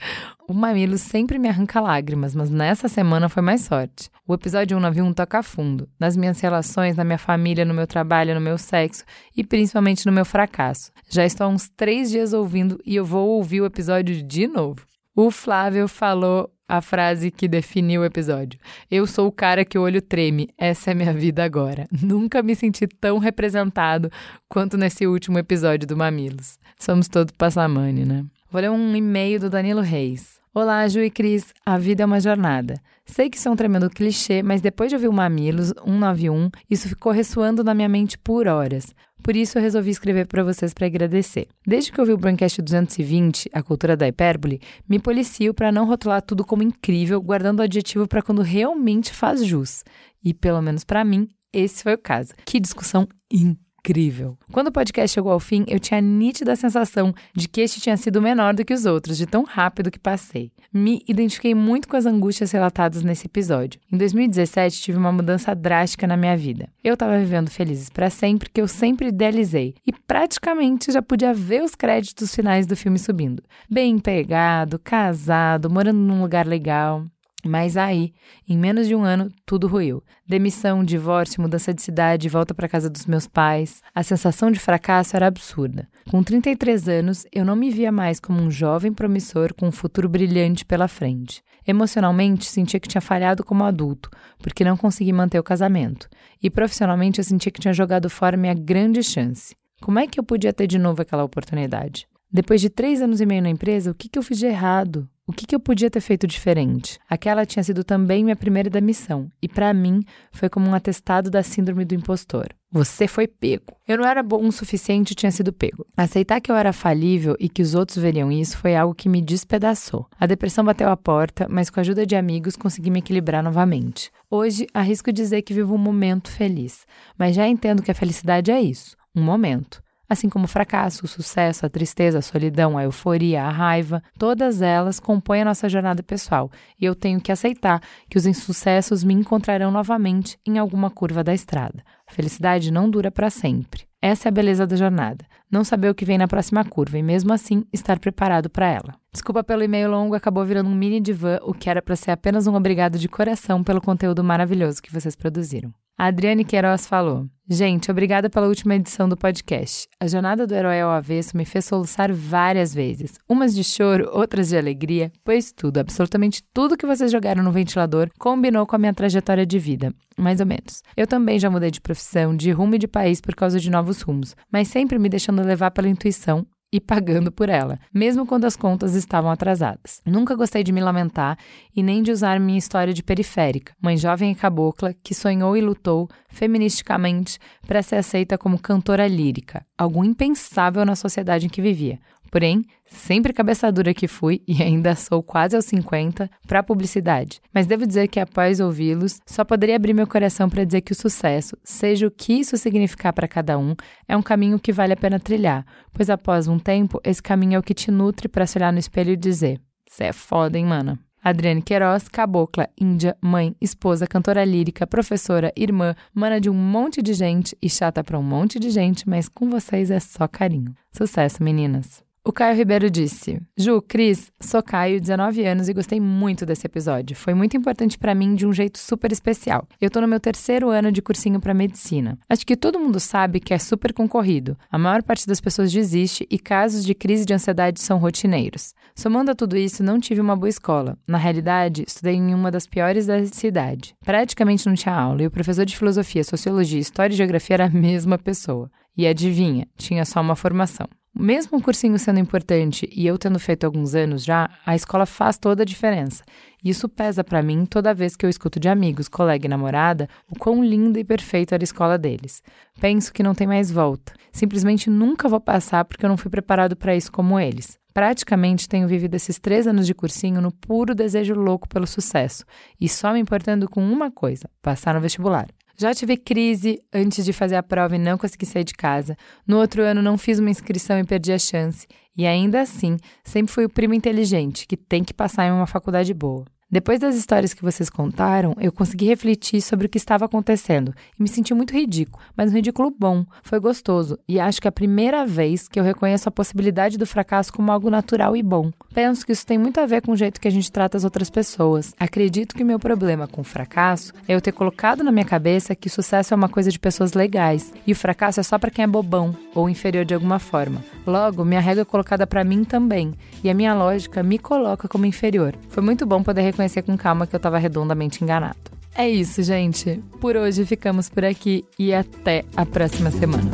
O Mamilos sempre me arranca lágrimas, mas nessa semana foi mais sorte. O episódio 191 toca fundo, nas minhas relações, na minha família, no meu trabalho, no meu sexo e principalmente no meu fracasso. Já estou há uns três dias ouvindo e eu vou ouvir o episódio de novo. O Flávio falou a frase que definiu o episódio. Eu sou o cara que o olho treme, essa é minha vida agora. [LAUGHS] Nunca me senti tão representado quanto nesse último episódio do Mamilos. Somos todos passamane, né? Vou ler um e-mail do Danilo Reis. Olá, Ju e Cris. A vida é uma jornada. Sei que isso é um tremendo clichê, mas depois de ouvir o Mamilos 191, isso ficou ressoando na minha mente por horas. Por isso eu resolvi escrever para vocês para agradecer. Desde que eu vi o Braincast 220, a cultura da hipérbole, me policio para não rotular tudo como incrível, guardando o adjetivo para quando realmente faz jus. E pelo menos para mim, esse foi o caso. Que discussão incrível! Incrível. Quando o podcast chegou ao fim, eu tinha a nítida sensação de que este tinha sido menor do que os outros, de tão rápido que passei. Me identifiquei muito com as angústias relatadas nesse episódio. Em 2017, tive uma mudança drástica na minha vida. Eu estava vivendo felizes para sempre, que eu sempre idealizei, e praticamente já podia ver os créditos finais do filme subindo. Bem empregado, casado, morando num lugar legal. Mas aí, em menos de um ano, tudo ruiu. Demissão, divórcio, mudança de cidade, volta para casa dos meus pais. A sensação de fracasso era absurda. Com 33 anos, eu não me via mais como um jovem promissor com um futuro brilhante pela frente. Emocionalmente, sentia que tinha falhado como adulto, porque não consegui manter o casamento. E profissionalmente, eu sentia que tinha jogado fora minha grande chance. Como é que eu podia ter de novo aquela oportunidade? Depois de três anos e meio na empresa, o que, que eu fiz de errado? O que, que eu podia ter feito diferente? Aquela tinha sido também minha primeira demissão, e para mim foi como um atestado da síndrome do impostor. Você foi pego. Eu não era bom o suficiente e tinha sido pego. Aceitar que eu era falível e que os outros veriam isso foi algo que me despedaçou. A depressão bateu a porta, mas com a ajuda de amigos consegui me equilibrar novamente. Hoje, arrisco dizer que vivo um momento feliz, mas já entendo que a felicidade é isso um momento. Assim como o fracasso, o sucesso, a tristeza, a solidão, a euforia, a raiva, todas elas compõem a nossa jornada pessoal e eu tenho que aceitar que os insucessos me encontrarão novamente em alguma curva da estrada. A felicidade não dura para sempre. Essa é a beleza da jornada. Não saber o que vem na próxima curva e, mesmo assim, estar preparado para ela. Desculpa pelo e-mail longo, acabou virando um mini divã, o que era para ser apenas um obrigado de coração pelo conteúdo maravilhoso que vocês produziram. A Adriane Queiroz falou: Gente, obrigada pela última edição do podcast. A jornada do herói ao avesso me fez soluçar várias vezes, umas de choro, outras de alegria, pois tudo, absolutamente tudo que vocês jogaram no ventilador combinou com a minha trajetória de vida, mais ou menos. Eu também já mudei de profissão, de rumo e de país por causa de novos rumos, mas sempre me deixando levar pela intuição e pagando por ela, mesmo quando as contas estavam atrasadas. Nunca gostei de me lamentar e nem de usar minha história de periférica, mãe jovem e cabocla que sonhou e lutou feministicamente para ser aceita como cantora lírica, algo impensável na sociedade em que vivia. Porém, sempre cabeça dura que fui e ainda sou quase aos 50 para publicidade. Mas devo dizer que após ouvi-los, só poderia abrir meu coração para dizer que o sucesso, seja o que isso significar para cada um, é um caminho que vale a pena trilhar, pois após um tempo, esse caminho é o que te nutre para se olhar no espelho e dizer: "Você é foda, hein, mana?" Adriane Queiroz, cabocla, índia, mãe, esposa, cantora lírica, professora, irmã, mana de um monte de gente e chata para um monte de gente, mas com vocês é só carinho. Sucesso, meninas! O Caio Ribeiro disse: Ju, Cris, sou Caio, 19 anos e gostei muito desse episódio. Foi muito importante para mim de um jeito super especial. Eu tô no meu terceiro ano de cursinho para medicina. Acho que todo mundo sabe que é super concorrido. A maior parte das pessoas desiste e casos de crise de ansiedade são rotineiros. Somando a tudo isso, não tive uma boa escola. Na realidade, estudei em uma das piores da cidade. Praticamente não tinha aula e o professor de filosofia, sociologia, história e geografia era a mesma pessoa. E adivinha, tinha só uma formação. Mesmo o cursinho sendo importante e eu tendo feito alguns anos já, a escola faz toda a diferença. Isso pesa para mim toda vez que eu escuto de amigos, colega e namorada o quão linda e perfeita era a escola deles. Penso que não tem mais volta. Simplesmente nunca vou passar porque eu não fui preparado para isso como eles. Praticamente tenho vivido esses três anos de cursinho no puro desejo louco pelo sucesso e só me importando com uma coisa: passar no vestibular. Já tive crise antes de fazer a prova e não consegui sair de casa. No outro ano não fiz uma inscrição e perdi a chance. E ainda assim, sempre fui o primo inteligente que tem que passar em uma faculdade boa. Depois das histórias que vocês contaram, eu consegui refletir sobre o que estava acontecendo e me senti muito ridículo, mas um ridículo bom. Foi gostoso e acho que é a primeira vez que eu reconheço a possibilidade do fracasso como algo natural e bom. Penso que isso tem muito a ver com o jeito que a gente trata as outras pessoas. Acredito que o meu problema com o fracasso é eu ter colocado na minha cabeça que sucesso é uma coisa de pessoas legais e o fracasso é só para quem é bobão ou inferior de alguma forma. Logo, minha regra é colocada para mim também e a minha lógica me coloca como inferior. Foi muito bom poder reconhecer reconhecer com calma que eu estava redondamente enganado. É isso, gente. Por hoje ficamos por aqui e até a próxima semana.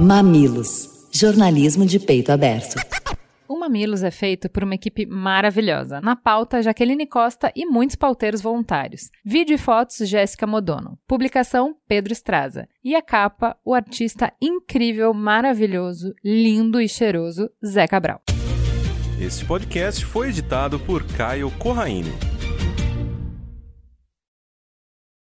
Mamilos jornalismo de peito aberto. Mamilos é feito por uma equipe maravilhosa. Na pauta, Jaqueline Costa e muitos pauteiros voluntários. Vídeo e fotos, Jéssica Modono. Publicação, Pedro Estraza. E a capa, o artista incrível, maravilhoso, lindo e cheiroso, Zé Cabral. Este podcast foi editado por Caio Corraine.